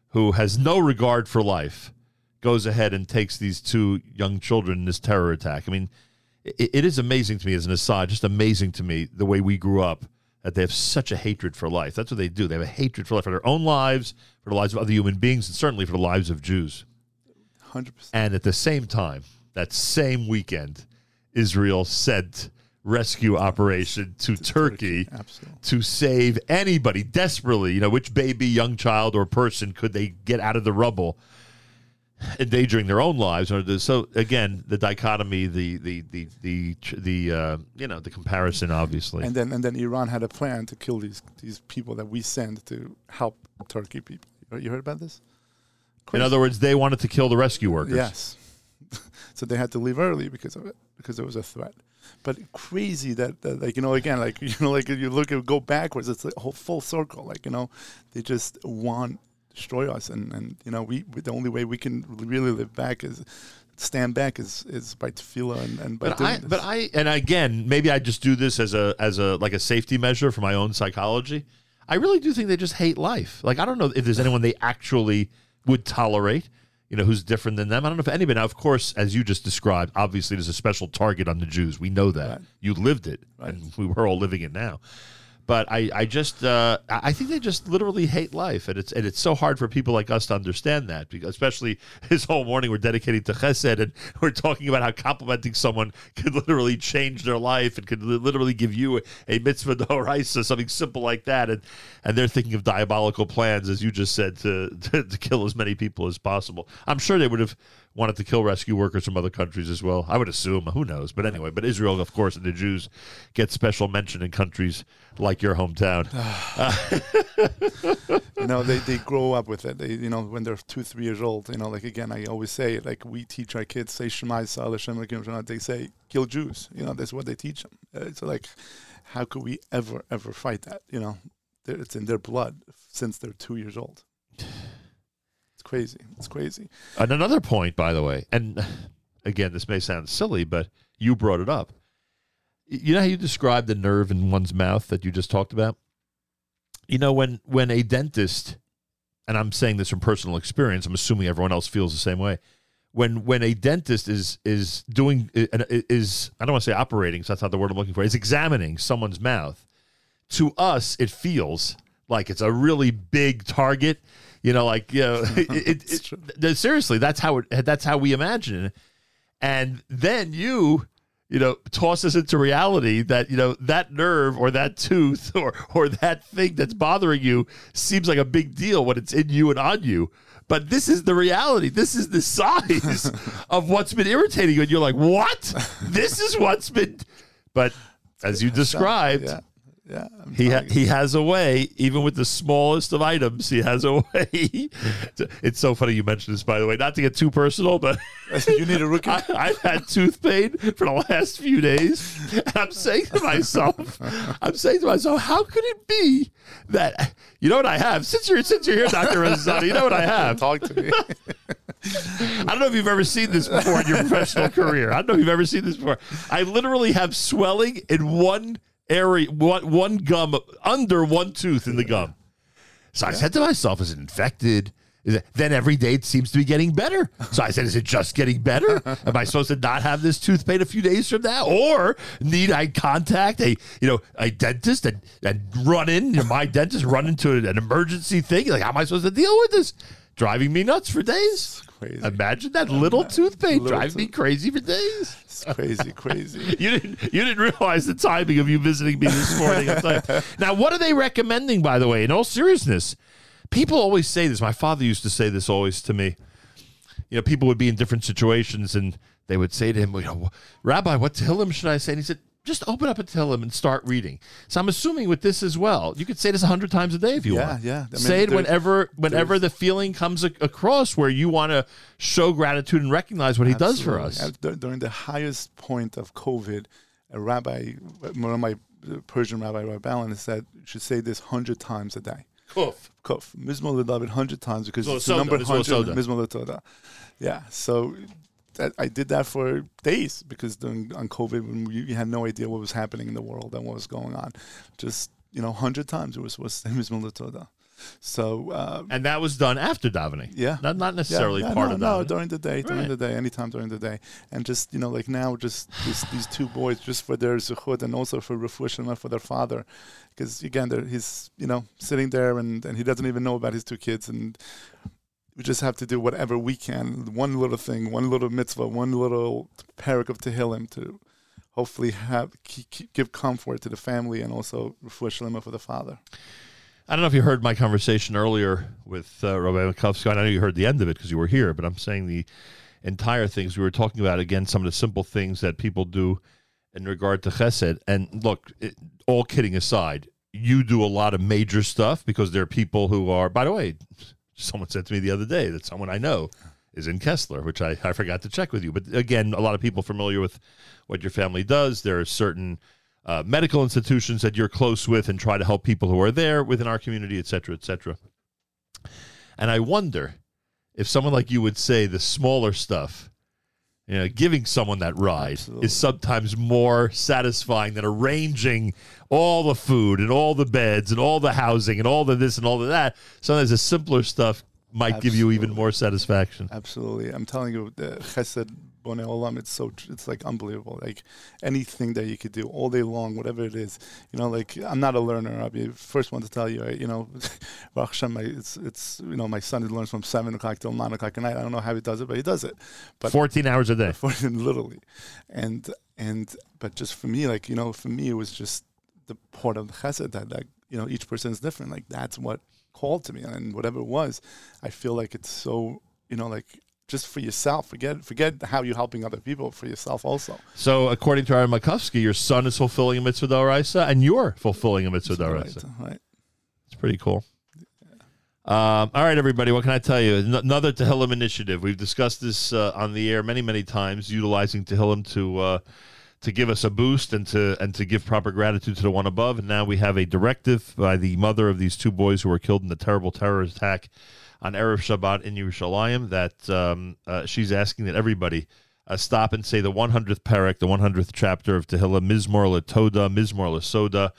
who has no regard for life goes ahead and takes these two young children in this terror attack. I mean, it, it is amazing to me as an aside, just amazing to me the way we grew up that they have such a hatred for life. That's what they do. They have a hatred for life, for their own lives, for the lives of other human beings, and certainly for the lives of Jews. 100%. And at the same time, that same weekend, Israel sent rescue operation to, Turkey, to save anybody desperately. You know, which baby, young child, or person could they get out of the rubble, endangering their own lives? Or so again, the dichotomy, the the the the the uh, you know the comparison, obviously. And then and then Iran had a plan to kill these these people that we send to help Turkey people. You heard about this? In other words, they wanted to kill the rescue workers. Yes. so they had to leave early because of it, because there was a threat. But crazy that, that, like you know, again, like you know, like if you look at go backwards, it's a whole full circle. Like you know, they just want destroy us, and and you know, we, we the only way we can really live back is stand back is is by tefillah and, and by But I, this. but I, and again, maybe I just do this as a as a like a safety measure for my own psychology. I really do think they just hate life. Like I don't know if there's anyone they actually would tolerate. You know, who's different than them? I don't know if anybody. Now, of course, as you just described, obviously there's a special target on the Jews. We know that you lived it, and we were all living it now. But I, I just, uh, I think they just literally hate life, and it's and it's so hard for people like us to understand that, because especially this whole morning we're dedicating to Chesed, and we're talking about how complimenting someone could literally change their life and could literally give you a, a mitzvah d'oraisa, something simple like that, and and they're thinking of diabolical plans, as you just said, to, to to kill as many people as possible. I'm sure they would have wanted to kill rescue workers from other countries as well. I would assume. Who knows? But anyway, but Israel, of course, and the Jews get special mention in countries like your hometown. you know, they, they grow up with it. They, you know, when they're two, three years old, you know, like again, I always say, like we teach our kids, say Shema Yisrael, Hashem they say, kill Jews. You know, that's what they teach them. Uh, so like, how could we ever, ever fight that? You know, it's in their blood since they're two years old. It's crazy. It's crazy. And another point, by the way, and again, this may sound silly, but you brought it up. You know how you describe the nerve in one's mouth that you just talked about? You know, when when a dentist, and I'm saying this from personal experience, I'm assuming everyone else feels the same way. When when a dentist is is doing is I don't want to say operating, so that's not the word I'm looking for. Is examining someone's mouth. To us, it feels like it's a really big target. You know, like you know, it, it, it- seriously, that's how it, that's how we imagine it. And then you, you know, toss us into reality that you know that nerve or that tooth or or that thing that's bothering you seems like a big deal when it's in you and on you. But this is the reality. This is the size of what's been irritating you, and you're like, "What? This is what's been." But as you described, Yeah. Yeah. I'm he ha- he has a way, even with the smallest of items. He has a way. it's so funny you mentioned this, by the way. Not to get too personal, but you need a rookie. I, I've had tooth pain for the last few days, and I'm saying to myself, I'm saying to myself, how could it be that you know what I have? Since you're since you're here, Doctor Rosati, you know what I have. Talk to me. I don't know if you've ever seen this before in your professional career. I don't know if you've ever seen this before. I literally have swelling in one area, one, one gum, under one tooth in the gum. So I said to myself, is it infected? Is it, then every day it seems to be getting better. So I said, is it just getting better? Am I supposed to not have this tooth pain a few days from now? Or need I contact a, you know, a dentist and, and run in, you know, my dentist run into an emergency thing? Like, how am I supposed to deal with this? Driving me nuts for days. Crazy. Imagine that little tooth pain Little driving me crazy for days. It's crazy, crazy. you didn't you didn't realize the timing of you visiting me this morning. I'll tell you. now, what are they recommending, by the way? In all seriousness, people always say this. My father used to say this always to me. You know, people would be in different situations and they would say to him, you know, Rabbi, what to Tehillim should I say? And he said, just open up a Tehillim and start reading. So I'm assuming with this as well, you could say this a hundred times a day if you Yeah, want. yeah. Mean, say it whenever, whenever the feeling comes a- across where you want to show gratitude and recognize what he does for us. During the highest point of COVID, a rabbi, one of my uh, Persian rabbi, Rabbi Ballin, said you should say this hundred times a day. Kuf. Kuf. Mizmor David hundred times because Mizmor it's the number hundred. Mizmor Toda. Yeah. So that, I did that for days because during on COVID when we, we had no idea what was happening in the world and what was going on, just you know, hundred times it was was say Mizmor Toda. So uh, And that was done after davening. yeah, Not, not necessarily Yeah, yeah, part no, of no davening. during the day, during Right. the day, anytime during the day, and just you know, like now, just this, these two boys, just for their zuchud and also for refuah for their father, because again, he's you know sitting there and and he doesn't even know about his two kids, and we just have to do whatever we can, one little thing, one little mitzvah, one little perek of Tehillim to hopefully have keep, give comfort to the family and also refuah for the father. I don't know if you heard my conversation earlier with uh, Rabbi Makovsky. I know you heard the end of it because you were here, but I'm saying the entire things we were talking about again. Some of the simple things that people do in regard to Chesed. And look, it, all kidding aside, you do a lot of major stuff because there are people who are. By the way, someone said to me the other day that someone I know is in Kessler, which I, I forgot to check with you. But again, a lot of people familiar with what your family does. There are certain uh, medical institutions that you're close with and try to help people who are there within our community, et cetera, et cetera. And I wonder if someone like you would say the smaller stuff, you know, giving someone that ride is sometimes more satisfying than arranging all the food and all the beds and all the housing and all the this and all the that. Sometimes the simpler stuff might give you even more satisfaction. Absolutely, I'm telling you, the Chesed Bonei Olam, it's so tr- it's like unbelievable. Like anything that you could do all day long, whatever it is. You know, like I'm not a learner. I'll be the first one to tell you. You know, Hashem, my, it's it's you know my son he learns from seven o'clock till nine o'clock at night. I don't know how he does it, but he does it. But 14 hours a day. 14, literally, and and but just for me, like you know, for me it was just the part of the Chesed that like you know each person is different. Like that's what called to me, and whatever it was, I feel like it's so you know like just for yourself. Forget forget how you're helping other people for yourself also. So, according to Aaron Makovsky, your son is fulfilling a mitzvah d'oraisa, and you're fulfilling a mitzvah d'oraisa. Right. It's pretty cool. Um, all right, everybody. What can I tell you? Another Tehillim initiative. We've discussed this uh, on the air many, many times, utilizing Tehillim to uh, to give us a boost and to and to give proper gratitude to the one above. And now we have a directive by the mother of these two boys who were killed in the terrible terrorist attack on erev Shabbat in Yerushalayim. That um, uh, she's asking that everybody. Uh, stop and say the 100th perek, the 100th chapter of Tehillim, Mizmor Toda, Mizmor Soda,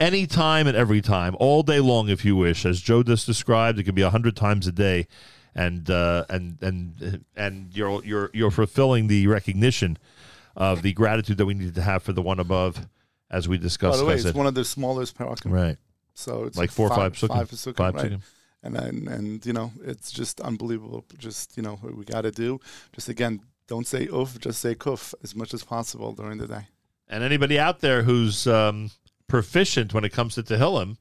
anytime and every time, all day long, if you wish. As Joe just described, it could be a hundred times a day, and uh, and and and you're you're you're fulfilling the recognition of the gratitude that we need to have for the one above, as we discussed. By the way, it's one of the smallest parakim. Right. So it's Like four or five. Five sukkim, Five right? And then, and you know, it's just unbelievable. Just you know, what we got to do. Just again, don't say oof, just say kuf as much as possible during the day. and anybody out there who's um, proficient when it comes to Tehillim,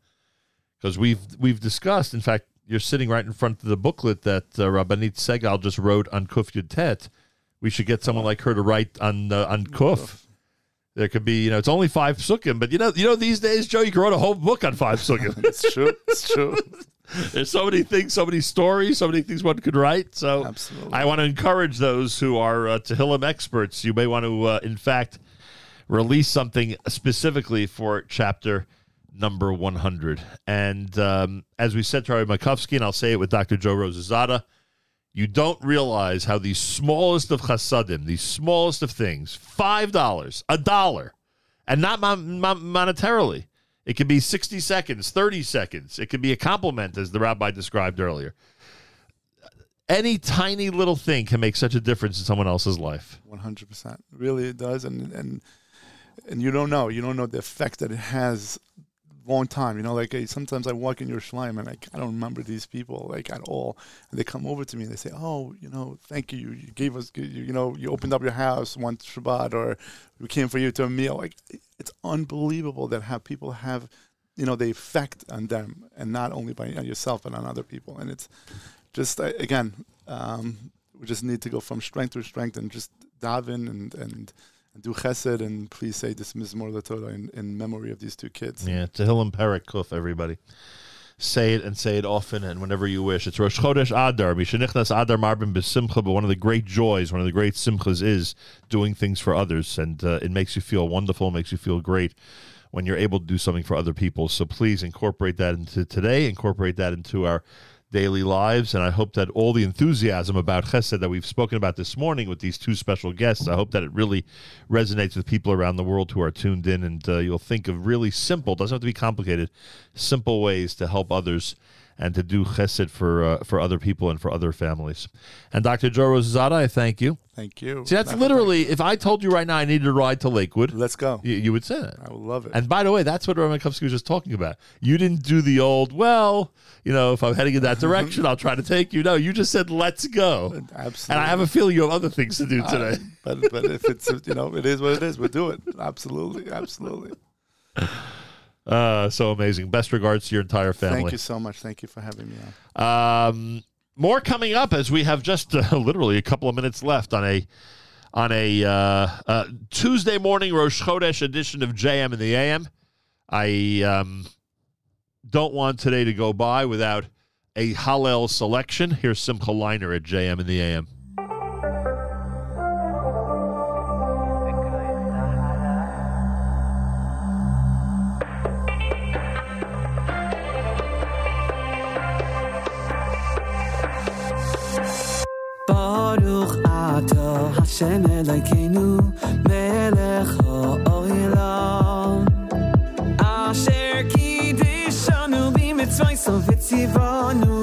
because we've we've discussed. In fact, you're sitting right in front of the booklet that uh, Rabbanit Segal just wrote on Kuf Yud Tet. We should get someone like her to write on uh, on Kuf. There could be, you know, it's only five sukkim, but you know, you know, these days, Joe, you can write a whole book on five sukkim. it's true. It's true. There's so many things, so many stories, so many things one could write. So Absolutely. I want to encourage those who are uh, Tehillim experts. You may want to, uh, in fact, release something specifically for chapter number 100. And um, as we said to Rabbi Makovsky, and I'll say it with Dr. Joe Rosazada, you don't realize how the smallest of chasadim, the smallest of things, five dollars, a dollar, and not mon- mon- monetarily. It could be sixty seconds, thirty seconds. It could be a compliment, as the rabbi described earlier. Any tiny little thing can make such a difference in someone else's life. One hundred percent. Really, it does, and and and you don't know. You don't know the effect that it has. Long time, you know. Like I, sometimes I walk in your shlime and like I don't remember these people like at all. And they come over to me and they say, "Oh, you know, thank you. You gave us, you, you know, you opened up your house one Shabbat, or we came for you to a meal." Like it's unbelievable that how people have, you know, the effect on them, and not only by on yourself but on other people. And it's just uh, again, um, we just need to go from strength to strength and just daven and and, and do chesed and please say this Mizmor LaTorah in, in memory of these two kids. Yeah, Tehillim Perek Kuf, everybody. Say it and say it often and whenever you wish. It's Rosh Chodesh Adar. Mishanichnas Adar Marbin B'Simcha, but one of the great joys, one of the great simchas is doing things for others. And uh, it makes you feel wonderful, makes you feel great when you're able to do something for other people. So please incorporate that into today, incorporate that into our daily lives. And I hope that all the enthusiasm about Chesed that we've spoken about this morning with these two special guests, I hope that it really resonates with people around the world who are tuned in. And uh, you'll think of really simple, doesn't have to be complicated, simple ways to help others and to do Chesed for uh, for other people and for other families. And Dr. Joe Rosazada, I thank you. Thank you. See, that's literally, if I told you right now I needed a ride to Lakewood, let's go. You, you would say that. I would love it. And by the way, that's what Romankovsky was just talking about. You didn't do the old, well, you know, if I'm heading in that direction, I'll try to take you. No, you just said, let's go. Absolutely. And I have a feeling you have other things to do today. Uh, but but if it's you know it is what it is, we'll do it. Absolutely, absolutely. Uh, so amazing. Best regards to your entire family. Thank you so much. Thank you for having me on. Um, more coming up as we have just uh, literally a couple of minutes left on a on a uh, uh, Tuesday morning Rosh Chodesh edition of JM in the AM. I um, don't want today to go by without a Hallel selection. Here's Simcha Leiner at JM in the AM. Ato Hashem Elokeinu Melech Ha'olam Asher Kiddishanu B'mitzvayso v'tzivanu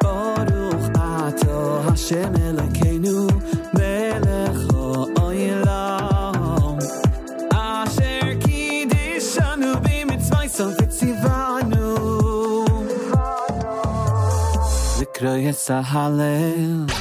Baruch Ato Hashem Elokeinu Melech Ha'olam Asher Kiddishanu B'mitzvayso v'tzivanu Zikra Yetzah בכל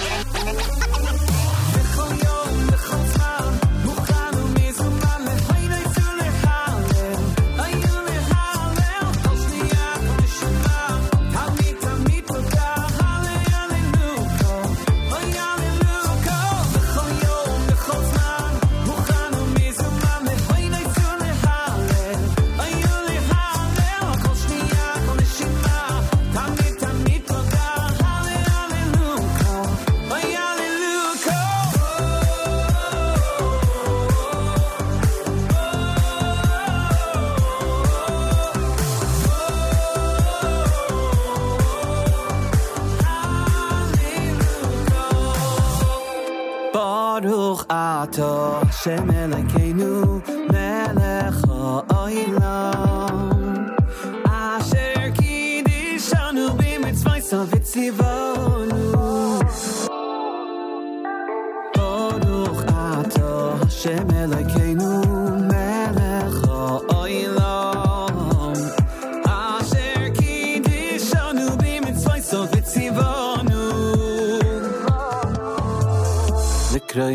Ato Hashem Elokeinu Melech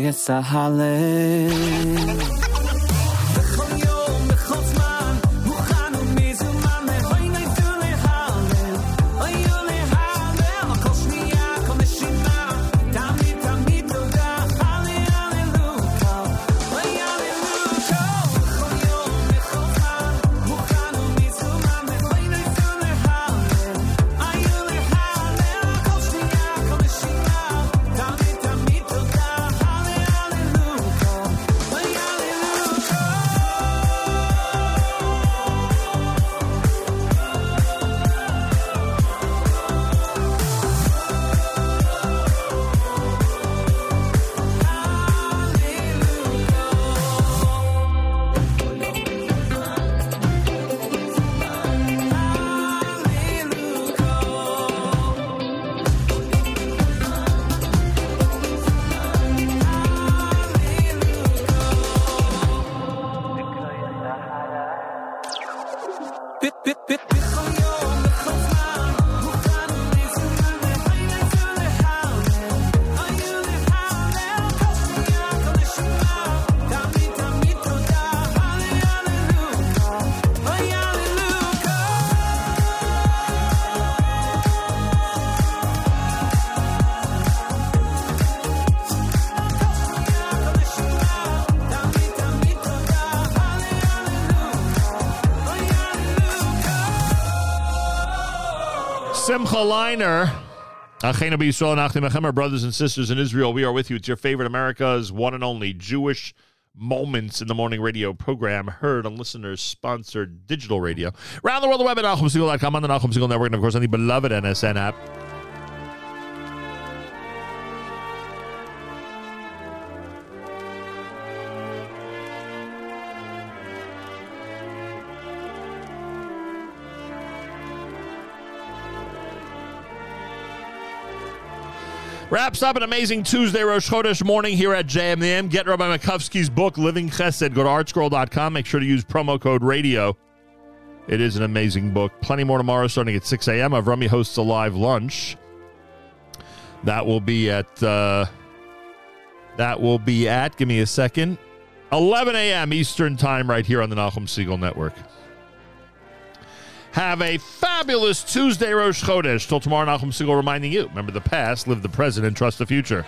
it's a holiday. Leiner. Brothers and sisters in Israel. We are with you. It's your favorite America's one and only Jewish Moments in the Morning radio program, heard on listeners sponsored digital radio. Around the world, the web at NachumSegal.com on the Nachum Segal Network, and of course on the beloved NSN app. Wraps up an amazing Tuesday Rosh Chodesh morning here at JMM. Get Rabbi Makovsky's book, Living Chesed. Go to artscroll.com. Make sure to use promo code radio. It is an amazing book. Plenty more tomorrow starting at 6 a.m. Avrami hosts a live lunch. That will be at, uh, that will be at, give me a second, 11 a.m. Eastern Time right here on the Nachum Segal Network. Have a fabulous Tuesday, Rosh Chodesh. Till tomorrow, Nachum Segal reminding you remember the past, live the present, and trust the future.